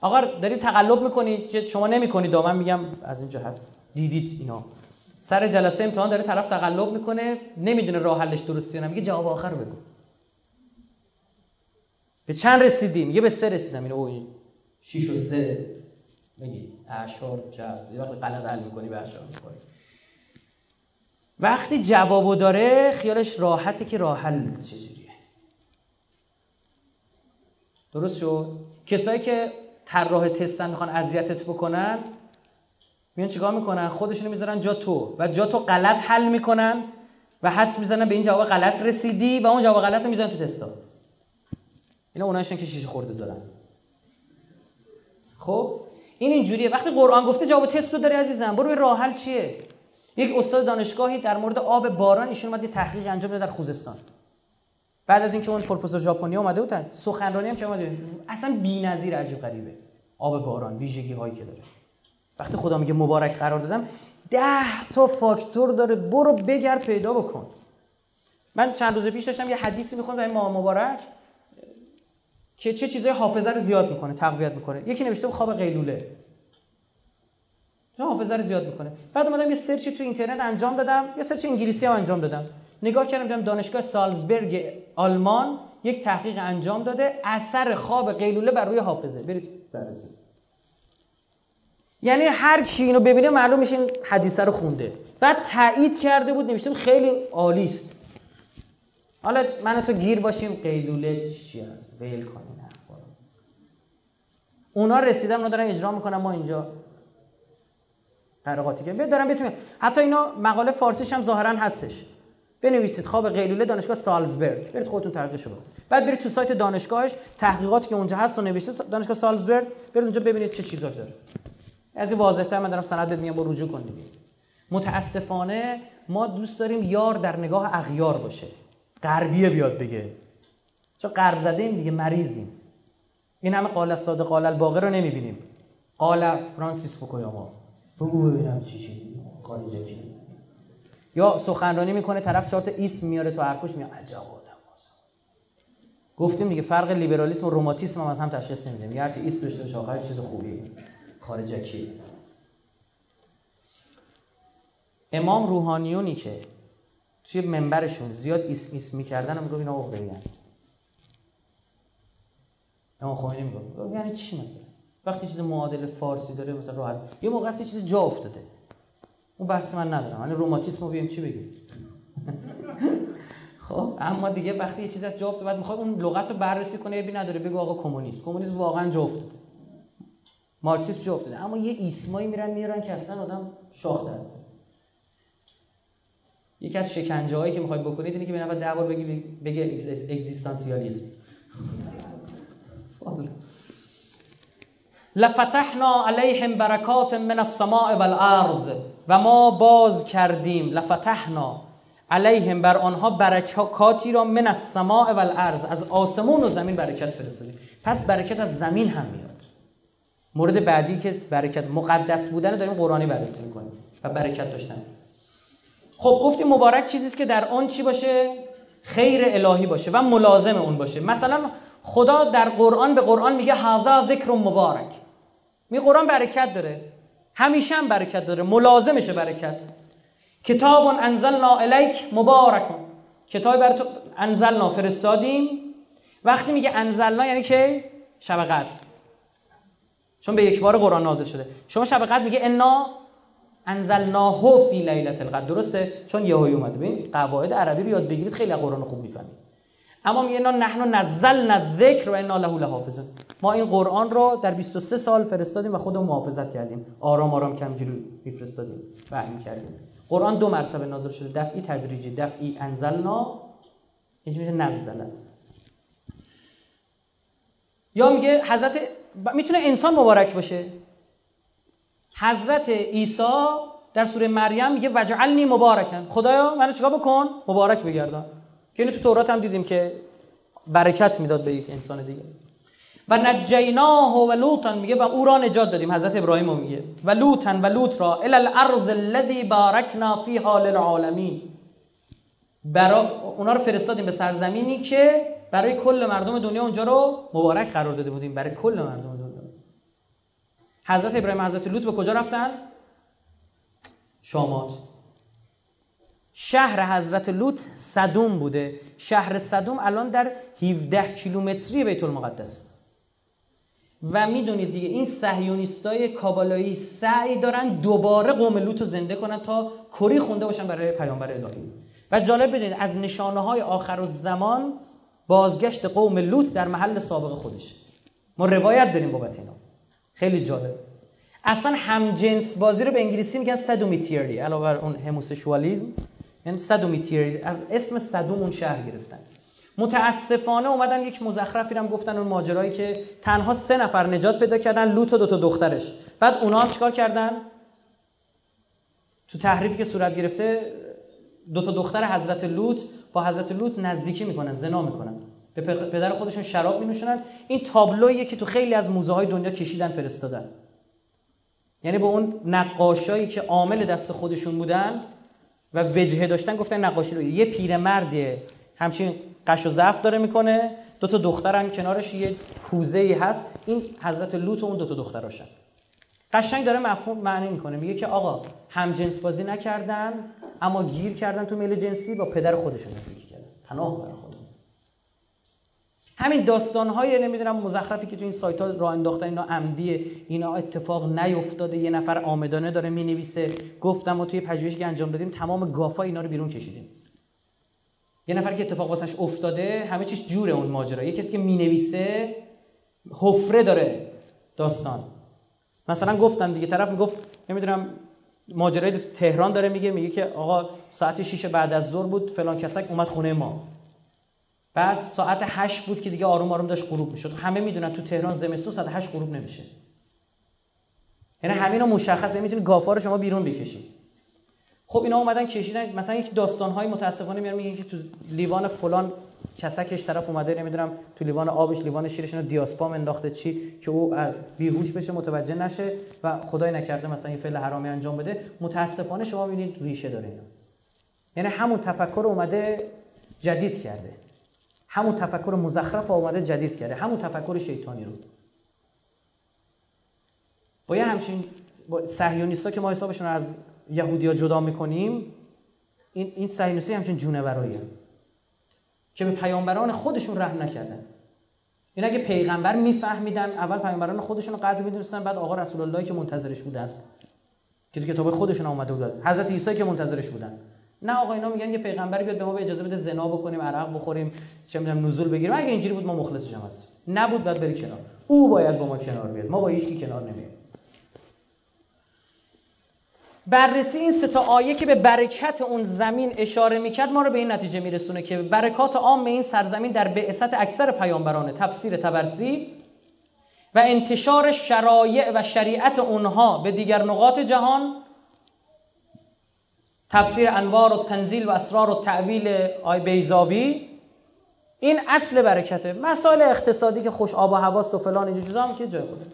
آقا داری تقلب می‌کنی؟ شما نمی‌کنید؟ من میگم از این جهت دیدید اینا. سر جلسه امتحان داره طرف تقلب می‌کنه نمی‌دونه راه حلش درستی یا میگه جواب آخر بگو. به چند رسیدیم؟ میگه به سه رسیدم. این او 6 و 3 میگی؟ اشار جست یه وقتی غلط حل می‌کنی به اشار می‌کنی وقتی جوابو داره خیالش راحته که راه حل چجوریه. درست شد؟ کسایی که طراح تستن می‌خوان اذیتت بکنن میان چیکار می‌کنن؟ خودشونو می‌ذارن جا تو و جا تو غلط حل می‌کنن و حد می‌زنن به این جواب غلط رسیدی و اون جواب غلط رو می‌زنن تو تستا. اینا اونایشن که شیشه خورده دارن. خب؟ این اینجوریه. وقتی قرآن گفته جواب تست رو داری عزیزم. برو راه حل چیه. یک استاد دانشگاهی در مورد آب باران ایشون اومد تحقیق انجام داد در خوزستان. بعد از اینکه اون پروفسور ژاپنی اومده بودن سخنرانی هم که اومده. اصلا بی‌نظیر عجیب غریبه. آب باران ویژگی هایی که داره. وقتی خدا میگه مبارک قرار دادم ده تا فاکتور داره. برو بگرد پیدا بکن. من چند روز پیش داشتم یه حدیثی میخوندم این ماه مبارک. که چه چیزای حافظه رو زیاد می‌کنه تقویت می‌کنه. یکی نوشته خواب قیلوله. حافظه رو زیاد می‌کنه. بعد اومدم یه سرچی تو اینترنت انجام دادم. یه سرچ انگلیسی هم انجام دادم. نگاه کردم دیدم دانشگاه سالزبرگ آلمان یک تحقیق انجام داده. اثر خواب قیلوله بر روی حافظه. برید. بررسی. یعنی هر کی اینو ببینه معلوم میشه این حدیثه رو خونده. بعد تایید کرده بود نوشته خیلی عالی است. حالا من تو گیر باشیم قیلوله چی هست؟ ویل کنین اونا رسیدن اونا دارن اجرا می‌کنن ما اینجا قراقاتی که دارم بتونیم حتی اینا مقاله فارسیش هم ظاهرا هستش. بنویسید خواب قیلوله دانشگاه سالزبرگ. برید خودتون تحقیقش رو بعد برید تو سایت دانشگاهش تحقیقاتی که اونجا هست رو نوشته دانشگاه سالزبرگ برید اونجا ببینید چه چیزایی داره. از این واضح‌تر من دارم سند میگم با رجوع کنید متاسفانه ما دوست داریم یار در نگاه اغیار باشه. غربیه بیاد بگه چون غرب زده ایم دیگه مریضیم. این همه قال صادق قال الباقر رو نمی‌بینیم. قال فرانسیس فوکویاما. بگو ببینم چی چی. قال چی؟ یا سخنرانی می‌کنه طرف چهار تا اسم میاره تو حرفش میاد عجب آدم گفتیم دیگه فرق لیبرالیسم و روماتیسم هم از هم تشخیص نمیده میگه هرچی اسم داشته باشه آخر چیز خوبی خارجکی امام روحانیونی که توی منبرشون زیاد اسم اسم می‌کردن میگه اینا عقده‌این امام خمینی میگه یعنی چی مثلا؟ وقتی چیز معادل فارسی داره مثلا راحت. یه موقع است چیز جا افتاده. اون بحث من ندارم. یعنی روماتیسم رو بیم چی بگیم؟ [LAUGHS] خب اما دیگه وقتی یه چیز از جا افتاده بعد می‌خواد اون لغت رو بررسی کنه بی نداره بگو آقا کمونیست. کمونیسم واقعا جا افتاده. مارکسیسم جا افتاده. اما یه ایسمایی میرن میارن که اصلا آدم شاخ یکی از شکنجه هایی که می‌خواید بکنید اینه که به نفر ده بار بگی بگه اگزیستانسیالیسم. [LAUGHS] لفتحنا علیهم برکات من السماء والارض و ما باز کردیم. لفتحنا علیهم بر آنها برکاتی را من السماء والارض. از آسمون و زمین برکت فرستادیم. پس برکت از زمین هم میاد. مورد بعدی که برکت مقدس بودن داریم قرآنی بررسی می‌کنیم و برکت داشتن. خب گفتیم مبارک چیزی که در آن چی باشه؟ خیر الهی باشه و ملازم اون باشه. مثلا خدا در قرآن به قرآن میگه هذا ذکر مبارک. می قرآن برکت داره. همیشه هم برکت داره. ملازمشه برکت. کتاب انزلنا الیک مبارک. کتاب بر تو انزلنا فرستادیم. وقتی میگه انزلنا یعنی که شب قدر چون به یک بار قرآن نازل شده. شما شب قدر میگه انا انزلناه فی لیلة القدر. درسته؟ چون یهویی اومده ببین قواعد عربی رو یاد بگیرید خیلی قرآن خوب می‌فهمید. اما میگه اینا نحن نزلنا الذکر و انا له لحافظون. ما این قرآن رو در 23 سال فرستادیم و خودمون محافظت کردیم. آرام آرام کمجوری میفرستادیم. وحی کردیم قرآن دو مرتبه نازل شده. دفعی تدریجی دفعی انزلنا این میشه نزله یا میگه حضرت می‌تونه انسان مبارک باشه. حضرت عیسی در سوره مریم میگه وجعلنی مبارکن خدایا منو چیکار بکن؟ مبارک بگردان که اینو تو تورات هم دیدیم که برکت می‌داد به یک انسان دیگه. و نجیناه و لوطا. میگه و او را نجات دادیم. حضرت ابراهیم میگه و لوطا و لوط را الى الارض الذي بارکنا فیها للعالمین. برا اونا رو فرستادیم به سرزمینی که برای کل مردم دنیا اونجا رو مبارک قرار داده بودیم. برای کل مردم حضرت ابراهیم حضرت لوط به کجا رفتن؟ شامات. شهر حضرت لوط صدوم بوده. شهر صدوم الان در 17 کیلومتری بیت المقدس. و می‌دونید دیگه این صهیونیستای کابالایی سعی دارن دوباره قوم لوط رو زنده کنن تا کری خونده باشن برای پیامبر الهی. و جالب بدونید از نشانه های آخر زمان بازگشت قوم لوط در محل سابق خودش. ما روایت داریم بابت اینا. خیلی جالب. اصلا همجنس بازی رو به انگلیسی میگن سدومیتیری علاوه بر اون هموسشوالیزم یعنی سدومیتیری از اسم صدوم اون شهر گرفتن. متاسفانه اومدن یک مزخرفی هم گفتن اون ماجرایی که تنها سه نفر نجات پیدا کردن لوط و دو تا دخترش. بعد اونا هم چیکار کردن؟ تو تحریفی که صورت گرفته دو تا دختر حضرت لوط با حضرت لوط نزدیکی می‌کنن زنا می‌کنن. به پدر خودشون شراب مینوشنن این تابلویی که تو خیلی از موزه های دنیا کشیدن فرستادن. یعنی به اون نقاشایی که عامل دست خودشون بودن و وجهه داشتن گفتن نقاشی رو. یه پیرمرد همچین قش و ضعف داره می‌کنه. دو تا دخترن کنارش یه کوزه ای هست. این حضرت لوط و اون دو تا دختراشن. قشنگ داره مفهوم معنی می‌کنه. میگه که آقا هم جنس بازی نکردن اما گیر کردن تو میل جنسی با پدر خودشون نزدیکی کردن. پناه خودم همین داستان های نمی‌دونم مزخرفی که تو این سایت ها راه انداختن اینا عمدیه. اینا اتفاق نیفتاده. یه نفر آمدانه داره می‌نویسه. گفتم و توی پژوهشی که انجام دادیم تمام گافا اینا رو بیرون کشیدیم. یه نفر که اتفاق واسش افتاده همه چیز جوره اون ماجرا. یه کسی که می‌نویسه حفره داره داستان. مثلا گفتم دیگه طرف می‌گفت نمی‌دونم ماجرای تهران داره میگه میگه که آقا ساعت 6 بعد از ظهر بود فلان کسک اومد خونه ما. بعد ساعت 8 بود که دیگه آروم آروم داشت غروب می‌شد. همه می‌دونن تو تهران زمستون ساعت 8 غروب نمیشه. یعنی همین رو مشخصه می‌تونید گافا رو شما بیرون بکشید خب اینا اومدن کشیدن. مثلا یک داستان های متاسفانه میارن میگن که تو لیوان فلان کسکش طرف اومده نمی‌دونم تو لیوان آبش لیوان شیرش اینو دیاسپام انداخته چی که او بیهوش بشه متوجه نشه و خدای نکرده مثلا این فعل حرامی انجام بده. متاسفانه شما می‌بینید ریشه داره اینا. یعنی همون تفکر اومده جدید کرده. همون تفکر مزخرف اومده جدید کرده. همون تفکر شیطانی رو. با یه همچین با صهیونیستا که ما حسابشون رو از یهودیا جدا می‌کنیم این این صهیونیستی همچین جونوراییه که به پیامبران خودشون رحم نکردن. این اگه پیغمبر میفهمیدن اول پیامبران خودشون رو قدر می‌دونستن بعد آقا رسول الله که منتظرش بودن. که تو کتاب خودشون اومده بود حضرت عیسی که منتظرش بودن. نه آقا اینا میگن یه پیغمبری بیاد به ما به اجازه بده زنا بکنیم عرق بخوریم چه می‌دونم نزول بگیریم. اگه اینجوری بود ما مخلصش هم هستیم. نبود بعد بری کنار. او باید با ما کنار بیاد. ما با هیچ کنار نمیایم. بررسی این سه تا آیه که به برکت اون زمین اشاره می‌کرد ما رو به این نتیجه میرسونه که برکات عام این سرزمین در بعثت اکثر پیامبرانه تفسیر تبرسی و انتشار شرایع و شریعت اونها به دیگر نقاط جهان تفسیر انوار و تنزیل و اسرار و تعویل آی بیزابی این اصل برکته. مسائل اقتصادی که خوش آب و هواست و فلان اینجا هم که جای بوده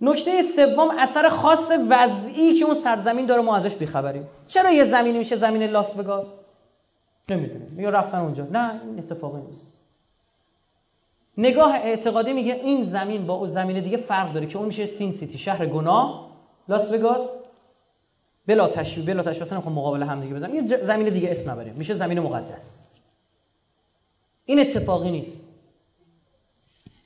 نکته سوم اثر خاص وضعی که اون سرزمین داره ما ازش بیخبریم. چرا یه زمینی میشه زمین لاس وگاس نمی‌دونیم یا رفتن اونجا. نه این اتفاقی نیست. نگاه اعتقادی میگه این زمین با اون زمین دیگه فرق داره که اون میشه سین سیتی. شهر گناه لاس وگاس بلا تشبیه بلا تشبیه مثلا خب مقابل هم دیگه بزنم. یه زمین دیگه اسم نبریم میشه زمین مقدس. این اتفاقی نیست.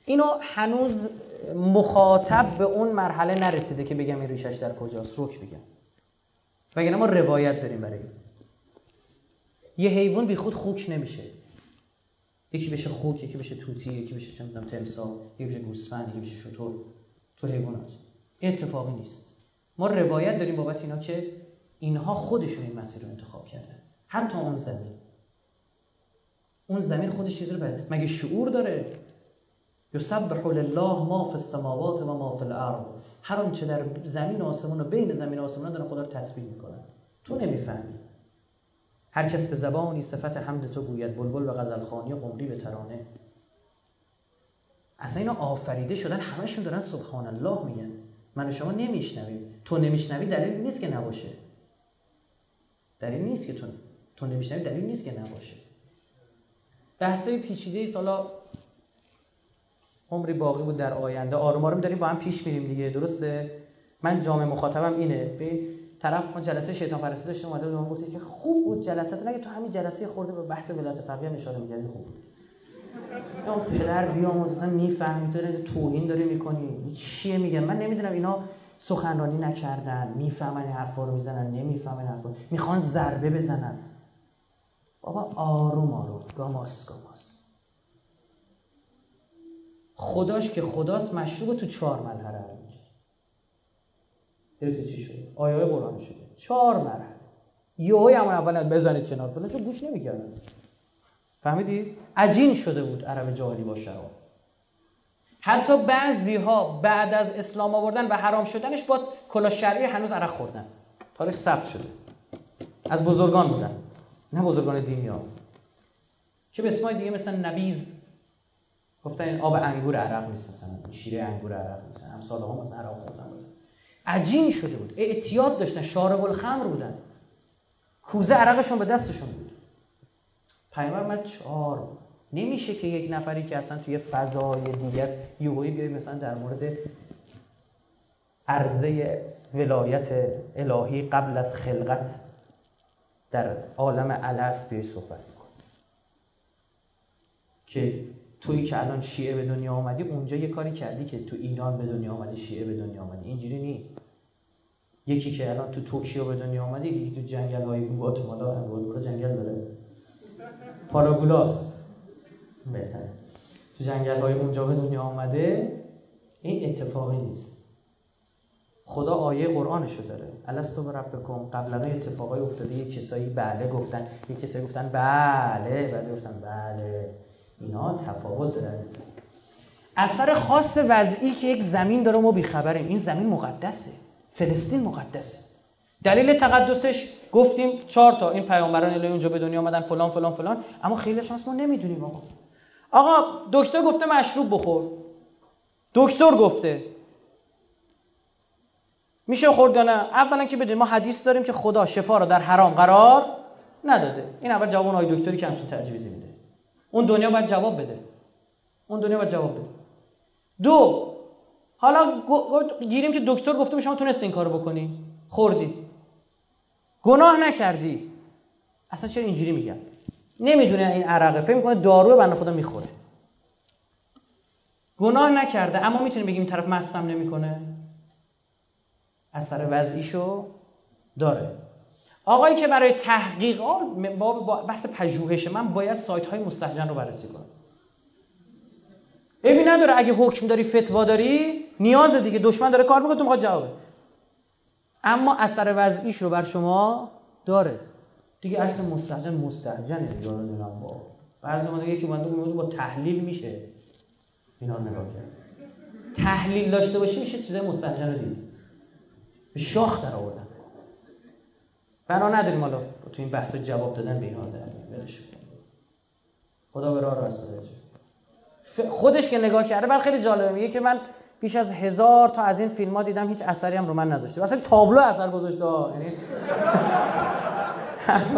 اینو هنوز مخاطب به اون مرحله نرسیده که بگم این ریشش در کجاست. روک بگم وگرنه ما روایت داریم برای یه حیوان بی خود خوک نمیشه. یکی بشه خوک یکی بشه توتی یکی بشه چه می‌دونم تمسا یکی بشه گوسفند یکی بشه شتر تو حیوانات. این اتفاقی نیست. ما روایت داریم بابت اینا که اینها خودشون این مسیر رو انتخاب کردن. حتی اون زمین. اون زمین خودش چیزی رو مگه شعور داره؟ یسبح لله ما فی السماوات و ما فی الارض. هر چه در زمین و آسمان و بین زمین و آسمان داره خدا رو تسبیح می‌کنه تو نمی‌فهمی. هر کس به زبانی صفت حمد تو گوید. بلبل و غزلخوانی و قمری به ترانه. اصلا اینا آفریده شدن همشون دارن سبحان الله میگن. من و شما نمیشنویم. تو نمیشنوی دلیل نیست که نباشه. دلیل نیست که تو تو نمیشنوی دلیل نیست که نباشه. بحثای پیچیده ای سالا عمری باقی بود در آینده. آروم آروم داریم با هم پیش میریم دیگه. درسته؟ من جامعه مخاطبم اینه. به طرف ما جلسه شیطان پرستی داشتیم اومده بود گفت که خوب بود جلسات نگه تو همین جلسه خورده به بحث ولایت فقیه اشاره می‌کردی خوب بود. یا پدر بیاموز اصلا می‌فهمی تو توهین داری می‌کنی. چیه میگه؟ من نمی‌دونم اینا سخنرانی نکردن می‌فهمن حرفا رو می‌زنن نمی‌فهمن حرفا. می‌خوان ضربه بزنن. بابا آروم آروم. گاماس گاماس خداش که خداست مشروب تو چهار مرحله میشه چی شده آیه قرآن شده. چهار مرحله. یهو همون اول بزنید کنار. فلان چون گوش نمی‌کردن. فهمیدید عجین شده بود عرب جاهلی با شراب. حتی بعضی ها بعد از اسلام آوردن و حرام شدنش با کلا شرعی هنوز عرق خوردن. تاریخ ثبت شده. از بزرگان بودن. نه بزرگان دینی ها. که به اسمای دیگه مثل نبیز. گفتن این آب انگور عرق نیست مثلا. شیره انگور عرق نیست. امثال هم مثلا عرق خوردن بود عجین شده بود. اعتیاد داشتن. شارب الخمر بودن. کوزه عرقشون به دستشون بود. پیامبر من چهار نمیشه که یک نفری که اصلا توی فضای دیگه است یهویی بیای مثلا در مورد عرضه ولایت الهی قبل از خلقت در عالم الست بیای صحبت کن که توی که الان شیعه به دنیا آمدی اونجا یه کاری کردی که تو ایران به دنیا آمدی شیعه به دنیا آمدی. اینجوری نیست یکی که الان تو توکیو به دنیا آمده یکی تو جنگل های گواتمالا جنگل داره. پاراگولاس. بهتره. تو جنگل های اونجا به دنیا آمده این اتفاقی نیست. خدا آیه قرآنشو داره. الستو بربکم. قبلا اتفاقای افتاده یه کسایی بله گفتن. یه کسایی گفتن بله بعضی گفتن بله. اینا تفاوت داره عزیزم. اثر خاص وضعی که یک زمین داره ما بیخبریم. این زمین مقدسه. فلسطین مقدسه. دلیل تقدسش گفتیم چهار تا این پیامبران الهی اونجا به دنیا آمدن فلان فلان فلان. اما خیلی شانس ما نمی‌دونیم آقا. آقا دکتر گفته مشروب بخور. دکتر گفته. میشه خورد نه؟ اولا که بدونیم ما حدیث داریم که خدا شفا رو در حرام قرار نداده. این اول جواب اون دکتری که همچین تجویزی میده. اون دنیا باید جواب بده. اون دنیا باید جواب بده. دو حالا گیریم که دکتر گفته به شما تونست این کارو بکنی خوردی گناه نکردی. اصلا چرا اینجوری میگم؟ نمی‌دونه این عرقه. فکر می‌کنه دارو بنده خدا می‌خوره. گناه نکرده. اما می‌تونیم بگیم این طرف مستم نمی‌کنه. اثر وضعیشو داره. آقایی که برای تحقیق با بحث پژوهش من باید سایت های مستحجن رو بررسی کنم. ببین نداره. اگه حکم داری فتوا داری نیاز دیگه. دشمن داره کار می‌کنه تو می‌خواد جوابه اما اثر وضعیش رو بر شما داره. دیگه عکس مستحجن مستحجنه دیگه نمی‌دونم با. بعضی ما دیگه که من با تحلیل میشه. اینا نگاه کرد. تحلیل داشته باشی میشه چیزای مستحجن رو دید. به شاخ در آوردن. بنا نداریم حالا تو این بحث جواب دادن به اینها در خدا به راه راست خودش که نگاه کرده بعد خیلی جالبه. میگه که من بیش از هزار تا از این فیلم ها دیدم هیچ اثری هم رو من نذاشته اصلا تابلو اثر گذاشته یعنی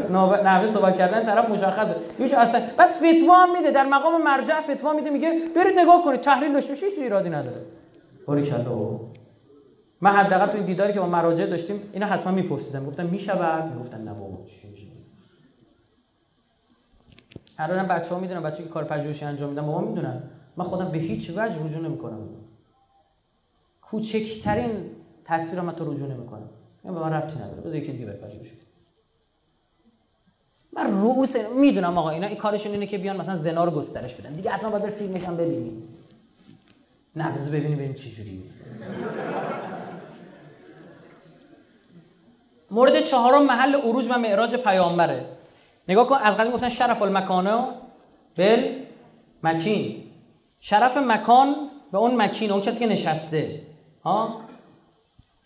[LAUGHS] نحوه صحبت کردن طرف مشخصه. هیچ اصلا بعد فتوا هم میده در مقام مرجع فتوا میده میگه برید نگاه کنید تحلیل داشته هیچ ایرادی نداره. باریکلا من حداقل تو این دیداری که با مراجع داشتیم اینا حتما میپرسیدم. گفتم می‌شود می‌گفتن نه بابا الان بچه‌ها می‌دونن بچه‌ای که کار پژوهشی انجام میدن بابا می‌دونن. من خودم به هیچ وجه رجوع نمی‌کنم. کوچکترین تصویر من تو رجوع نمی‌کنم. این به من ربطی نداره. بذار یکی دیگه بپژوهش من رؤوس می‌دونم آقا اینا این کارشون اینه که بیان مثلا زنا رو گسترش بدن. دیگه حتما باید بر فیلمش هم ببینیم نه بذار ببینیم ببینیم چی جوریه. مورد چهارم محل عروج و معراج پیامبره. نگاه کن از قدیم گفتن شرف المکانه بل مکین. شرف مکان به اون مکین اون کسی که نشسته. ها؟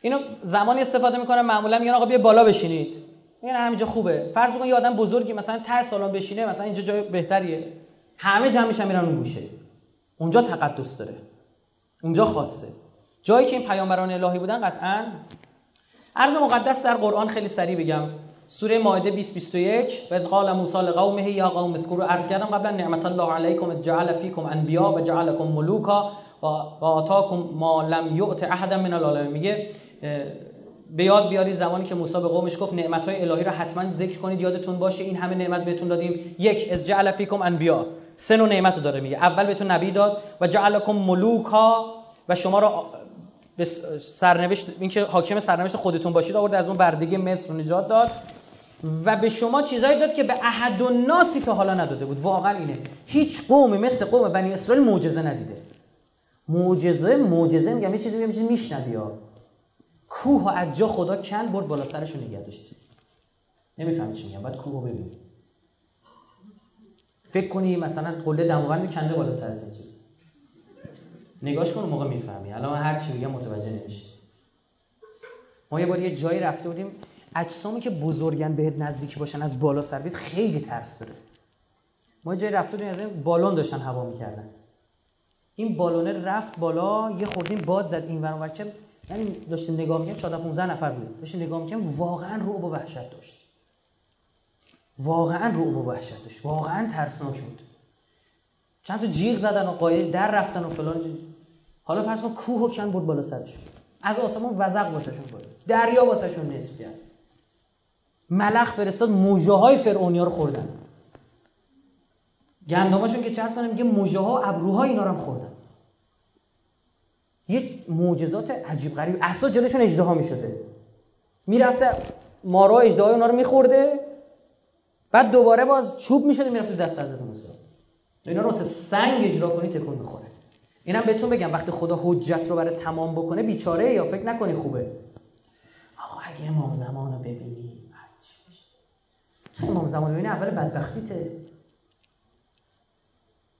اینو زمانی استفاده می‌کنن معمولا میگن آقا بیا بالا بشینید. این همینجا خوبه. فرض کن یه آدم بزرگی مثلا ته سالن بشینه مثلا اینجا جای بهتریه. همه جمع میشن میرن اون گوشه. اونجا تقدس داره. اونجا خاصه. جایی که این پیامبران الهی بودن قطعا عرض مقدس در قرآن خیلی سریع بگم. سوره مائده 20 21 و قال موسی لقومه یا قوم اذكروا عرض کردم قبلا نعمت الله علیکم جعل فیکم انبیا و جعلکم ملوکا و آتاکم ما لم یعط احد من العالمین. میگه به یاد بیاری زمانی که موسی به قومش گفت نعمت های الهی را حتما ذکر کنید یادتون باشه این همه نعمت بهتون دادیم. یک از جعل فیکم انبیا. سه نوع نعمت داره میگه. اول بهتون نبی داد و جعلکم ملوکا و شما را به سرنوشت اینکه حاکم سرنوشت خودتون باشید آورد از اون بردگی مصر رو نجات داد. و به شما چیزایی داد که به احد و ناسی که حالا نداده بود. واقعا اینه. هیچ قومی مثل قوم بنی اسرائیل معجزه ندیده. معجزه معجزه میگم یه چیزی میگم چیزی میشنوی ها. کوه و از جا خدا کند برد بالا سرش نگه داشت نمی‌فهمی چی میگم بعد کوه رو ببین. فکر کنی مثلا قله دماوند کنده بالا سرت نگاش کن موقع می‌فهمی. الان هر چی میگم متوجه نمیشی. ما یه بار یه جایی رفته بودیم اجسامی که بزرگن بهت نزدیک باشن از بالا سر خیلی ترس داره. ما جایی رفته بودیم از این بالون داشتن هوا می‌کردن. این بالونه رفت بالا یه خوردیم باد زد این ور چه یعنی داشتیم نگاه می‌کنیم 14 15 نفر بودیم. داشتیم نگاه می‌کنیم واقعا رو و وحشت داشت. واقعا رعب و وحشت داشت. واقعا ترسناک بود. چند تا جیغ زدن و قایل در رفتن و فلان حالا فرض کن کوه و کن بود بالا سرشون از آسمان وزق واسهشون بود دریا واسهشون نصف کرد. ملخ فرستاد موجه های فرعونیا رو خوردن. گندماشون که چرس کنه میگه موجه ها ابروها اینا رو هم خوردن. یه معجزات عجیب غریب. اصلا جلوشون اجدها می‌شده. می‌رفته مارا اجدهای اونا رو میخورده. بعد دوباره باز چوب می‌شده می‌رفته دست حضرت موسی. اینا رو واسه سنگ اجرا کنی تکون می‌خوره. اینم بهتون بگم وقتی خدا حجت رو برای تمام بکنه بیچاره یا فکر نکنی خوبه. آقا اگه امام زمان رو ببینی امام زمان ببینی اول بدبختیته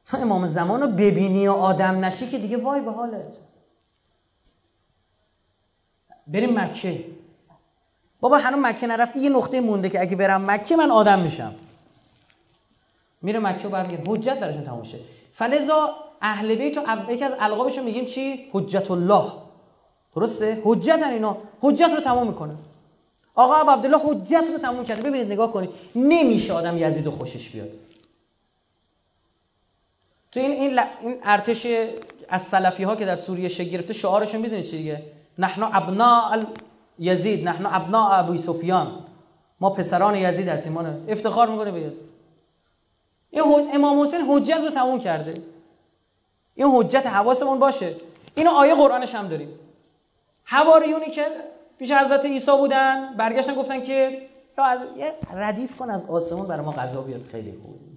تو امام زمان رو ببینی و آدم نشی که دیگه وای به حالت. بریم مکه. بابا هنوز مکه نرفتی یه نقطه مونده که اگه برم مکه من آدم میشم. میره مکه و برمیگرد حجت براشون تموم شه. فلذا اهل بیت و یکی از القابشون میگیم چی؟ حجت الله درسته؟ حجت اینا. حجت رو تمام می‌کنه. آقا عبدالله حجت رو تموم کرده. ببینید نگاه کنید. نمیشه آدم یزید خوشش بیاد. تو این این, این ارتش از سلفی ها که در سوریه شکل گرفته شعارشون می‌دونید چی دیگه؟ نحن ابناء یزید نحن ابناء ابو سفیان. ما پسران یزید هستیم ما افتخار می‌کنه به یزید. این امام حسین حجت رو تموم کرده. این حجت حواسمون باشه. اینو آیه قرآنش هم داریم. حواریونی که پیش حضرت عیسی بودن برگشتن گفتن که یا از یه ردیف کن از آسمون برای ما غذا بیاد خیلی خوب.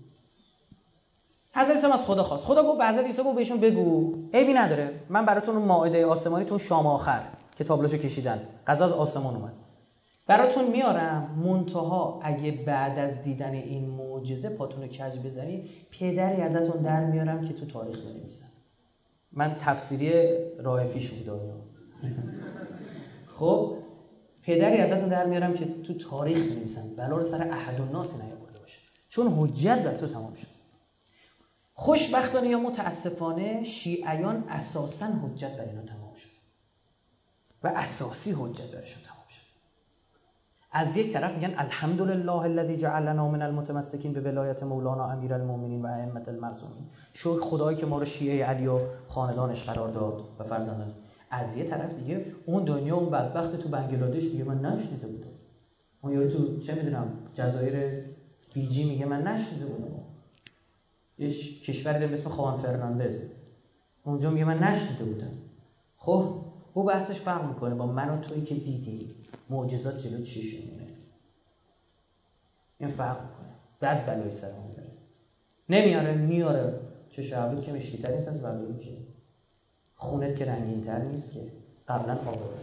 حضرت عیسی از خدا خواست. خدا گفت به حضرت عیسی گفت بهشون بگو. عیبی نداره. من براتون مائده آسمانی تون شام آخر که تابلوشو کشیدن. غذا از آسمان اومد. براتون میارم منتها اگه بعد از دیدن این معجزه پاتون کج بزنید پدری ازتون در میارم که تو تاریخ بنویسن من تفسیری رایفیش بود خب پدری ازتون در میارم که تو تاریخ بنویسن بلا رو سر احد ناسی نیاورده باشه. چون حجت بر تو تمام شد. خوشبختانه یا متاسفانه شیعیان اساسا حجت بر اینا تمام شد. و اساسی حجت برشون تمام شد. از یک طرف میگن الحمدلله الذی جعلنا من المتمسکین به ولایت مولانا امیر المؤمنین و ائمه المعصومین. شکر خدایی که ما رو شیعه علی و خاندانش قرار داد و فرزندان از یه طرف دیگه اون دنیا اون بدبخت تو بنگلادش میگه من نشنیده بودم. اون یارو تو چه می‌دونم جزایر فیجی میگه من نشنیده بودم. یه کشوری به اسم خوان فرناندز. اونجا میگه من نشنیده بودم. خب او بحثش فرق می‌کنه با من و تویی که دیدی. معجزات جلو چشمونه. این فرق می‌کنه. بعد بلایی سر میاره نمیاره میاره. چه شعبید که مشکیتر نیست از که. خونت که رنگین تر نیست که. قبلا آورده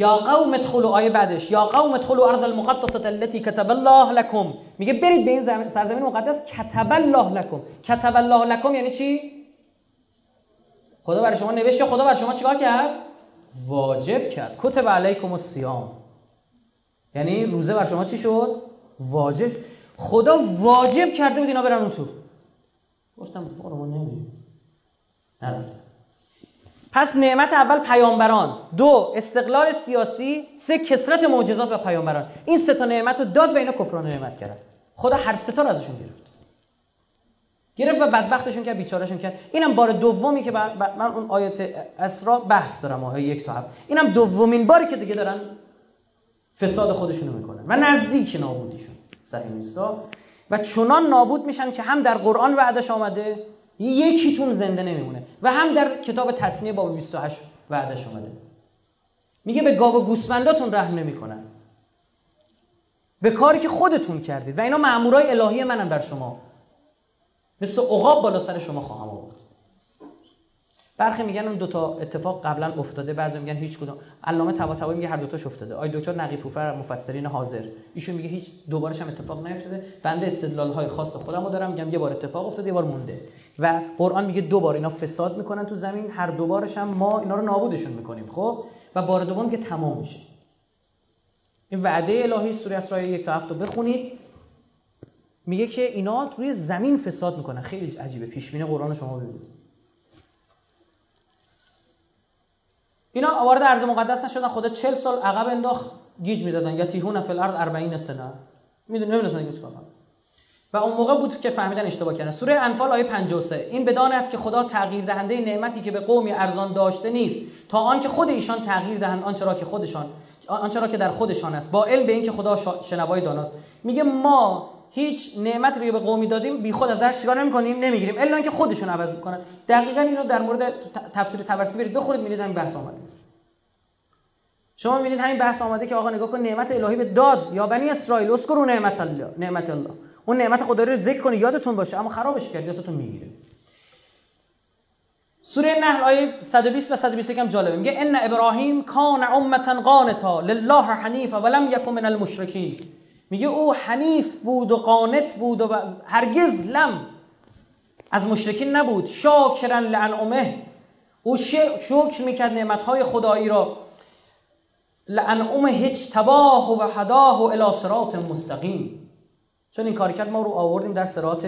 یا قوم ادخلوا آیه بعدش یا قوم ادخلوا ارض المقدسه التي كتب الله لكم. میگه برید به این سرزمین مقدس کتب الله لكم. کتب الله لكم یعنی چی؟ خدا برای شما نوشت خدا برای شما چیکار کرد؟ واجب کرد. کتب علیکم الصیام. یعنی روزه بر شما چی شد؟ واجب. خدا واجب کرده بود اینا برن اون تو. گفتم برو نمی‌دونم پس نعمت اول پیامبران. دو استقلال سیاسی. سه کسرت معجزات و پیامبران. این سه تا نعمت رو داد و اینا کفران نعمت کردن خدا هر سه تا رو ازشون گرفت. گرفت و بدبختشون کرد بیچارهشون کرد. اینم بار دومی که من اون آیت اسرا بحث دارم آیه یک تا هفت. اینم دومین باری که دیگه دارن فساد خودشونو می‌کنن و نزدیک نابودیشون صحیح نیستا و چنان نابود میشن که هم در قرآن وعدش آمده یکیتون زنده نمیمونه. و هم در کتاب تصنیه باب 28 وعدش اومده. میگه به گاو گوسفنداتون رحم نمی‌کنن به کاری که خودتون کردید. و اینا مامورای الهی منن بر شما. مثل عقاب بالا سر شما خواهم برخی میگن اون دوتا اتفاق قبلا افتاده بعضی میگن هیچ کدوم. علامه طباطبایی میگه هر دوتاش افتاده. آی دکتر نقی پوفر مفسرین حاضر. ایشون میگه هیچ دوبارش هم اتفاق نیفتاده. بنده استدلال های خاص خودم رو دارم میگم یه بار اتفاق افتاده یه بار مونده. و قرآن میگه دو بار اینا فساد می‌کنن تو زمین هر دوبارش هم ما اینا رو نابودشون می‌کنیم خب؟ و بار دوم که تمام میشه. این وعده الهی سوره اسراء یک تا هفت رو بخونید. میگه که اینا توی زمین فساد می‌کنن. خیلی عجیبه. پیش بینی قرآن شما ببینید. اینا وارد ارض مقدس نشدن خدا 40 سال عقب انداخت گیج می‌زدن. یا تیهون فی الارض 40 سنه. می‌دونی نمی‌دونستن که چیکار و اون موقع بود که فهمیدن اشتباه کردن. سوره انفال آیه 53 این بدان است که خدا تغییر دهنده نعمتی که به قومی ارزان داشته نیست. تا آنکه خود ایشان تغییر دهند آنچه را که خودشان آنچه را که در خودشان است. با علم به اینکه خدا شنوای داناست. میگه ما هیچ نعمت رو به قومی دادیم بی خود ازش چیکار نمی‌کنیم؟ نمی‌گیریم. الا اینکه خودشون عوض می‌کنن. دقیقا اینو در مورد تفسیر تبرسی برید بخورید می‌بینید همین بحث آمده. شما می‌بینید همین بحث آمده که آقا نگاه کن نعمت الهی به داد. یا بنی اسرائیل اسکرو نعمت الله نعمت الله. اون نعمت خدا رو ذکر کنید یادتون باشه اما خرابش کرد یادتون می‌گیره. سوره نحل آیه 120 و 121 هم جالبه. میگه ان ابراهیم کان امه قانتا لله حنیفا ولم یکن من المشرکین. میگه او حنیف بود و قانت بود و هرگز لم. از مشرکین نبود. شاکرن لانعمه او شکر می‌کرد نعمتهای خدایی را. لانعمه هیچ تباه و هداه و الی صراط مستقیم. چون این کار کرد ما رو آوردیم در صراط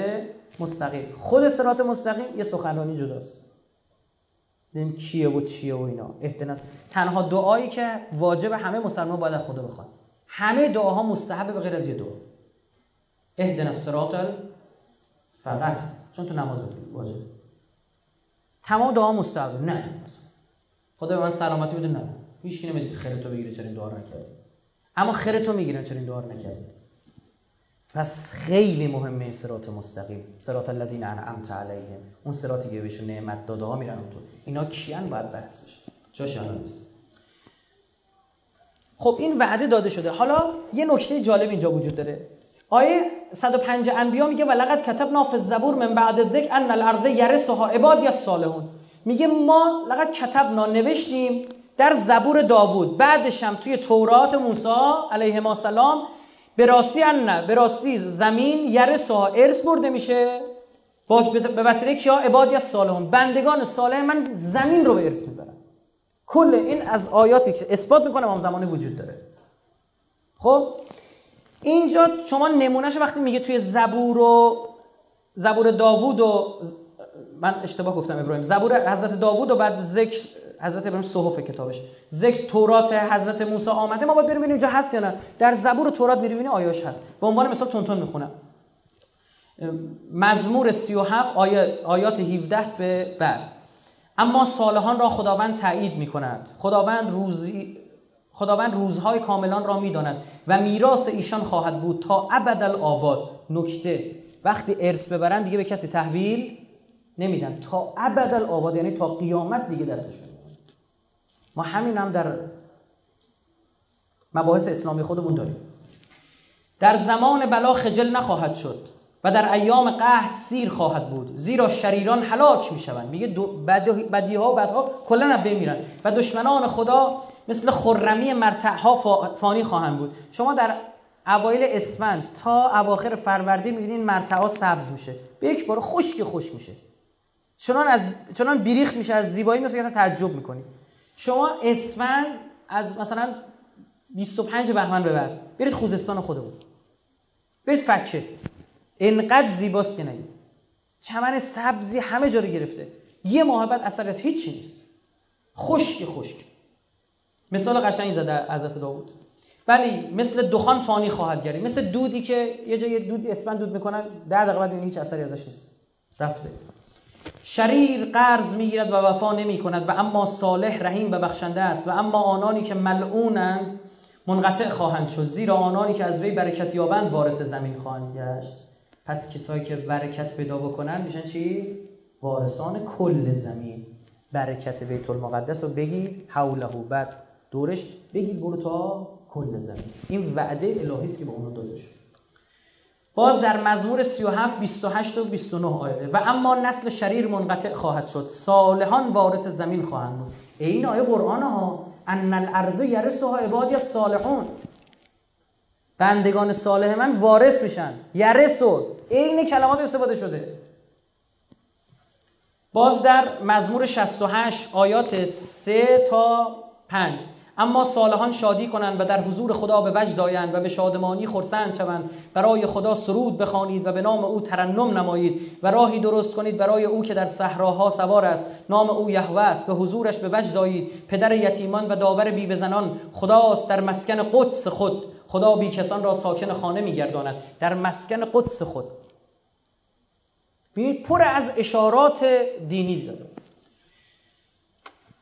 مستقیم. خود صراط مستقیم یه سخنرانی جداست. دیدیم کیه و چیه و اینا. احتناس تنها دعایی که واجب همه مسلمان باید خدا بخواد همه دعاها مستحب به غیر از یه دعا. اهدنا الصراط فقط چون تو نماز واجب تمام دعا مستحب. نه. خدا به من سلامتی بده نه. هیچ کی نمیگه خیر تو بگیره چرا این دعا نکردی. اما خیر تو می‌گیرن چرا این دعا نکردی. پس خیلی مهمه این صراط مستقیم. صراط الذین انعمت علیهم. اون صراطی که بهشون نعمت داده ها میرن اونجا. اینا کیان؟ باید بحث بشه جاش نیست. خب این وعده داده شده. حالا یه نکته جالب اینجا وجود داره. آیه 105 انبیا میگه ولقد کتبنا فی الزبور من بعد ذکر ان الارض یرثها عبادی الصالحون. میگه ما لقد کتبنا نوشتیم در زبور داوود بعدش هم توی تورات موسی علیه السلام. به راستی ان به راستی زمین یرثها ارث برده میشه. به وسیله کیا؟ عبادی الصالحون. بندگان صالح من زمین رو به ارث می‌برم کل این از آیاتی که اثبات می‌کنه هم زمانی وجود داره. خب؟ اینجا شما نمونهش وقتی میگه توی زبور و زبور داوود و من اشتباه گفتم ابراهیم. زبور حضرت داوود و بعد ذکر حضرت ابراهیم صحف کتابش. ذکر تورات حضرت موسی آمده. ما باید بریم ببینیم اینجا هست یا نه. در زبور و تورات میریم. آیاش هست. به عنوان مثال تونتون می‌خونم. مزمور 37 آیات, آیات 17 به بعد. اما صالحان را خداوند تایید می کند خداوند روزی خداوند روزهای کاملان را می‌داند و میراث ایشان خواهد بود تا ابد آباد. نکته. وقتی ارث ببرن دیگه به کسی تحویل نمیدن. تا ابد آباد یعنی تا قیامت دیگه دستشون. ما همین هم در مباحث اسلامی خودمون داریم. در زمان بلا خجل نخواهد شد. و در ایام قحط سیر خواهد بود زیرا شریران هلاک می‌شوند. میگه بدی ها و بدها کلا بمیرن و دشمنان خدا مثل خرمی مرتع ها فانی خواهند بود. شما در اوایل اسفند تا اواخر فروردین می‌بینین مرتع ها سبز میشه. به یک بار خشک خشک میشه. چنان از چنان بیریخ میشه از زیبایی میفته که تعجب می‌کنی. شما اسفند از مثلا 25 بهمن به بعد برید خوزستان خودمون برید فکه. انقدر زیباست که نگید. چمن سبزی همه جا رو گرفته. یه محبت اثر از هیچی نیست. خشک خشک. مثال قشنگی زده حضرت داوود. ولی مثل دخان فانی خواهد گردید مثل دودی که یه جای دودی اسپند دود می‌کنن در دقیقه بعد هیچ اثری ازش نیست. رفته. شریر قرض می‌گیرد و وفا نمی کند و اما صالح رحیم و بخشنده است و اما آنانی که ملعونند منقطع خواهند شد زیرا آنانی که از وی برکت یابند وارث زمین خواهند گشت. پس کسایی که برکت پیدا بکنن میشن چی؟ وارثان کل زمین. برکت بیت المقدس رو بگی حوله. بعد دورش بگی برو تا کل زمین. این وعده الهی است که به اونها داده شد باز در مزمور 37 28 و 29 آیه. و اما نسل شریر منقطع خواهد شد. صالحان وارث زمین خواهند بود. این آیه قرآن ها. ان الارض یرثها عبادی الصالحون. بندگان صالح من وارث میشن. یرسو عین کلمات استفاده شده. باز در مزمور 68 آیات 3 تا 5 اما صالحان شادی کنند و در حضور خدا به وجد آیند و به شادمانی خرسند شوند. برای خدا سرود بخوانید و به نام او ترنم نمایید و راهی درست کنید برای او که در صحراها سوار است. نام او یهوه است. به حضورش به وجد آیید. پدر یتیمان و داور بی زنان خداست در مسکن قدس خود. خدا بی کسان را ساکن خانه میگرداند در مسکن قدس خود. ببینید پر از اشارات دینی داره.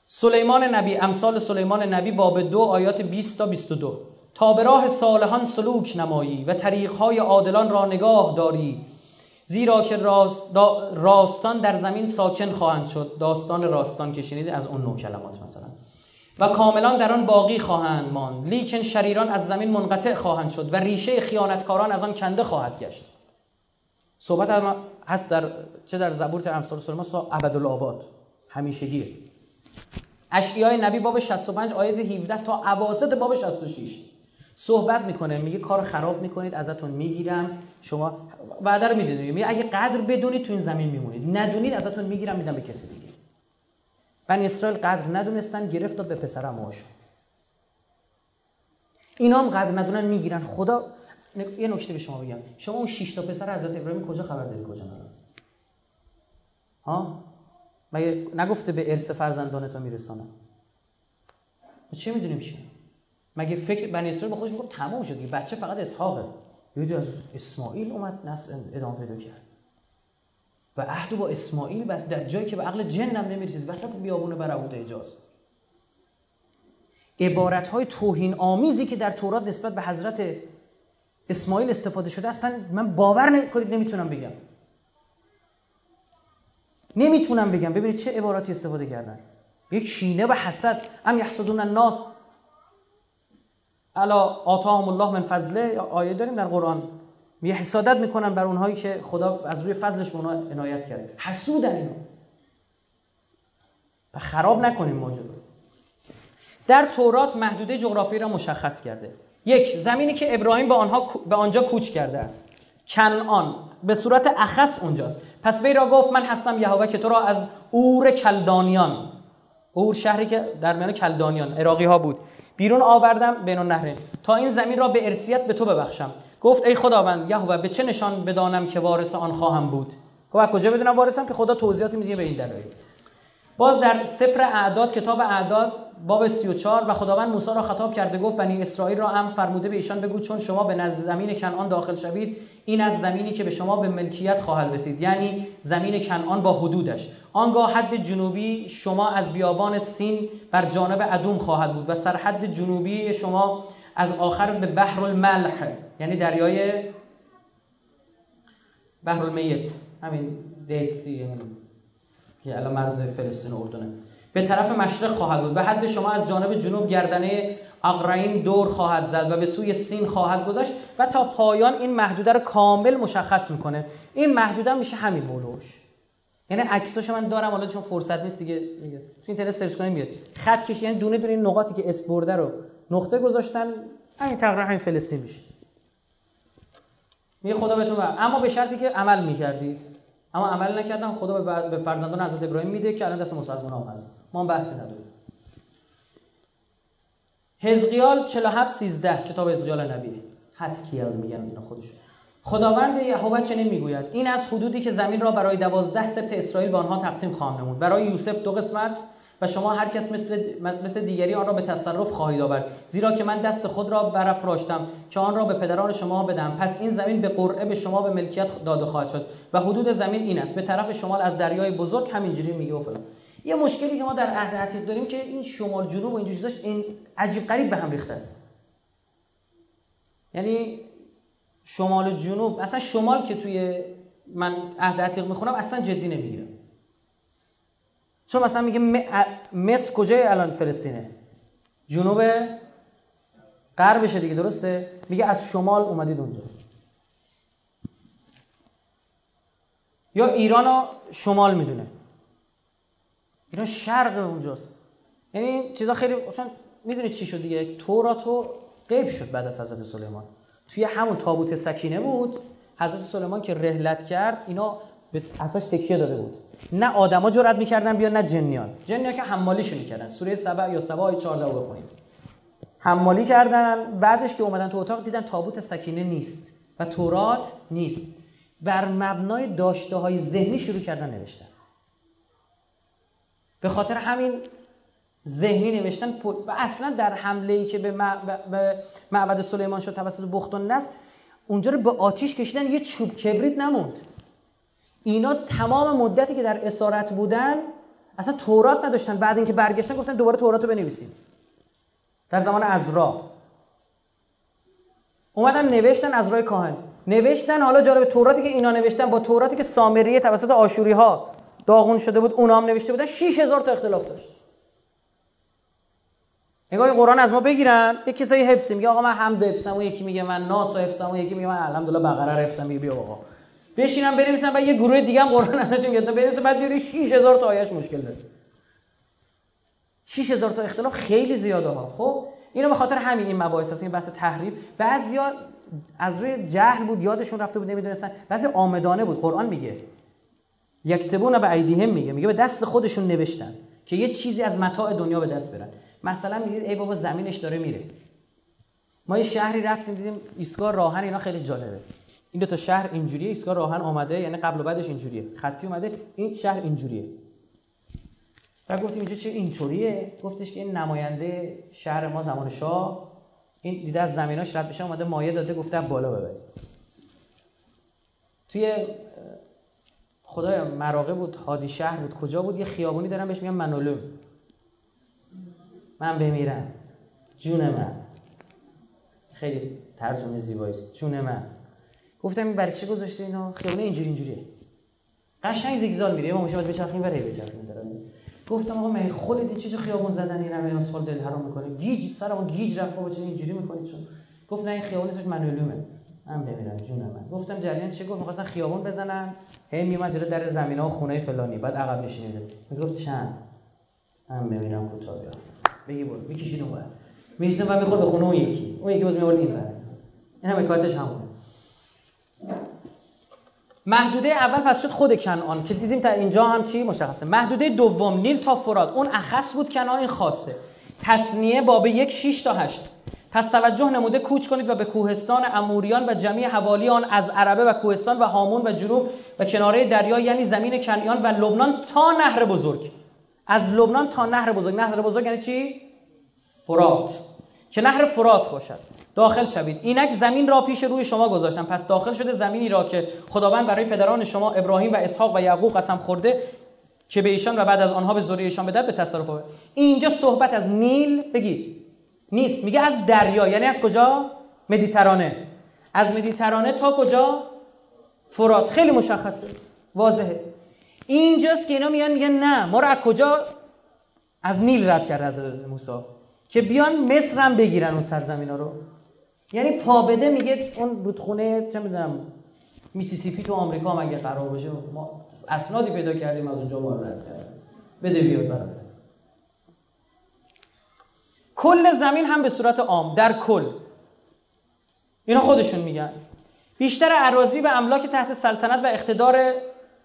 سلیمان نبی امثال سلیمان نبی باب دو آیات 20 تا 22 تا به راه صالحان سلوک نمایی و طریقهای عادلان را نگاه داری زیرا که راستان در زمین ساکن خواهند شد. داستان راستان که از اون نوع کلمات مثلا. و کاملان در آن باقی خواهند ماند. لیکن شریران از زمین منقطع خواهند شد و ریشه خیانتکاران از آن کنده خواهد گشت. صحبت هست در چه در زبور امثال سلیمان ابدالآباد همیشگیه. اشعیای نبی باب 65 آیه 17 تا اواسط باب 66 صحبت می‌کنه میگه کار خراب می‌کنید ازتون می‌گیرم. شما وعده رو می‌دونید. میگه اگه قدر بدونید تو این زمین میمونید. ندونید ازتون می‌گیرم میدم به کسی دیگه. بنی اسرائیل قدر ندونستن گرفت داد به پسرم موش اینا هم قدر ندونن می‌گیرن. خدا یه نکته به شما بگم. شما اون 6 تا پسر حضرت ابراهیم کجا خبر داری؟ کجا نداری؟ ها؟ مگه نگفته به ارث فرزندان تو میرسانم چه می‌دونیم چی؟ مگه فکر بنی اسرائیل به خودش می‌گفت تمام شد بچه فقط اسحاقه. یه از اسماعیل اومد نسل ادامه پیدا کرد. و عهد با اسماعیل بس در جایی که به عقل جنم نمی‌رسید. وسط بیابون برهوت اجاز عبارت های توهین آمیزی که در تورات نسبت به حضرت اسماعیل استفاده شده اصلا من باور نمی‌کنید نمی‌تونم بگم. نمی‌تونم بگم. ببینید چه عباراتی استفاده کردن. یک شینه و حسد. ام یحسدون الناس. الا آتاهم الله من فضله. آیه داریم در قرآن. میگه حسادت می‌کنن بر اونهایی که خدا از روی فضلش به اونها عنایت کرده. حسودن اینا. و خراب نکنیم ماجرا در تورات محدوده جغرافی را مشخص کرده. یک زمینی که ابراهیم به آنها به آنجا کوچ کرده است. کنعان. به صورت اخص اونجاست. پس وی را گفت من هستم یهوه که تو را از اور کلدانیان اور شهری که در میان کلدانیان عراقی ها بود بیرون آوردم بین النهرین. تا این زمین را به ارسیت به تو ببخشم. گفت ای خداوند یهوه به چه نشان بدانم که وارث آن خواهم بود؟ گفت کجا بدونم وارثم؟ که خدا توضیحات میده به این دلایل. باز در سفر اعداد کتاب اعداد باب 34 و خداوند موسی را خطاب کرده گفت بنی اسرائیل را هم فرموده به ایشان بگو چون شما به نزد زمین کنعان داخل شوید این از زمینی که به شما به ملکیت خواهد رسید یعنی زمین کنعان با حدودش. آنگاه حد جنوبی شما از بیابان سین بر جانب ادوم خواهد بود و سرحد جنوبی شما از آخر به بحر الملح یعنی دریای بحر المیت همین دیتسی که الان مرز فلسطین و اردنه. به طرف مشرق خواهد بود. و حد شما از جانب جنوب گردنه اقرعین دور خواهد زد و به سوی سین خواهد گذشت و تا پایان این محدوده رو کامل مشخص می‌کنه. این محدوده میشه همین بولوش یعنی عکساشو من دارم حالا چون فرصت نیست دیگه تو اینترنت سرچ کنیم میاد خط کشی یعنی دونه دونه نقاطی که اس برده رو نقطه گذاشتن همین تقریبا همین فلسطین میشه. میگه خدا بهتون اما به شرطی که عمل می‌کردید. اما عمل نکردن خدا به فرزندان حضرت ابراهیم میده که الان دست مسلمان هم هست. ما هم بحثی نداریم. حزقیال 47 13 کتاب حزقیال نبی. کیال میگن اینا خودشون. خداوند یهوه چنین می‌گوید این از حدودی که زمین را برای دوازده سبت اسرائیل به آنها تقسیم خواهم نمود. برای یوسف دو قسمت و شما هر کس مثل, مثل دیگری آن را به تصرف خواهید آورد. زیرا که من دست خود را برافراشتم که آن را به پدران شما بدم پس این زمین به قرعه به شما به ملکیت داده خواهد شد و حدود زمین این است. به طرف شمال از دریای بزرگ همینجوری میگه و فلان. یه مشکلی که ما در عهد عتیق داریم که این شمال جنوب و این چیزاش این عجیب غریب به هم ریخته است. یعنی شمال و جنوب اصلا شمال که توی من عهد عتیق می‌خونم اصلا جدی نمی‌گیرم. چون مثلا میگه مصر کجای الان فلسطینه؟ جنوب غربشه دیگه درسته؟ میگه از شمال اومدید اونجا. یا ایران رو شمال می‌دونه. ایران شرق اونجاست. یعنی چیزا خیلی چون می‌دونید چی شد دیگه؟ توراتو غیب شد بعد از حضرت سلیمان. توی همون تابوت سکینه بود حضرت سلیمان که رهلت کرد اینا به اساس تکیه داده بود. نه آدما جرئت می‌کردن بیان نه جنیان. جنیا که حمالیشون می‌کردن. سوره سبع یا سبع آیه 14 رو بخونید حمالی کردن. بعدش که اومدن تو اتاق دیدن تابوت سکینه نیست و تورات نیست. بر مبنای داشته های ذهنی شروع کردن نوشتن. به خاطر همین ذهنی نوشتن و اصلا در حمله ای که به معبد سلیمان شد توسط بخت و نصر اونجا رو به آتیش کشیدن یه چوب کبریت نموند. اینا تمام مدتی که در اسارت بودن اصلا تورات نداشتن. بعد اینکه برگشتن گفتن دوباره تورات رو بنویسیم. در زمان ازرا. اومدن نوشتن ازرای کاهن. نوشتن حالا جالب توراتی که اینا نوشتن با توراتی که سامریه توسط آشوری ها داغون شده بود اونا هم نوشته بودن. 6000 تا اختلاف داشت. نگاه قرآن از ما بگیرن یک کسایی حفظی میگه آقا من حمد حفظم و یکی میگه من ناس حفظم و یکی میگه من الحمدلله بقره حفظم. میگه بیا آقا. بشینم بنویسم و یه گروه دیگه هم قرآن ازش میگه بنویسم بعد بیاری 6000 تا آیش مشکل داره. 6000 تا اختلاف خیلی زیاده ها. خب؟ اینو به خاطر همین این مباحث هست این بحث تحریف. بعضیا از روی جهل بود یادشون رفته بود نمی‌دونستن. بعضی آمدانه بود. قرآن میگه. یکتبون به ایدیهم میگه. میگه به دست خودشون نوشتن که یه چیزی از متاع دنیا به دست برن. مثلا میگید ای بابا زمینش داره میره. ما یه شهری رفتیم دیدیم ایستگاه راهن اینا خیلی جالبه. این دو تا شهر اینجوریه ایستگاه راهن آمده یعنی قبل و بعدش اینجوریه. خطی اومده این شهر اینجوریه. و گفتیم اینجا چه اینطوریه؟ گفتش که این نماینده شهر ما زمان شاه این دیده از زمیناش رد بشه اومده مایه داده گفته بالا ببرید. توی خدای مراقه بود هادی شهر بود کجا بود؟ یه خیابونی دارم بهش میگم منولم من بمیرم. جون من. خیلی ترجمه زیبایی است جون من. گفتم این برای چی گذاشته اینا؟ خیابون اینجوری اینجوریه. قشنگ زیگزاگ میره ما میشه بچرخیم بره بچرخیم گفتم آقا من خودت چه خیابون زدن این همه آسفالت دل حرام می‌کنه گیج سرمون گیج رفت بابا چه اینجوری می‌کنید چون گفت نه این خیابون اسمش منولومه. من بمیرم جون من. گفتم جریان چه گفت می‌خواستن خیابون بزنن. هی میومد جلو در زمینا و خونه فلانی. بعد عقب نشینه می‌گفت چند؟ من بمیرم کوتاه بیا بگی برو. می‌کشید اون میشتم و می‌خورد به خونه اون یکی. اون یکی باز میورد این بره این هم کارتش همونه محدوده اول پس شد خود کنعان که دیدیم در اینجا هم چی مشخصه. محدوده دوم نیل تا فراد اون اخص بود کنعان این خاصه. تصنیه باب یک 6 تا 8 پس توجه نموده کوچ کنید و به کوهستان اموریان و جمعی حوالی آن از عربه و کوهستان و هامون و جنوب و کناره دریا یعنی زمین کنعان و لبنان تا نهر بزرگ. از لبنان تا نهر بزرگ. نهر بزرگ یعنی چی؟ فرات. که نهر فرات باشد. داخل شوید. اینک زمین را پیش روی شما گذاشتم. پس داخل شده زمینی را که خداوند برای پدران شما ابراهیم و اسحاق و یعقوب قسم خورده که به ایشان و بعد از آنها به ذریه ایشان بدهد به تصرف آورد. اینجا صحبت از نیل بگید. نیست. میگه از دریا. یعنی از کجا؟ مدیترانه. از مدیترانه تا کجا؟ فرات. خیلی مشخصه. واضحه. اینجاست که اینا میگن میگن نه. ما رو از کجا؟ از نیل رد کرد حضرت موسی. که بیان مصر هم بگیرن اون سرزمینا رو. یعنی پابده میگه اون رودخونه چه می‌دونم میسیسیپی تو آمریکا هم اگه قرار باشه ما اسنادی پیدا کردیم از اونجا ما رد کردیم بده بیاد برای کل زمین هم به صورت عام در کل. اینا خودشون میگن. بیشتر عراضی و املاک تحت سلطنت و اقتدار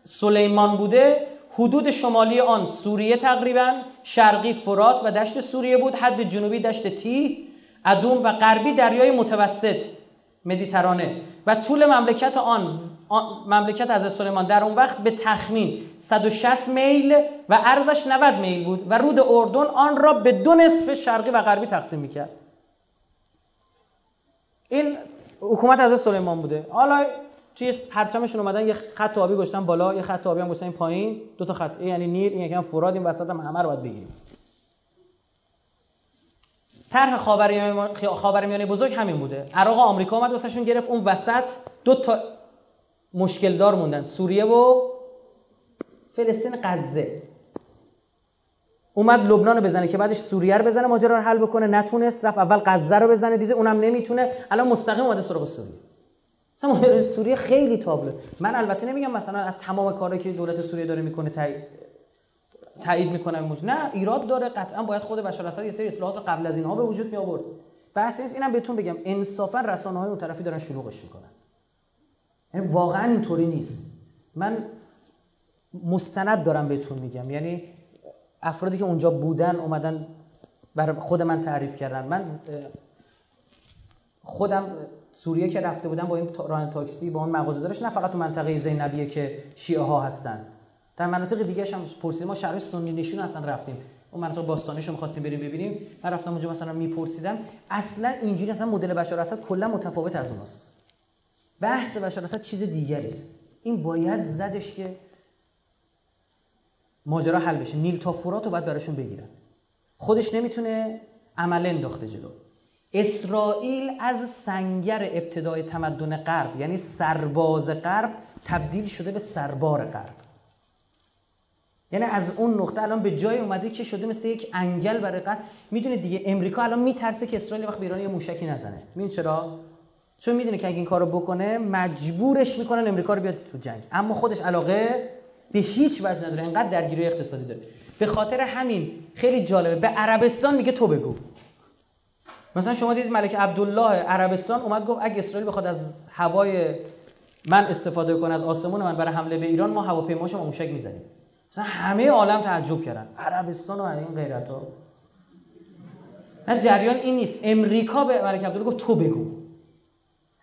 سلیمان بوده حدود شمالی آن سوریه تقریبا شرقی فرات و دشت سوریه بود حد جنوبی دشت تی ادوم و غربی دریای متوسط مدیترانه. و طول مملکت آن مملکت از سلیمان در اون وقت به تخمین 160 میل و عرضش 90 میل بود و رود اردن آن را به دو نصف شرقی و غربی تقسیم می‌کرد. این حکومت از سلیمان بوده. حالا توی پرچمشون اومدن یه خط آبی گذاشتن بالا یه خط آبی هم گذاشتن پایین. دو تا خط یعنی نیر این یکم فراد این وسط هم همه رو باید بگیریم. طرح خاورمیانه بزرگ همین بوده. عراق آمریکا اومد واسهشون گرفت. اون وسط دو تا مشکل دار موندن سوریه و فلسطین غزه. اومد لبنان رو بزنه که بعدش سوریه رو بزنه ماجرا رو حل بکنه. نتونست رفت اول غزه رو بزنه دیده اونم نمی‌تونه. الان مستقیم اومده سراغ سوریه. مثلا سوریه خیلی تابلو. من البته نمیگم مثلا از تمام کاری که دولت سوریه داره می‌کنه تایید می‌کنه نه ایراد داره. قطعا باید خود بشار اسد یه سری اصلاحات قبل از اینها به وجود می آورد بحث نیست. اینم بهتون بگم. انصافا رسانه های اون طرفی دارن شلوغش می‌کنن. یعنی واقعا اینطوری نیست. من مستند دارم بهتون میگم. یعنی افرادی که اونجا بودن اومدن بر خود من تعریف کردن من خودم سوریه که رفته بودم با این ران تاکسی با اون مغازه دارش نه فقط تو منطقه زینبیه که شیعه ها هستن. در مناطق دیگه هم پرسیدیم ما شهر سنی نشون اصلا رفتیم. اون منطقه باستانیشو می‌خواستیم بریم ببینیم. من رفتم اونجا مثلا میپرسیدم اصلا اینجوری اصلا مدل بشار اسد کلا متفاوت از اوناست. بحث بشار اسد چیز دیگری است. این باید زدش که ماجرا حل بشه. نیل تا فرات رو باید براشون بگیرن. خودش نمی‌تونه عمل انداخته جلو. اسرائیل از سنگر ابتدای تمدن غرب یعنی سرباز غرب تبدیل شده به سربار غرب. یعنی از اون نقطه الان به جای اومده که شده مثل یک انگل برای غرب. می‌دونه دیگه امریکا الان میترسه که اسرائیل وقت ایران یه موشکی نزنه. ببین چرا؟ چون می‌دونه که اگه این کارو بکنه مجبورش می‌کنن امریکا رو بیاد تو جنگ. اما خودش علاقه به هیچ وجه نداره. انقدر درگیری اقتصادی داره. به خاطر همین خیلی جالبه. به عربستان میگه تو بگو. مثلا شما دیدید ملک عبدالله عربستان اومد گفت اگه اسرائیل بخواد از هوای من استفاده کنه از آسمون من برای حمله به ایران ما هواپیماشو موشک می‌زنیم. مثلا همه عالم تعجب کردن. عربستان و این غیرت ها نه جریان این نیست. امریکا به ملک عبدالله گفت تو بگو.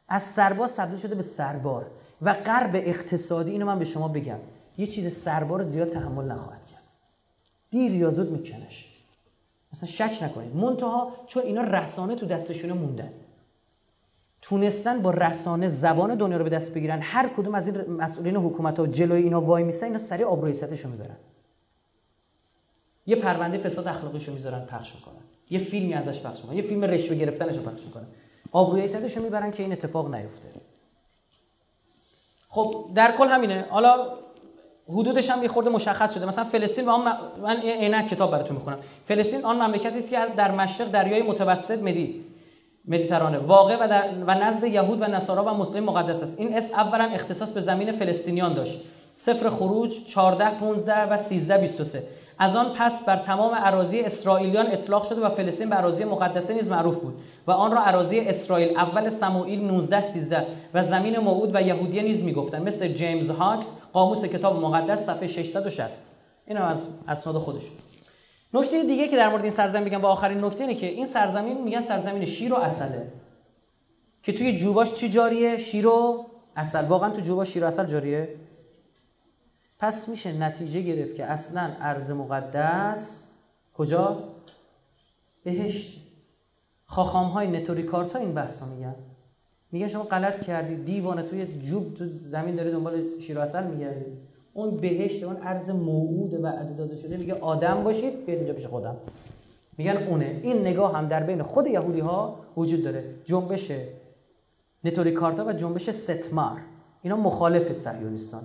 از سرباز تبدیل شده به سربار. و غرب اقتصادی اینو من به شما بگم. یه چیز سربار زیاد تحمل نخواهد کرد. دیر یا زود میکنش. مثلا شک نکنید. منتها چون اینا رسانه تو دستشونه موندن. تونستن با رسانه زبان دنیا رو به دست بگیرن. هر کدوم از این مسئولین حکومت ها جلوی اینا وای میسن اینا سریع آبرویستش رو می‌برن. یه پرونده فساد اخلاقیش رو می‌ذارن پخش می‌کنن. یه فیلمی ازش پخش می‌کنن. یه فیلم رشوه گرفتنش پخش می‌کنن. آبرویستش رو می‌برن که این اتفاق نیفته. خب در کل همینه. حالا حدودش هم یه خورده مشخص شده. مثلا فلسطین و من عینک کتاب براتون می‌خونم. فلسطین آن مملکتی است که در مشرق دریای متوسط مدی مدیترانه. واقع و, در و نزد یهود و نصارا و مسلم مقدس است. این اسم اولا اختصاص به زمین فلسطینیان داشت. سفر خروج 14 15 و 13 23 از آن پس بر تمام اراضی اسرائیلیان اطلاق شده و فلسطین به اراضی مقدسه نیز معروف بود و آن را اراضی اسرائیل اول سموئیل 19 13 و زمین موعود و یهودیه نیز می‌گفتند. مثل جیمز هاکس قاموس کتاب مقدس صفحه 660 این از اسناد خودش. نکته دیگه که در مورد این سرزمین میگم با آخرین نکته اینه که این سرزمین میگن سرزمین شیر و اصله که توی جوباش چی جاریه؟ شیر و اصل واقعا تو جوباش شیر و اصل جاریه؟ پس میشه نتیجه گرفت که اصلا ارز مقدس کجاست؟ بهشت. خاخام های نتوری کارتا این بحثا میگن. میگن شما غلط کردی دیوانه توی جوب تو زمین داری دنبال شیر و اصل میگردی. اون بهشت اون ارز موعود و داده شده میگه آدم باشید بیاید اینجا پیش خودم. میگن اونه. این نگاه هم در بین خود یهودی ها وجود داره. جنبش نتوری کارتا و جنبش ستمار. اینا مخالف صهیونیستان.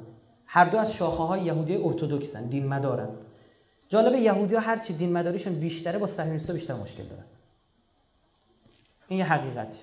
هر دو از شاخه های یهودی ارتودکسن دین مدارن جالب یهودی ها هرچی دین مداریشون بیشتره با صهیونیست‌ها بیشتر مشکل دارن. این یه حقیقتی.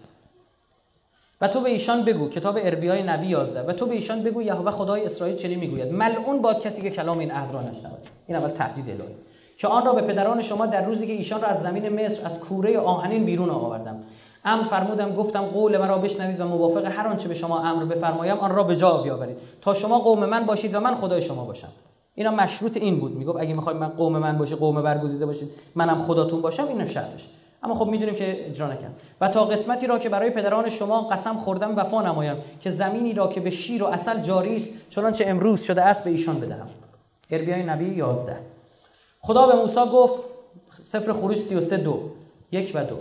و تو به ایشان بگو کتاب اربیای نبی 11 و تو به ایشان بگو یهوه خدای اسرائیل چنین می‌گوید. ملعون باد کسی که کلام این عهد را نشنود. این اول تهدید الهی. که آن را به پدران شما در روزی که ایشان را از زمین مصر از کوره آهنین بیرون آوردم. ام فرمودم گفتم قول مرا بشنوید و موافق هر آنچه به شما امر بفرمایم آن را به جا بیاورید. تا شما قوم من باشید و من خدای شما باشم. اینا مشروط این بود. می‌گفت اگه می‌خواید من قوم من باشه قوم برگزیده باشید منم خداتون باشم این شرطش اما خب می‌دونیم که اجرا نکرد. و تا قسمتی را که برای پدران شما قسم خوردم وفا نمایم که زمینی را که به شیر و اصل جاری است چنانچه امروز شده است به ایشان بدهم. اربیای نبی 11 خدا به موسی گفت سفر خروج 33 دو. یک و دو.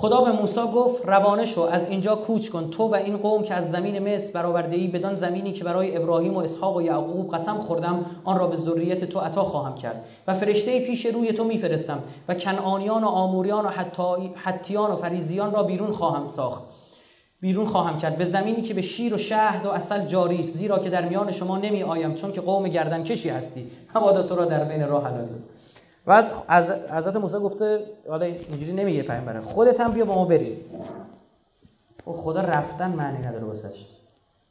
خدا به موسی گفت روانه شو از اینجا کوچ کن. تو و این قوم که از زمین مصر برآورده ای بدان زمینی که برای ابراهیم و اسحاق و یعقوب قسم خوردم آن را به ذریت تو عطا خواهم کرد. و فرشته پیش روی تو میفرستم و کنعانیان و آموریان و حتیان و فریزیان را بیرون خواهم ساخت. بیرون خواهم کرد. به زمینی که به شیر و شهد و اصل جاری است زیرا که در میان شما نمی آیم چون که قوم گردن کشی هستی. مبادا تو را در بین راه حلال بعد از حضرت موسی گفته حالا اینجوری نمیگه پیامبر خودت هم بیا با ما بریم و خب خدا رفتن معنی نداره واسش.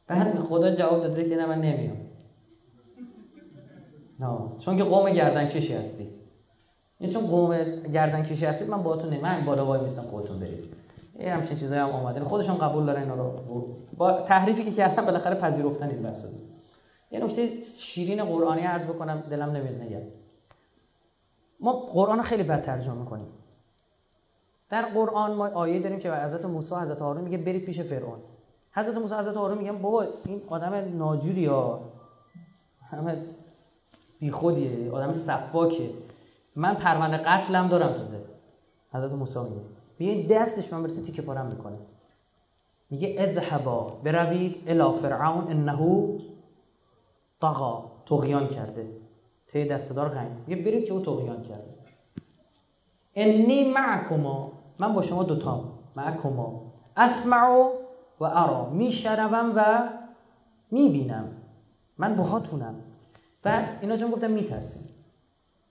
بعد خدا جواب داده که نه من نمیام. نه چون که قوم گردن کشی هستی. یعنی چون قوم گردن کشی هستید من باهاتون نمیام بالا وای میسم خودتون برید. این همچین چیزایی هم اومده. خودشون قبول دارن اینا رو. با تحریفی که کردن بالاخره پذیرفتن این بحث یه نکته شیرین قرآنی عرض بکنم دلم نمیاد نگم. ما قرآن خیلی بد ترجمه می‌کنیم. در قرآن ما آیه داریم که حضرت موسی حضرت هارون میگه برید پیش فرعون. حضرت موسی حضرت هارون میگن بابا این آدم ناجوری ها. همه بیخودیه آدم صفاکه. من پرونده قتلم دارم تازه. حضرت موسی میگه. میگه دستش من برسه تیکه پارم می‌کنه. میگه اذهبا بروید الی فرعون انه طغا طغیان کرده. ته دستدار قنگ میگه برید که او طغیان کرده. انی معکما من با شما دوتا معکما. اسمع و ارا. میشنوم و می‌بینم. من باهاتونم. و اینا چون گفتم میترسیم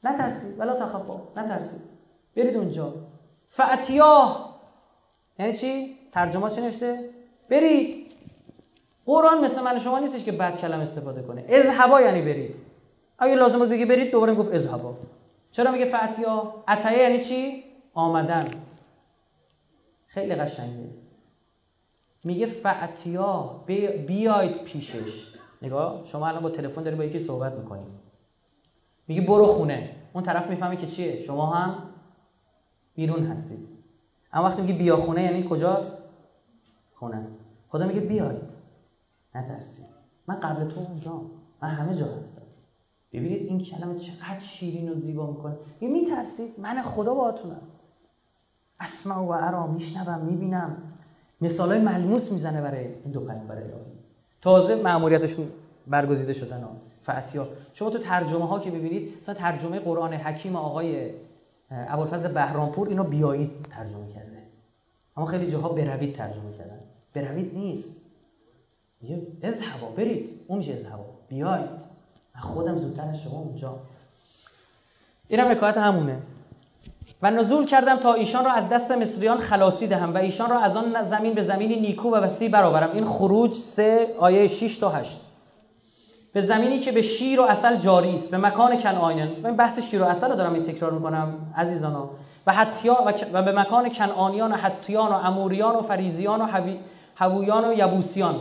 نترسید. ولا تخفا نترسید. برید اونجا. فعتیاه یعنی چی؟ ترجمه چه نوشته؟ برید. قرآن مثل من شما نیستش که بد کلم استفاده کنه. اذهبا یعنی برید. اگه لازم بود بگی برید دوباره گفت اذهبا. چرا میگه فعتیا عطیه یعنی چی؟ آمدن. خیلی قشنگه. میگه فعتیا بیاید پیشش. نگاه شما الان با تلفن داری با یکی صحبت می‌کنی میگه برو خونه. اون طرف می‌فهمه که چیه. شما هم بیرون هستید. اما وقتی میگه بیا خونه یعنی کجاست؟ خونه است. خدا میگه بیاید نترسید. من قبل تو اونجا. من همه جا هستم. ببینید این کلمه چقدر شیرین و زیبا می‌کنه. این میترسید؟ من خدا باهاتونم. اسمع و ارا میشنوم می‌بینم. مثال های ملموس می‌زنه برای این دو پیامبر الهی. تازه مأموریتشون برگزیده شدن ها. شما تو ترجمه ها که ببینید مثلا ترجمه قرآن حکیم آقای ابوالفضل بهرامپور اینو بیایید ترجمه کرده. اما خیلی جاها بروید ترجمه کردن. بروید نیست. میگه اذهبا برید. اون میشه اذهبا. بیایید. خودم زودتر شما اونجا. اینم حکایت همونه. و نزول کردم تا ایشان را از دست مصریان خلاصی دهم و ایشان را از آن زمین به زمین نیکو و وسیع برآورم. این خروج سه آیه 6 تا 8 به زمینی که به شیر و اصل جاری است به مکان کنعانیان من بحث شیر و اصل رو دارم این تکرار می‌کنم عزیزانا. و حتیا و به مکان کنعانیان و حتیان و اموریان و فریزیان و حویان و یبوسیان.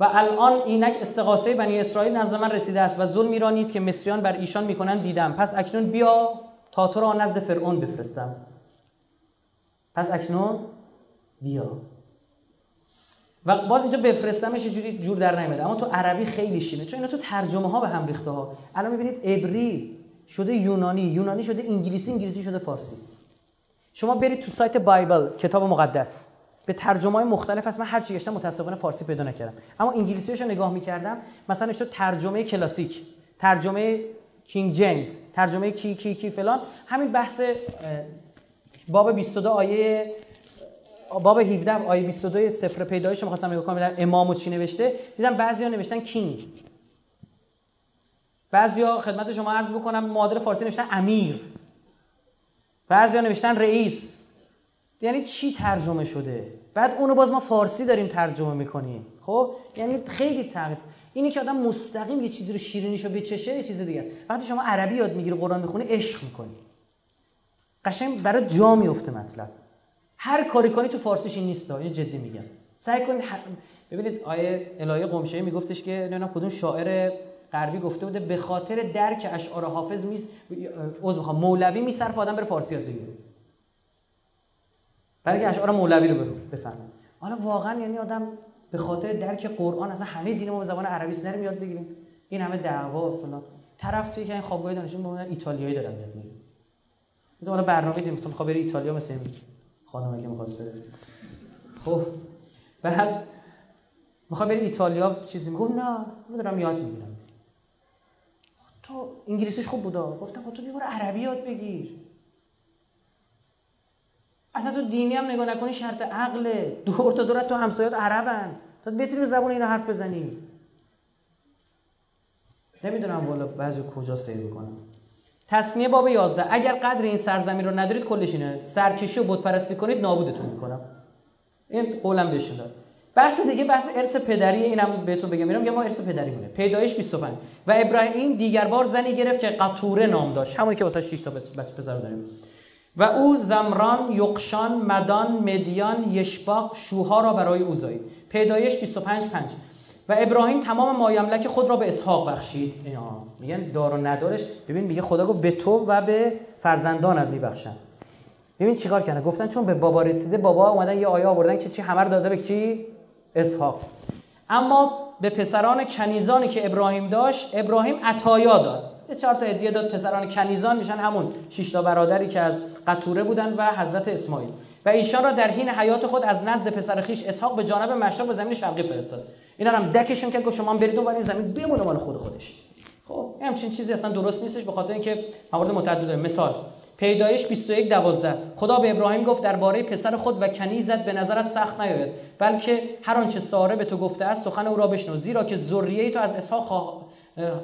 و الان اینک استقاسه بنی اسرائیل نزد من رسیده است و ظلمی را نیست که مصریان بر ایشان می‌کنند دیدم. پس اکنون بیا تا تو را نزد فرعون بفرستم. پس اکنون بیا. و باز اینجا بفرستمش جوری جور در نمیاد اما تو عربی خیلی شینه چون اینا تو ترجمه ها به هم ریخته ها. الان می‌بینید عبری شده یونانی یونانی شده انگلیسی انگلیسی شده فارسی. شما برید تو سایت بایبل کتاب مقدس. به ترجمه های مختلف هست. من هر چی گشتم متاسفانه فارسی پیدا نکردم. اما انگلیسیش رو نگاه می‌کردم مثلا تو ترجمه کلاسیک ترجمه کینگ جیمز ترجمه کی کی کی فلان. همین بحث باب 22 آیه باب 17 آیه 22 سفر پیدایش می‌خواستم نگاه کنم. امامو چی نوشته؟ دیدم بعضیا نوشتن کینگ بعضیا خدمت شما عرض بکنم معادل فارسی نوشتن امیر. بعضیا نوشتن رئیس. یعنی چی ترجمه شده؟ بعد اونو باز ما فارسی داریم ترجمه می‌کنیم. خب؟ یعنی خیلی تغییر. اینی که آدم مستقیم یه چیزی رو شیرینیشو بچشه یه چیز دیگه است. وقتی شما عربی یاد می‌گیری قرآن می‌خونی عشق می‌کنی. قشنگ برای جا میفته مطلب. هر کاری کنی تو فارسیش این نیست یه جدی میگم. سعی کنید ببینید آیه الهی قمشه میگفتش که نه کدوم شاعر غربی گفته بوده به خاطر درک اشعار حافظ میز عذر مولوی میصرف آدم بره فارسی یاد بگیره. برای اینکه اشعار مولوی رو بفهمه حالا واقعا یعنی آدم به خاطر درک قرآن اصلا همه دین ما به زبان عربی نریم یاد بگیریم. این همه دعوا و فلان. طرف توی که این خوابگاه دانشجو بمونن ایتالیایی دارن یاد می‌گیرن حالا برنامه دیدیم مثلا خبر ایتالیا مثل این خانمه که می‌خواست بره. خب بعد می‌خواد بری ایتالیا چیزی میگم نه من دارم یاد می‌گیرم. تو انگلیسیش خوب بودا؟ گفتم خب تو بیا عربی یاد بگیر. اصلا تو دینی هم نگاه نکنی شرط عقله دور تا دورت تو همسایات عربن. تا بتونی زبان اینا حرف بزنی نمی‌دونم والا بعضی کجا سیر می‌کنم. تصمیه باب 11 اگر قدر این سرزمین رو ندارید کلش اینه. سرکشی و بتپرستی کنید نابودتون می‌کنم. این قولم بهشون داد. بحث دیگه بحث ارث پدری. اینم بهتون بگم. میرم ما ارث پدری مونه. پیدایش 25 و ابراهیم دیگر بار زنی گرفت که قطوره نام داشت. همونی که واسه 6 تا بچه پسر داریم. و او زمران، یقشان، مدان، مدیان، یشباق شوها را برای او زایید. پیدایش 25 5 و ابراهیم تمام مایملک خود را به اسحاق بخشید. اینا میگن دار و ندارش. ببین میگه خدا گفت به تو و به فرزندانت میبخشن ببین چیکار کنه گفتن چون به بابا رسیده بابا اومدن یه آیه آوردن که چی؟ همه داده به کی؟ اسحاق. اما به پسران کنیزانی که ابراهیم داشت ابراهیم عطایا داد. یه چهار تا هدیه داد پسران کنیزان میشن. همون شش تا برادری که از قطوره بودن و حضرت اسماعیل. و ایشان را در حین حیات خود از نزد پسر خیش اسحاق به جانب مشرق به زمین شرقی فرستاد. اینا هم دکشون کرد گفت شما برید اون این زمین بمونه مال خود خودش. خب همچین چیزی اصلا درست نیستش به خاطر اینکه موارد متعدد مثال پیدایش 21 12 خدا به ابراهیم گفت درباره پسر خود و کنیزت به نظرت سخت نیاید بلکه هر آنچه ساره به تو گفته است سخن او را بشنو. زیرا که ذریه تو از اسحاق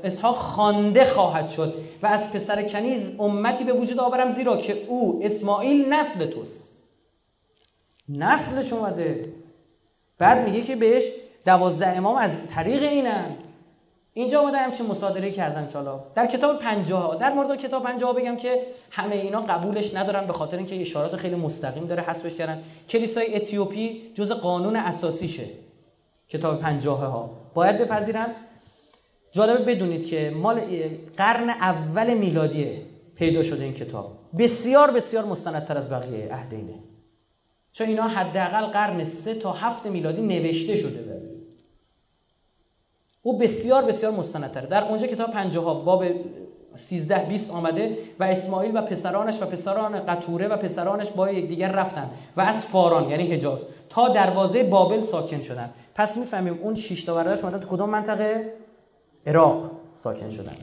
اسحاق خوانده خواهد شد و از پسر کنیز امتی به وجود آورم زیرا که او اسماعیل نسل توست. نسلش اومده. بعد میگه که بهش دوازده امام از طریق اینن. اینجا اومده همچین مصادره کردن که در کتاب پنجاه در مورد کتاب پنجاه بگم که همه اینا قبولش ندارن به خاطر اینکه اشارات خیلی مستقیم داره حذفش کردن. کلیسای اتیوپی جز قانون اساسیشه. کتاب پنجاه ها باید بپذیرن جالبه بدونید که مال قرن اول میلادی پیدا شده این کتاب. بسیار بسیار مستندتر از بقیه عهدینه چون اینا حداقل قرن سه تا هفت میلادی نوشته شده او بسیار بسیار مستندتره در اونجا کتاب پنجه ها باب 13 20 آمده و اسماعیل و پسرانش و پسران قطوره و پسرانش با یکدیگر رفتن و از فاران یعنی حجاز تا دروازه بابل ساکن شدن. پس می‌فهمیم اون 6 تا برادرش اومدن تو کدوم منطقه؟ عراق ساکن شدن.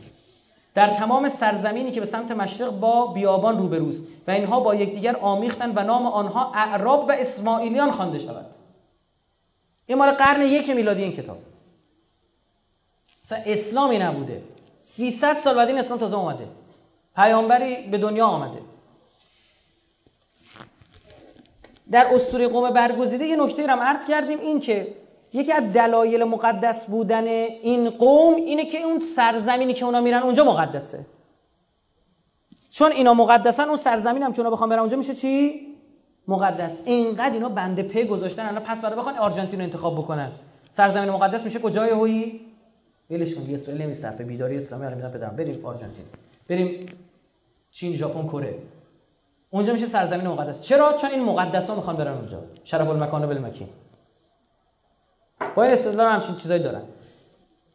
در تمام سرزمینی که به سمت مشرق با بیابان روبروست و اینها با یکدیگر آمیختن و نام آنها اعراب و اسماعیلیان خوانده شود. این مال قرن یک میلادی این کتاب. مثلا اسلامی نبوده. 300 سال بعد این اسلام تازه اومده. پیامبری به دنیا آمده. در اسطوره قوم برگزیده یه نکته رو عرض کردیم این که یکی از دلایل مقدس بودن این قوم اینه که اون سرزمینی که اونا میرن اونجا مقدسه. چون اینا مقدسن اون سرزمین هم که اونا بخوام برن اونجا میشه چی؟ مقدس. اینقدر اینا بنده په گذاشتن الان پس بعد بخوان آرژانتین رو انتخاب بکنن. سرزمین مقدس میشه کجای هویی؟ ولش کن اسرائیل نمیصرفه بیداری اسلامی رو میدن پدرم. بریم آرژانتین. بریم چین ژاپن کره. اونجا میشه سرزمین مقدس. چرا؟ چون این مقدس ها می‌خوان برن اونجا. شرف المکان بالمکین. با استدلال همچین چیزایی دارن.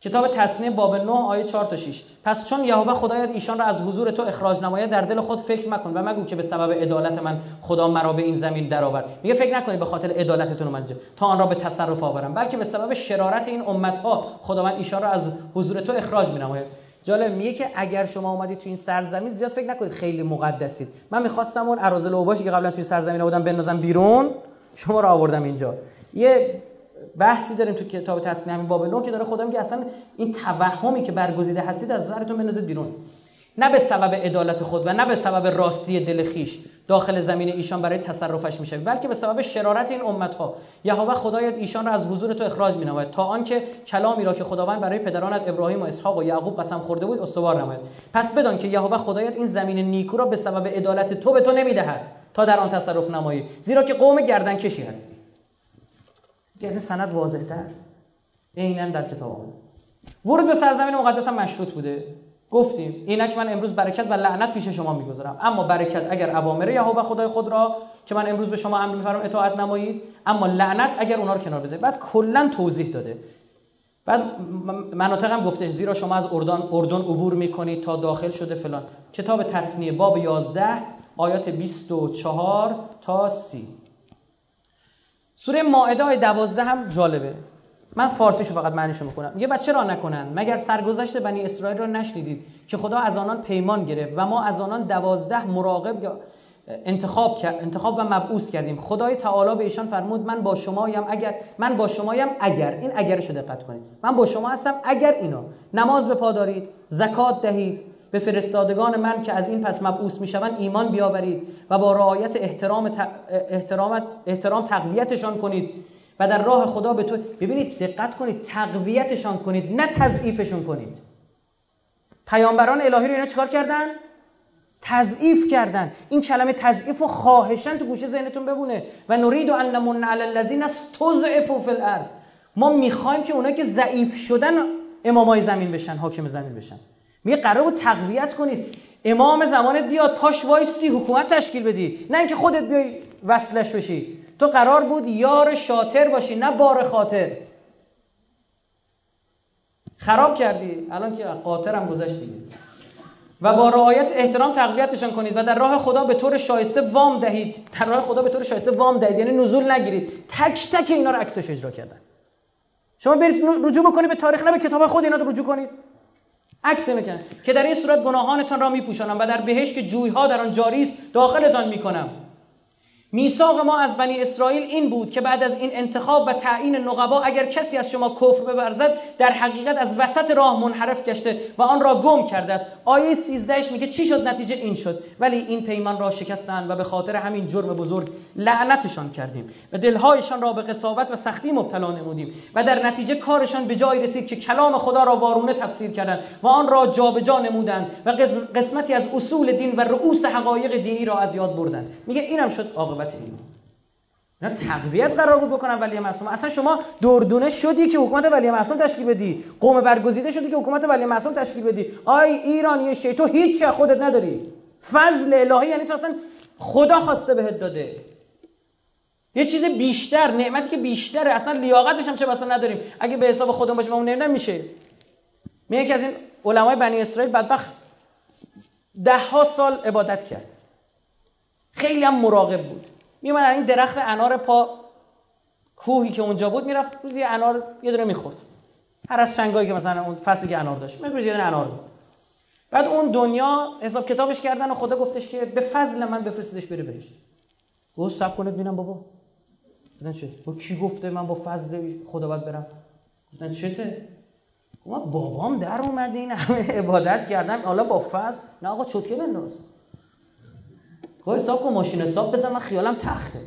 کتاب تصنیه باب 9 آیه 4 تا 6 پس چون یهوه خدایت ایشان را از حضور تو اخراج نماید در دل خود فکر مکن و مگو که به سبب عدالت من خدا مرا به این زمین درآورد. میگه فکر نکنید به خاطر عدالتتون من تا آن را به تصرف آورم. بلکه به سبب شرارت این امت ها خداوند ایشان را از حضور تو اخراج مینماید. جالب میگه که اگر شما اومدید تو این سرزمین زیاد فکر نکنید خیلی مقدسید. من می‌خواستم اون اراذل اوباشی که قبلا تو سرزمین بودم بندازم بیرون شما رو آوردم اینجا. یه بحثی داریم تو کتاب تصنیه همین باب نو که داره خدا میگه اصلا این توهمی که برگزیده هستید از نظرتون بندازید بیرون. نه به سبب عدالت خود و نه به سبب راستی دل خیش داخل زمین ایشان برای تصرفش میشه بلکه به سبب شرارت این امت ها یهوه خدایت ایشان را از حضور تو اخراج مینماید تا آنکه کلامی را که خداوند برای پدرانت ابراهیم و اسحاق و یعقوب قسم خورده بود استوار نماید. پس بدان که یهوه خدایت این زمین نیکو را به سبب عدالت تو به تو نمی‌دهد تا در آن تصرف نمایی زیرا که قوم گردن کشی هستی. که از سند واضح تر عینا در کتاب آمده. ورود به سرزمین مقدس هم مشروط بوده. گفتیم اینک من امروز برکت و لعنت پیش شما می‌گذارم. اما برکت اگر اوامر یهوه خدای خود را که من امروز به شما امر میفرمام اطاعت نمایید اما لعنت اگر اونها رو کنار بذارید. بعد کلا توضیح داده. بعد مناطق هم گفته زیرا شما از اردن اردن عبور می‌کنید تا داخل شده فلان. کتاب تصنیه باب 11 آیات 24 تا 30 سوره مائده های دوازده هم جالبه. من فارسیشو فقط معنیشو می‌کنم یه بچه را نکنن. مگر سرگذشت بنی اسرائیل را نشنیدید که خدا از آنان پیمان گرفت و ما از آنان دوازده مراقب یا انتخاب انتخاب و مبعوث کردیم. خدای تعالی به ایشان فرمود من با شمایم اگر من با شمایم اگر. این اگرشو دقت کنید. من با شما هستم اگر اینا. نماز به پا دارید. زکات دهید. به فرستادگان من که از این پس مبعوث می‌شوند ایمان بیاورید و با رعایت احترام احترام احترام تقویتشان کنید و در راه خدا به تو ببینید دقت کنید تقویتشان کنید نه تضعیفشون کنید. پیامبران الهی رو اینا چیکار کردن؟ تضعیف کردن. این کلمه تضعیف و خواهشن تو گوشه ذهنتون ببونه. و نرید ان نمن علی الذین استضعفوا فی الارض. ما می‌خوایم که اونایی که ضعیف شدن امامای زمین بشن حاکم زمین بشن. میگه قرار بود تقویت کنید امام زمانت بیاد پاش وایستی حکومت تشکیل بدی. نه اینکه خودت بیای وصلش بشی. تو قرار بود یار شاطر باشی نه بار خاطر. خراب کردی. الان که قاطرم گذشت دیگه. و با رعایت احترام تقویتشان کنید و در راه خدا به طور شایسته وام دهید. در راه خدا به طور شایسته وام دهید. یعنی نزول نگیرید. تک تک اینا رو عکسش اجرا کردن. شما برید رجوع بکنید به تاریخ نه به کتاب خود اینا رو رجوع کنید. عکس می‌کنن که در این صورت گناهانتان را میپوشانم و در بهشت که جویها در آن جاری است داخلتان می‌کنم. میثاق ما از بنی اسرائیل این بود که بعد از این انتخاب و تعیین نقبا اگر کسی از شما کفر ببرزد در حقیقت از وسط راه منحرف گشته و آن را گم کرده است. آیه 13 میگه چی شد؟ نتیجه این شد. ولی این پیمان را شکستند و به خاطر همین جرم بزرگ لعنتشان کردیم. و دلهایشان را به قصاوت و سختی مبتلا نمودیم. و در نتیجه کارشان به جای رسید که کلام خدا را وارونه تفسیر کردند و آن را جابجا نمودند و قسمتی از اصول دین و رؤوس حقایق دینی را از یاد بردند. میگه اینم شد عاقبت اینا اینا تقویت قرار بود بکنن ولی معصوم. اصلا شما دردونه شدی که حکومت ولی معصوم تشکیل بدی. قوم برگزیده شدی که حکومت ولی معصوم تشکیل بدی. آی ایرانی شی تو هیچ خودت نداری. فضل الهی یعنی تو اصلا خدا خواسته بهت داده. یه چیز بیشتر نعمتی که بیشتره. اصلا لیاقتش هم چه بسا نداریم. اگه به حساب خودمون باشیم اون نمیدن میشه. که از این علمای بنی اسرائیل بدبخت ده ها سال عبادت کرد. خیلی هم مراقب بود. میومد این درخت انار پا کوهی که اونجا بود می‌رفت روزی انار یه دونه می‌خورد. هر از شنگایی که مثلا اون فصلی که انار داشت میگه یه دونه انار بود. بعد اون دنیا حساب کتابش کردن و خدا گفتش که به فضل من بفرستیدش بره بهش. گفت سب کنه ببینم بابا. گفتن چه؟ با کی گفته من با فضل خدا باید برم؟ گفتن چته؟ ما بابام در اومده این همه عبادت کردم. حالا با فضل؟ نه آقا چوتکه بنداز. گاهی حساب کن ماشین حساب بزن من خیالم تخته.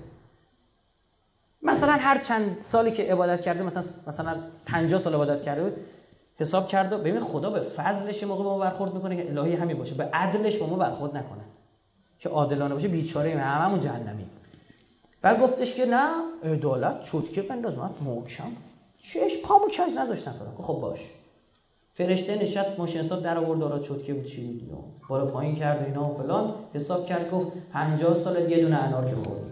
مثلا هر چند سالی که عبادت کرده مثلا مثلا 50 سال عبادت کرده بود حساب کرده ببین خدا به فضلش موقع با ما برخورد می‌کنه که الهی همین باشه به عدلش با ما برخورد نکنه. که عادلانه باشه بیچاره هممون جهنمی بعد گفتش که نه عدالت چوتکه بنداز من محکم چش پامو کج نذاشتن خب باش. فرشته نشست ماشین حساب در آورد دارا چوتکه بود چی بود بالا پایین کرد و اینا و فلان. حساب کرد گفت 50 سال یه دونه انار که خوردی.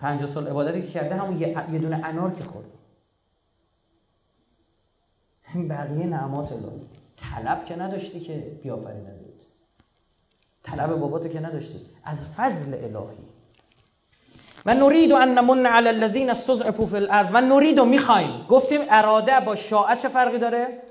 50 سال عبادتی که کرده همون یه دونه انار که خوردی. بقیه نعمات الهی. طلب که نداشتی که بیافرینه بود طلب باباتو که نداشتی. از فضل الهی. و نرید ان نمن علی الذین استضعفوا فی الارض و نرید می‌خوایم. گفتیم اراده با شاعت چه فرقی داره؟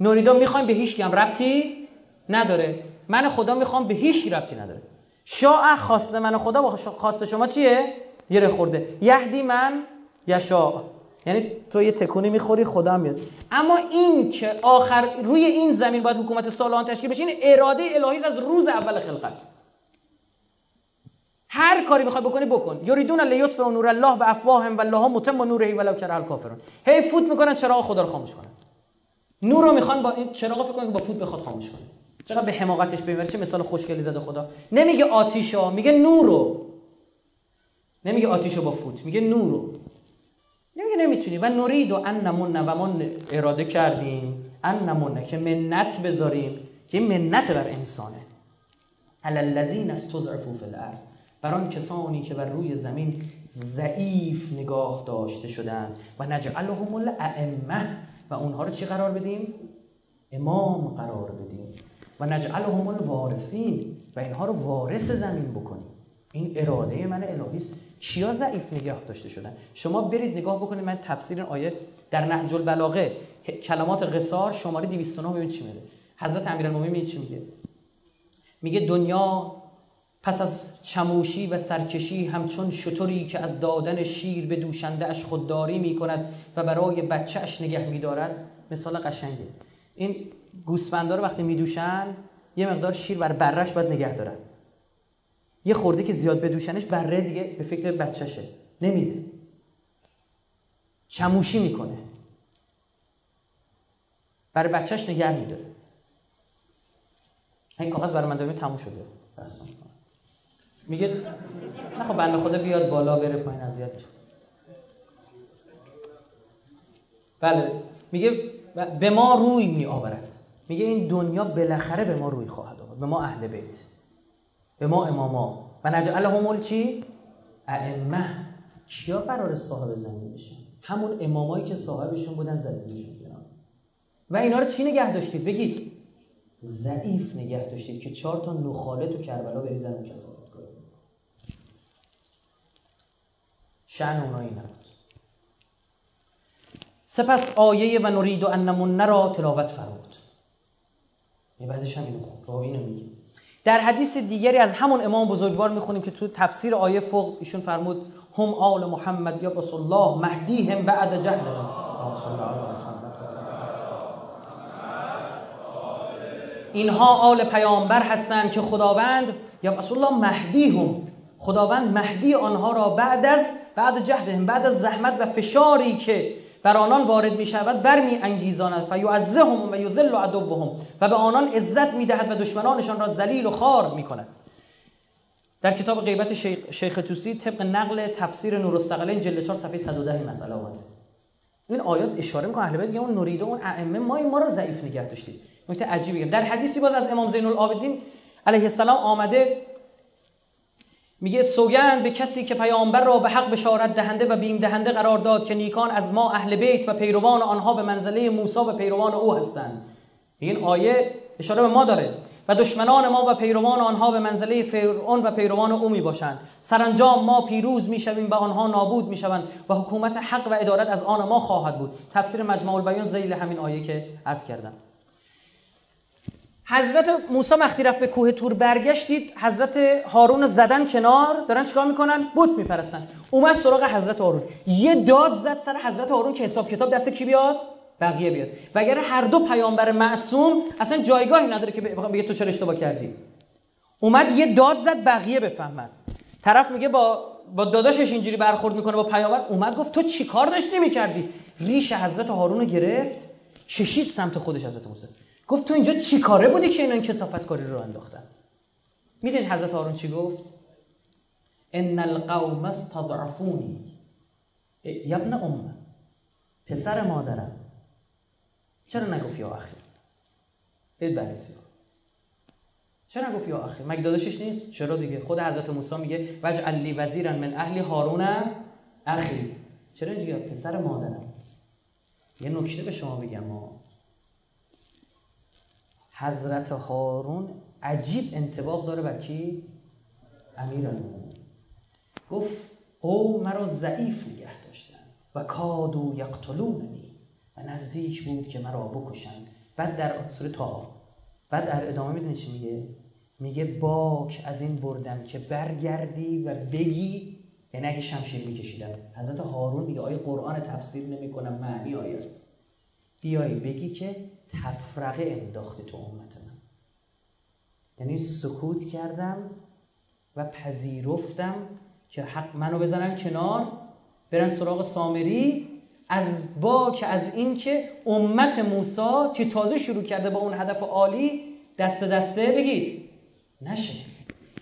نریدو می‌خوایم به هیچ هم ربطی نداره. من خدا می‌خوام به هیچ ربطی نداره. شاع خواسته من خدا با خواسته شما چیه؟ یه خورده. یهدی من یشاء. یعنی تو یه تکونی می‌خوری خدا میاد. اما این که آخر روی این زمین باید حکومت سالان تشکیل بشه این اراده الهی از روز اول خلقت. هر کاری می‌خوای بکنی بکن. یریدون لیطفئ نور الله به افواهم و الله متم نوره ولو کره الکافرون هی فوت می‌کنن چراغ خدا رو خاموش کنن. نور رو می‌خوان با این چراغ فکر کنن با فوت بخواد خاموش کنه چقدر به حماقتش ببره؟ چه مثال خوشگلی زده خدا. نمیگه آتیشا میگه نورو نمیگه آتیشو با فوت میگه نورو نمیگه نمی‌تونی. و نورید و ان نمونه و ما اراده کردیم. ان نمونه که منت بذاریم که منت بر انسانه. علی الذین استضعفوا فی الارض. بر کسانی که بر روی زمین ضعیف نگاه داشته شدند. و نجعلهم الائمه و اونها رو چی قرار بدیم؟ امام قرار بدیم. و نجعلهم الوارثین. و اینها رو وارث زمین بکنیم. این اراده من الهی است. کیا ضعیف نگاه داشته شدن؟ شما برید نگاه بکنید. من تفسیر آیه در نهج البلاغه. کلمات قصار شماره 209 ببینید چی میگه؟ حضرت امیرالمومنین چی میگه؟ میگه دنیا پس از چموشی و سرکشی همچون شطوری که از دادن شیر به دوشنده اش خودداری می کند و برای بچه اش نگه می دارد مثال قشنگه. این گوسفندا رو وقتی می دوشن یه مقدار شیر بر برش باید نگه دارن. یه خورده که زیاد بدوشنش بره دیگه به فکر بچهشه. نمیزه. چموشی می‌کنه. برای بچهش نگه میداره. این کاغذ برای من تموم شده. میگه نه خب بنده خدا بیاد بالا بره پایین اذیت میشه. بله میگه به ما روی می آورد میگه این دنیا بالاخره به ما روی خواهد آورد به ما اهل بیت به ما اماما. و نجعلهم چی ائمه. کیا قرار صاحب زمین بشن؟ همون امامایی که صاحبشون بودن زدیدشون کنار و اینا رو چی نگه داشتید؟ بگید. ضعیف نگه داشتید که چهار تا نخاله تو کربلا بریزن کسافت. کنید شعن اونایی نبود سپس آیه و نرید و انمون نرا تلاوت فرمود. یه بعدش هم اینو خود اینو میگه. در حدیث دیگری از همون امام بزرگوار می‌خونیم که تو تفسیر آیه فوق ایشون فرمود هم آل محمد یا رسول الله مهدیهم بعد جهل. اینها آل پیامبر هستند که خداوند یا رسول الله مهدی هم خداوند مهدی آنها را بعد از بعد جهدهم بعد از زحمت و فشاری که بر آنان وارد می شود بر می انگیزاند. فیعزهم و یذل عدوهم. و به آنان عزت می دهد و دشمنانشان را ذلیل و خار می کند در کتاب غیبت شیخ, شیخ توسی طبق نقل تفسیر نور الثقلین جلد 4 صفحه 110 این مسئله آمده این آیات اشاره می‌کنه اهل بیت میگه اون نوریده اون ائمه ما ما رو ضعیف نگه داشتید نکته عجیبی در حدیثی باز از امام زین العابدین علیه السلام آمده میگه سوگند به کسی که پیامبر را به حق بشارت دهنده و بیم دهنده قرار داد که نیکان از ما اهل بیت و پیروان آنها به منزله موسی و پیروان او هستند. این آیه اشاره به ما داره. و دشمنان ما و پیروان آنها به منزله فرعون و پیروان او می باشند سرانجام ما پیروز می شویم و آنها نابود می شوند و حکومت حق و ادارت از آن ما خواهد بود. تفسیر مجموع البیان ذیل همین آیه که عرض کردم. حضرت موسی وقتی رفت به کوه تور برگشتید حضرت هارون زدن کنار. دارن چیکار می‌کنن؟ بت میپرستن. اومد سراغ حضرت هارون. یه داد زد سر حضرت هارون که حساب کتاب دست کی بیاد؟ بقیه بیاد. و اگر هر دو پیامبر معصوم اصلا جایگاهی نداره که بخوام بگه تو چرا اشتباه کردی. اومد یه داد زد بقیه بفهمن. طرف میگه با با داداشش اینجوری برخورد می‌کنه با پیامبر. اومد گفت تو چیکار داشتی می‌کردی؟ ریش حضرت هارون رو گرفت کشید سمت خودش حضرت موسی. گفت تو اینجا چی کاره بودی که اینا این کسافت کاری رو انداختن؟ می‌دونید حضرت هارون چی گفت؟ ان القوم استضعفونی. یبن امه پسر مادرم. چرا نگفت یا اخی؟ برید بررسی چرا نگفت یا اخی؟ مگه داداشش نیست؟ چرا دیگه؟ خود حضرت موسی میگه وجه علی وزیرن من اهلی هارون اخی. چرا اینجا؟ پسر مادرم. یه نکته به شما بگم ما حضرت هارون عجیب انتباق داره بر کی؟ امیر گفت او مرا ضعیف نگه داشتن و کادو یقتلوننی و نزدیک بود که مرا بکشند. بعد در سوره تا بعد در ادامه می‌دونی چی میگه؟ میگه باک از این بردم که برگردی و بگی. یعنی اگه شمشیر میکشیدم. حضرت هارون میگه آیه قرآن تفسیر نمی‌کنم؟ معنی آیه است بیایی بگی که تفرقه انداخته تو امت من یعنی سکوت کردم و پذیرفتم که حق منو بزنن کنار برن سراغ سامری از با که از این که امت موسی که تازه شروع کرده با اون هدف عالی دست دسته بگید نشه.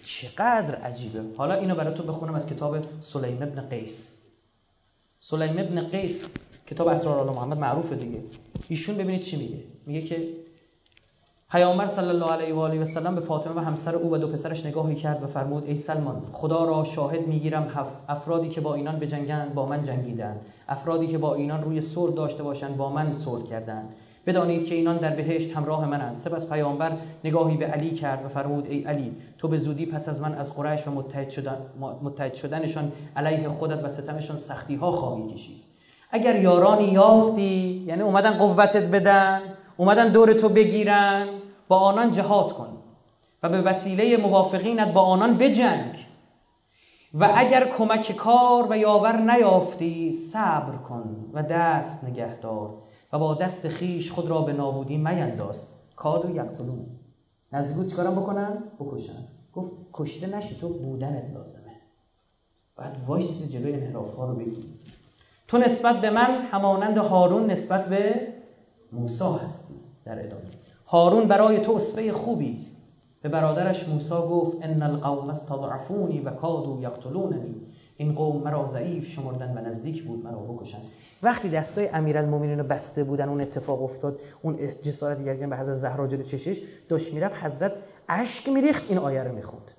چقدر عجیبه. حالا اینو براتون بخونم از کتاب سلیم ابن قیس. سلیم ابن قیس کتاب اسرار آل محمد معروفه دیگه. ایشون ببینید چی میگه. میگه که پیامبر صلی الله علیه و آله و سلم به فاطمه و همسر او و دو پسرش نگاهی کرد و فرمود ای سلمان خدا را شاهد می‌گیرم افرادی که با اینان بجنگند با من جنگیدند. افرادی که با اینان روی صلح داشته باشند با من صلح کردند. بدانید که اینان در بهشت همراه منند. سپس پیامبر نگاهی به علی کرد و فرمود ای علی تو به زودی پس از من از قریش و متحد, شدن متحد شدنشان علیه خودت و ستمشان سختی ها خواهی کشید. اگر یارانی یافتی یعنی اومدن قوتت بدن اومدن دور تو بگیرن با آنان جهاد کن. و به وسیله موافقینت با آنان بجنگ. و اگر کمک کار و یاور نیافتی صبر کن و دست نگهدار و با دست خیش خود را به نابودی مینداز. کادو یقتلون. نزدیک چیکارم بکنن بکشن گفت کشته نشی تو بودنت لازمه. بعد وایسی جلوی انحراف ها رو بگی. تو نسبت به من همانند هارون نسبت به موسی هستی در ادامه. هارون برای تو اسوه خوبی است. به برادرش موسی گفت ان القوم استضعفونی و کادوا یقتلوننی. این قوم مرا ضعیف شمردن و نزدیک بود مرا بکشن وقتی دستای امیرالمومنین رو بسته بودن اون اتفاق افتاد اون جسارت کردن به حضرت زهرا جلو چشش داشت می‌رفت حضرت اشک میریخت این آیه رو می‌خوند.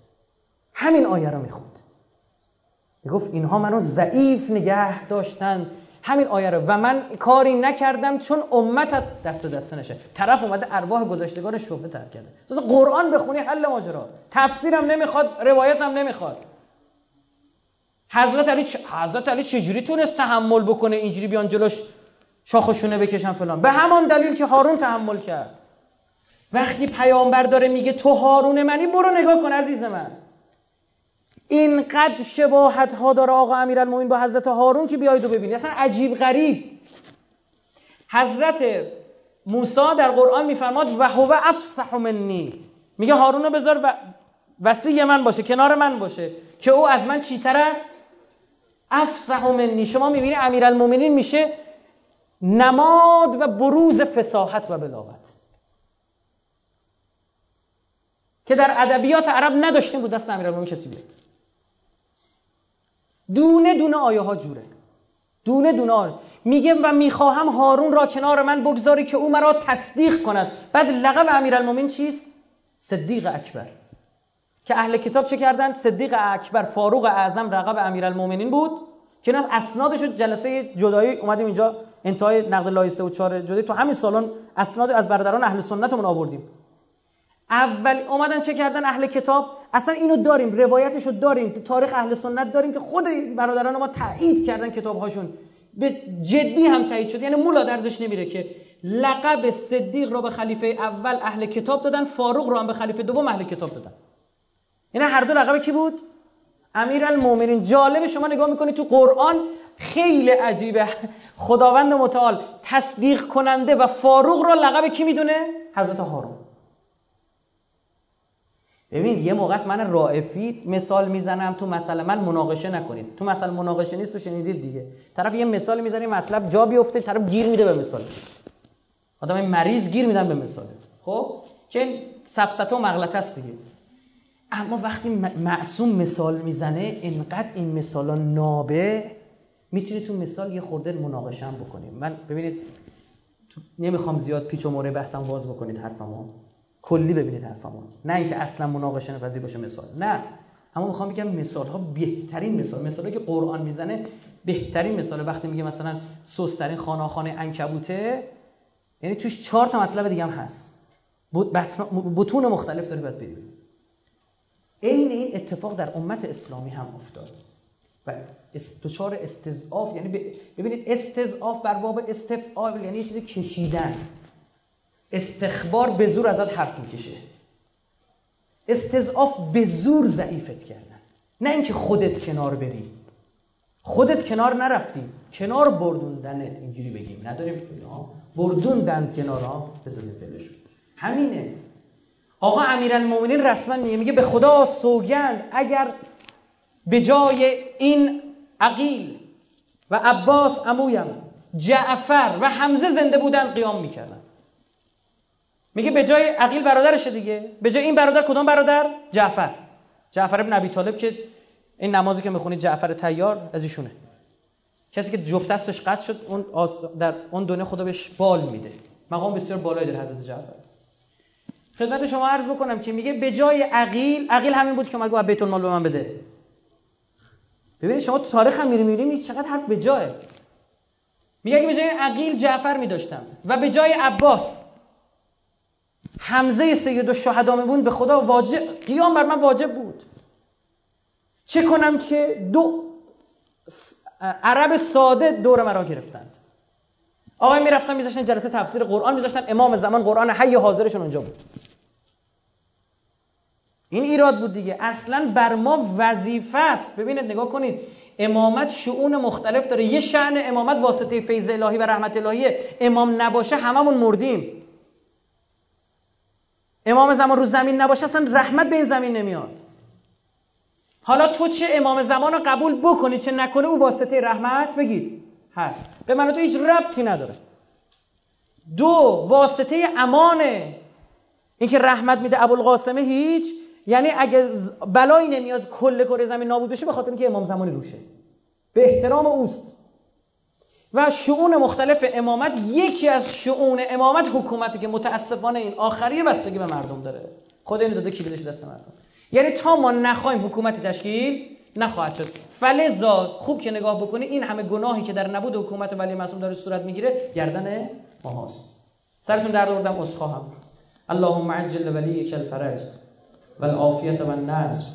همین آیه رو می‌خوند. گفت اینها منو ضعیف نگه داشتن. همین آیه رو. و من کاری نکردم چون امتت دست دست نشه. طرف اومده ارواح گذشتگان شبهه تر کرده. تو قرآن بخونی حل ماجرا. تفسیرم نمی‌خواد روایتم نمی‌خواد. حضرت علی چ... حضرت علی چجوری تونست تحمل بکنه اینجوری بیان جلوش شاخشونه بکشن فلان؟ به همان دلیل که هارون تحمل کرد. وقتی پیامبر داره میگه تو هارون منی برو نگاه کن عزیز من. اینقدر شباهت ها داره آقا امیرالمومنین با حضرت هارون که بیاید و ببینید. اصلا عجیب غریب. حضرت موسی در قرآن میفرماد و هو افصح منی. میگه هارون رو بذار و وسیع من باشه کنار من باشه که او از من چیتر است؟ افصح منی. شما می‌بینی امیرالمومنین میشه نماد و بروز فساحت و بلاغت. که در ادبیات عرب نداشتیم بود دست امیرالمومنین کسی بیاد. دونه دونه آیه ها جوره. دونه آیه. میگه و می‌خواهم هارون را کنار من بگذاری که او مرا تصدیق کند. بعد لقب امیرالمومنین چیست؟ صدیق اکبر. که اهل کتاب چه کردن؟ صدیق اکبر فاروق اعظم رقب امیرالمومنین بود. که نه اسنادش جلسه جدایی اومدیم اینجا انتهای نقد لایسه و 4 جدایی. تو همین سالن اسناد از برادران اهل سنتمون آوردیم. اول اومدن چه کردن اهل کتاب. اصلا اینو داریم روایتشو داریم تاریخ اهل سنت داریم که خود برادران ما تایید کردن کتابهاشون. به جدی هم تایید شد. یعنی مولا درزش نمیره که لقب صدیق رو به خلیفه اول اهل کتاب دادن فاروق رو هم به خلیفه دوم اهل کتاب دادن. یعنی هر دو لقب کی بود؟ امیرالمومنین جالب شما نگاه می‌کنید تو قرآن خیلی عجیبه. خداوند متعال تصدیق کننده و فاروق رو لقب کی می‌دونه؟ حضرت هارون. ببین یه موقع است من رائفی مثال می‌زنم تو مثلا من مناقشه نکنید. تو مثلا مناقشه نیست تو شنیدید دیگه. طرف یه مثال می‌زنه مطلب جا بیفته طرف گیر میده به مثال. آدم مریض گیر میدن به مثال. خب؟ چه سفسته و مغلطه است دیگه. اما وقتی معصوم مثال می‌زنه انقدر این مثالا نابه می‌تونی تو مثال یه خورده مناقشه هم بکنیم من ببینید نمی‌خوام زیاد پیچ و موره بحثم باز بکنید حرفمو. کلی ببینید حرفمو نه اینکه اصلا مناقشه نپذیر باشه مثال. نه. اما می‌خوام بگم مثال ها بهترین مثال. مثالی که قرآن می‌زنه بهترین مثال وقتی میگه مثلا سوسترین خانه خانه انکبوته یعنی توش چهار تا مطلب دیگه هم هست. بتون مختلف داره باید بدید عین این اتفاق در امت اسلامی هم افتاد. و دچار استضعاف یعنی ببینید استضعاف بر باب استفعال یعنی یه چیزی کشیدن. استخبار به زور ازت حرف می‌کشه. استضعاف به زور ضعیفت کردن. نه اینکه خودت کنار بری. خودت کنار نرفتی. کنار بردوندنت اینجوری بگیم. نداریم بردوندن کنار ها بسازید همینه. آقا امیرالمومنین رسما میگه به خدا سوگند اگر به جای این عقیل و عباس امویم جعفر و حمزه زنده بودن قیام می‌کردن. میگه به جای عقیل برادرشه دیگه. به جای این برادر کدام برادر؟ جعفر. جعفر ابن ابی طالب که این نمازی که می‌خونید جعفر تیار از ایشونه. کسی که جفت دستش قطع شد اون در اون دنیا خدا بهش بال میده. مقام بسیار بالایی در حضرت جعفر. خدمت شما عرض بکنم که میگه به جای عقیل عقیل همین بود که گفت بیت المال به من بده. ببینید شما تو تاریخ هم میریم میریم چقدر حرف به جای. میگه اگه به جای عقیل جعفر میداشتم و به جای عباس حمزه سید الشهدا بود به خدا واجب قیام بر من واجب بود. چه کنم که دو عرب ساده دور مرا گرفتند. آقای می‌رفتن میذاشتن جلسه تفسیر قرآن میذاشتن امام زمان قرآن حی حاضرشون اونجا بود. این ایراد بود دیگه. اصلا بر ما وظیفه است. ببینید نگاه کنید. امامت شعون مختلف داره. یه شعن امامت واسطه فیض الهی و رحمت الهیه امام نباشه هممون مردیم. امام زمان رو زمین نباشه اصلا رحمت به این زمین نمیاد. حالا تو چه امام زمان رو قبول بکنی چه نکنه او واسطه رحمت بگید. هست. به من تو هیچ ربطی نداره. دو واسطه امانه. اینکه رحمت میده ابوالقاسمه هیچ. یعنی اگه بلایی نمیاد کل کره زمین نابود بشه به خاطر اینکه امام زمانی روشه. به احترام اوست. و شعون مختلف امامت یکی از شعون امامت حکومتی که متاسفانه این آخری بستگی به مردم داره. خدا اینو داده کی دست مردم. یعنی تا ما نخوایم حکومتی تشکیل نخواهد شد. فلزا خوب که نگاه بکنی این همه گناهی که در نبود حکومت ولی معصوم داره صورت می‌گیره گردن ماهاست. سرتون درد آوردم اسخواهم اللهم عجل ولیک الفرج والعافیت و النصر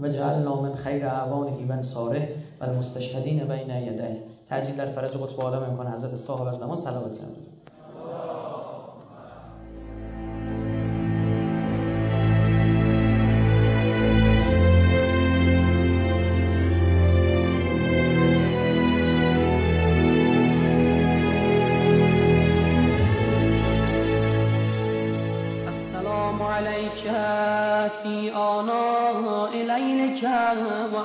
و جعلنا من خیر اعوانه و انصاره و المستشهدین بین یدیه. تعجیل در فرج قطب عالم امکان حضرت صاحب زمان صلواتی هم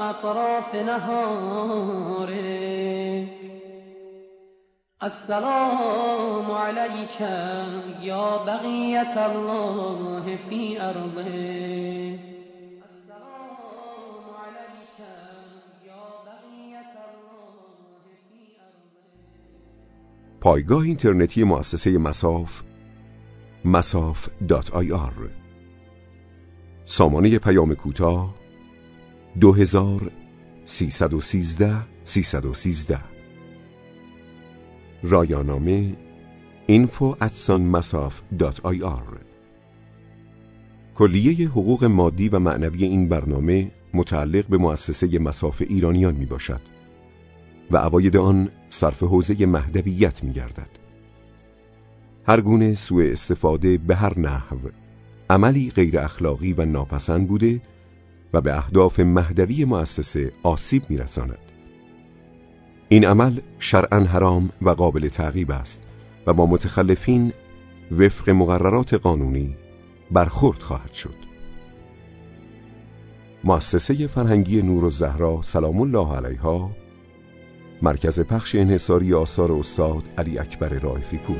أطراف السلام عليك يا بقية الله في أرضه. پایگاه اینترنتی مؤسسه مساف مساف دات آی آر سامانه پیام کوتاه 2313 313 رایانامه info. کلیه حقوق مادی و معنوی این برنامه متعلق به مؤسسه مساف ایرانیان می باشد و عواید آن صرف حوزه مهدویت می گردد. هر گونه سوء استفاده به هر نحو عملی غیر اخلاقی و ناپسند بوده و به اهداف مهدوی مؤسسه آسیب میرساند. این عمل شرعا حرام و قابل تعقیب است و با متخلفین وفق مقررات قانونی برخورد خواهد شد. مؤسسه فرهنگی نور و زهرا سلام الله علیها مرکز پخش انحصاری آثار استاد علی اکبر رائفی پور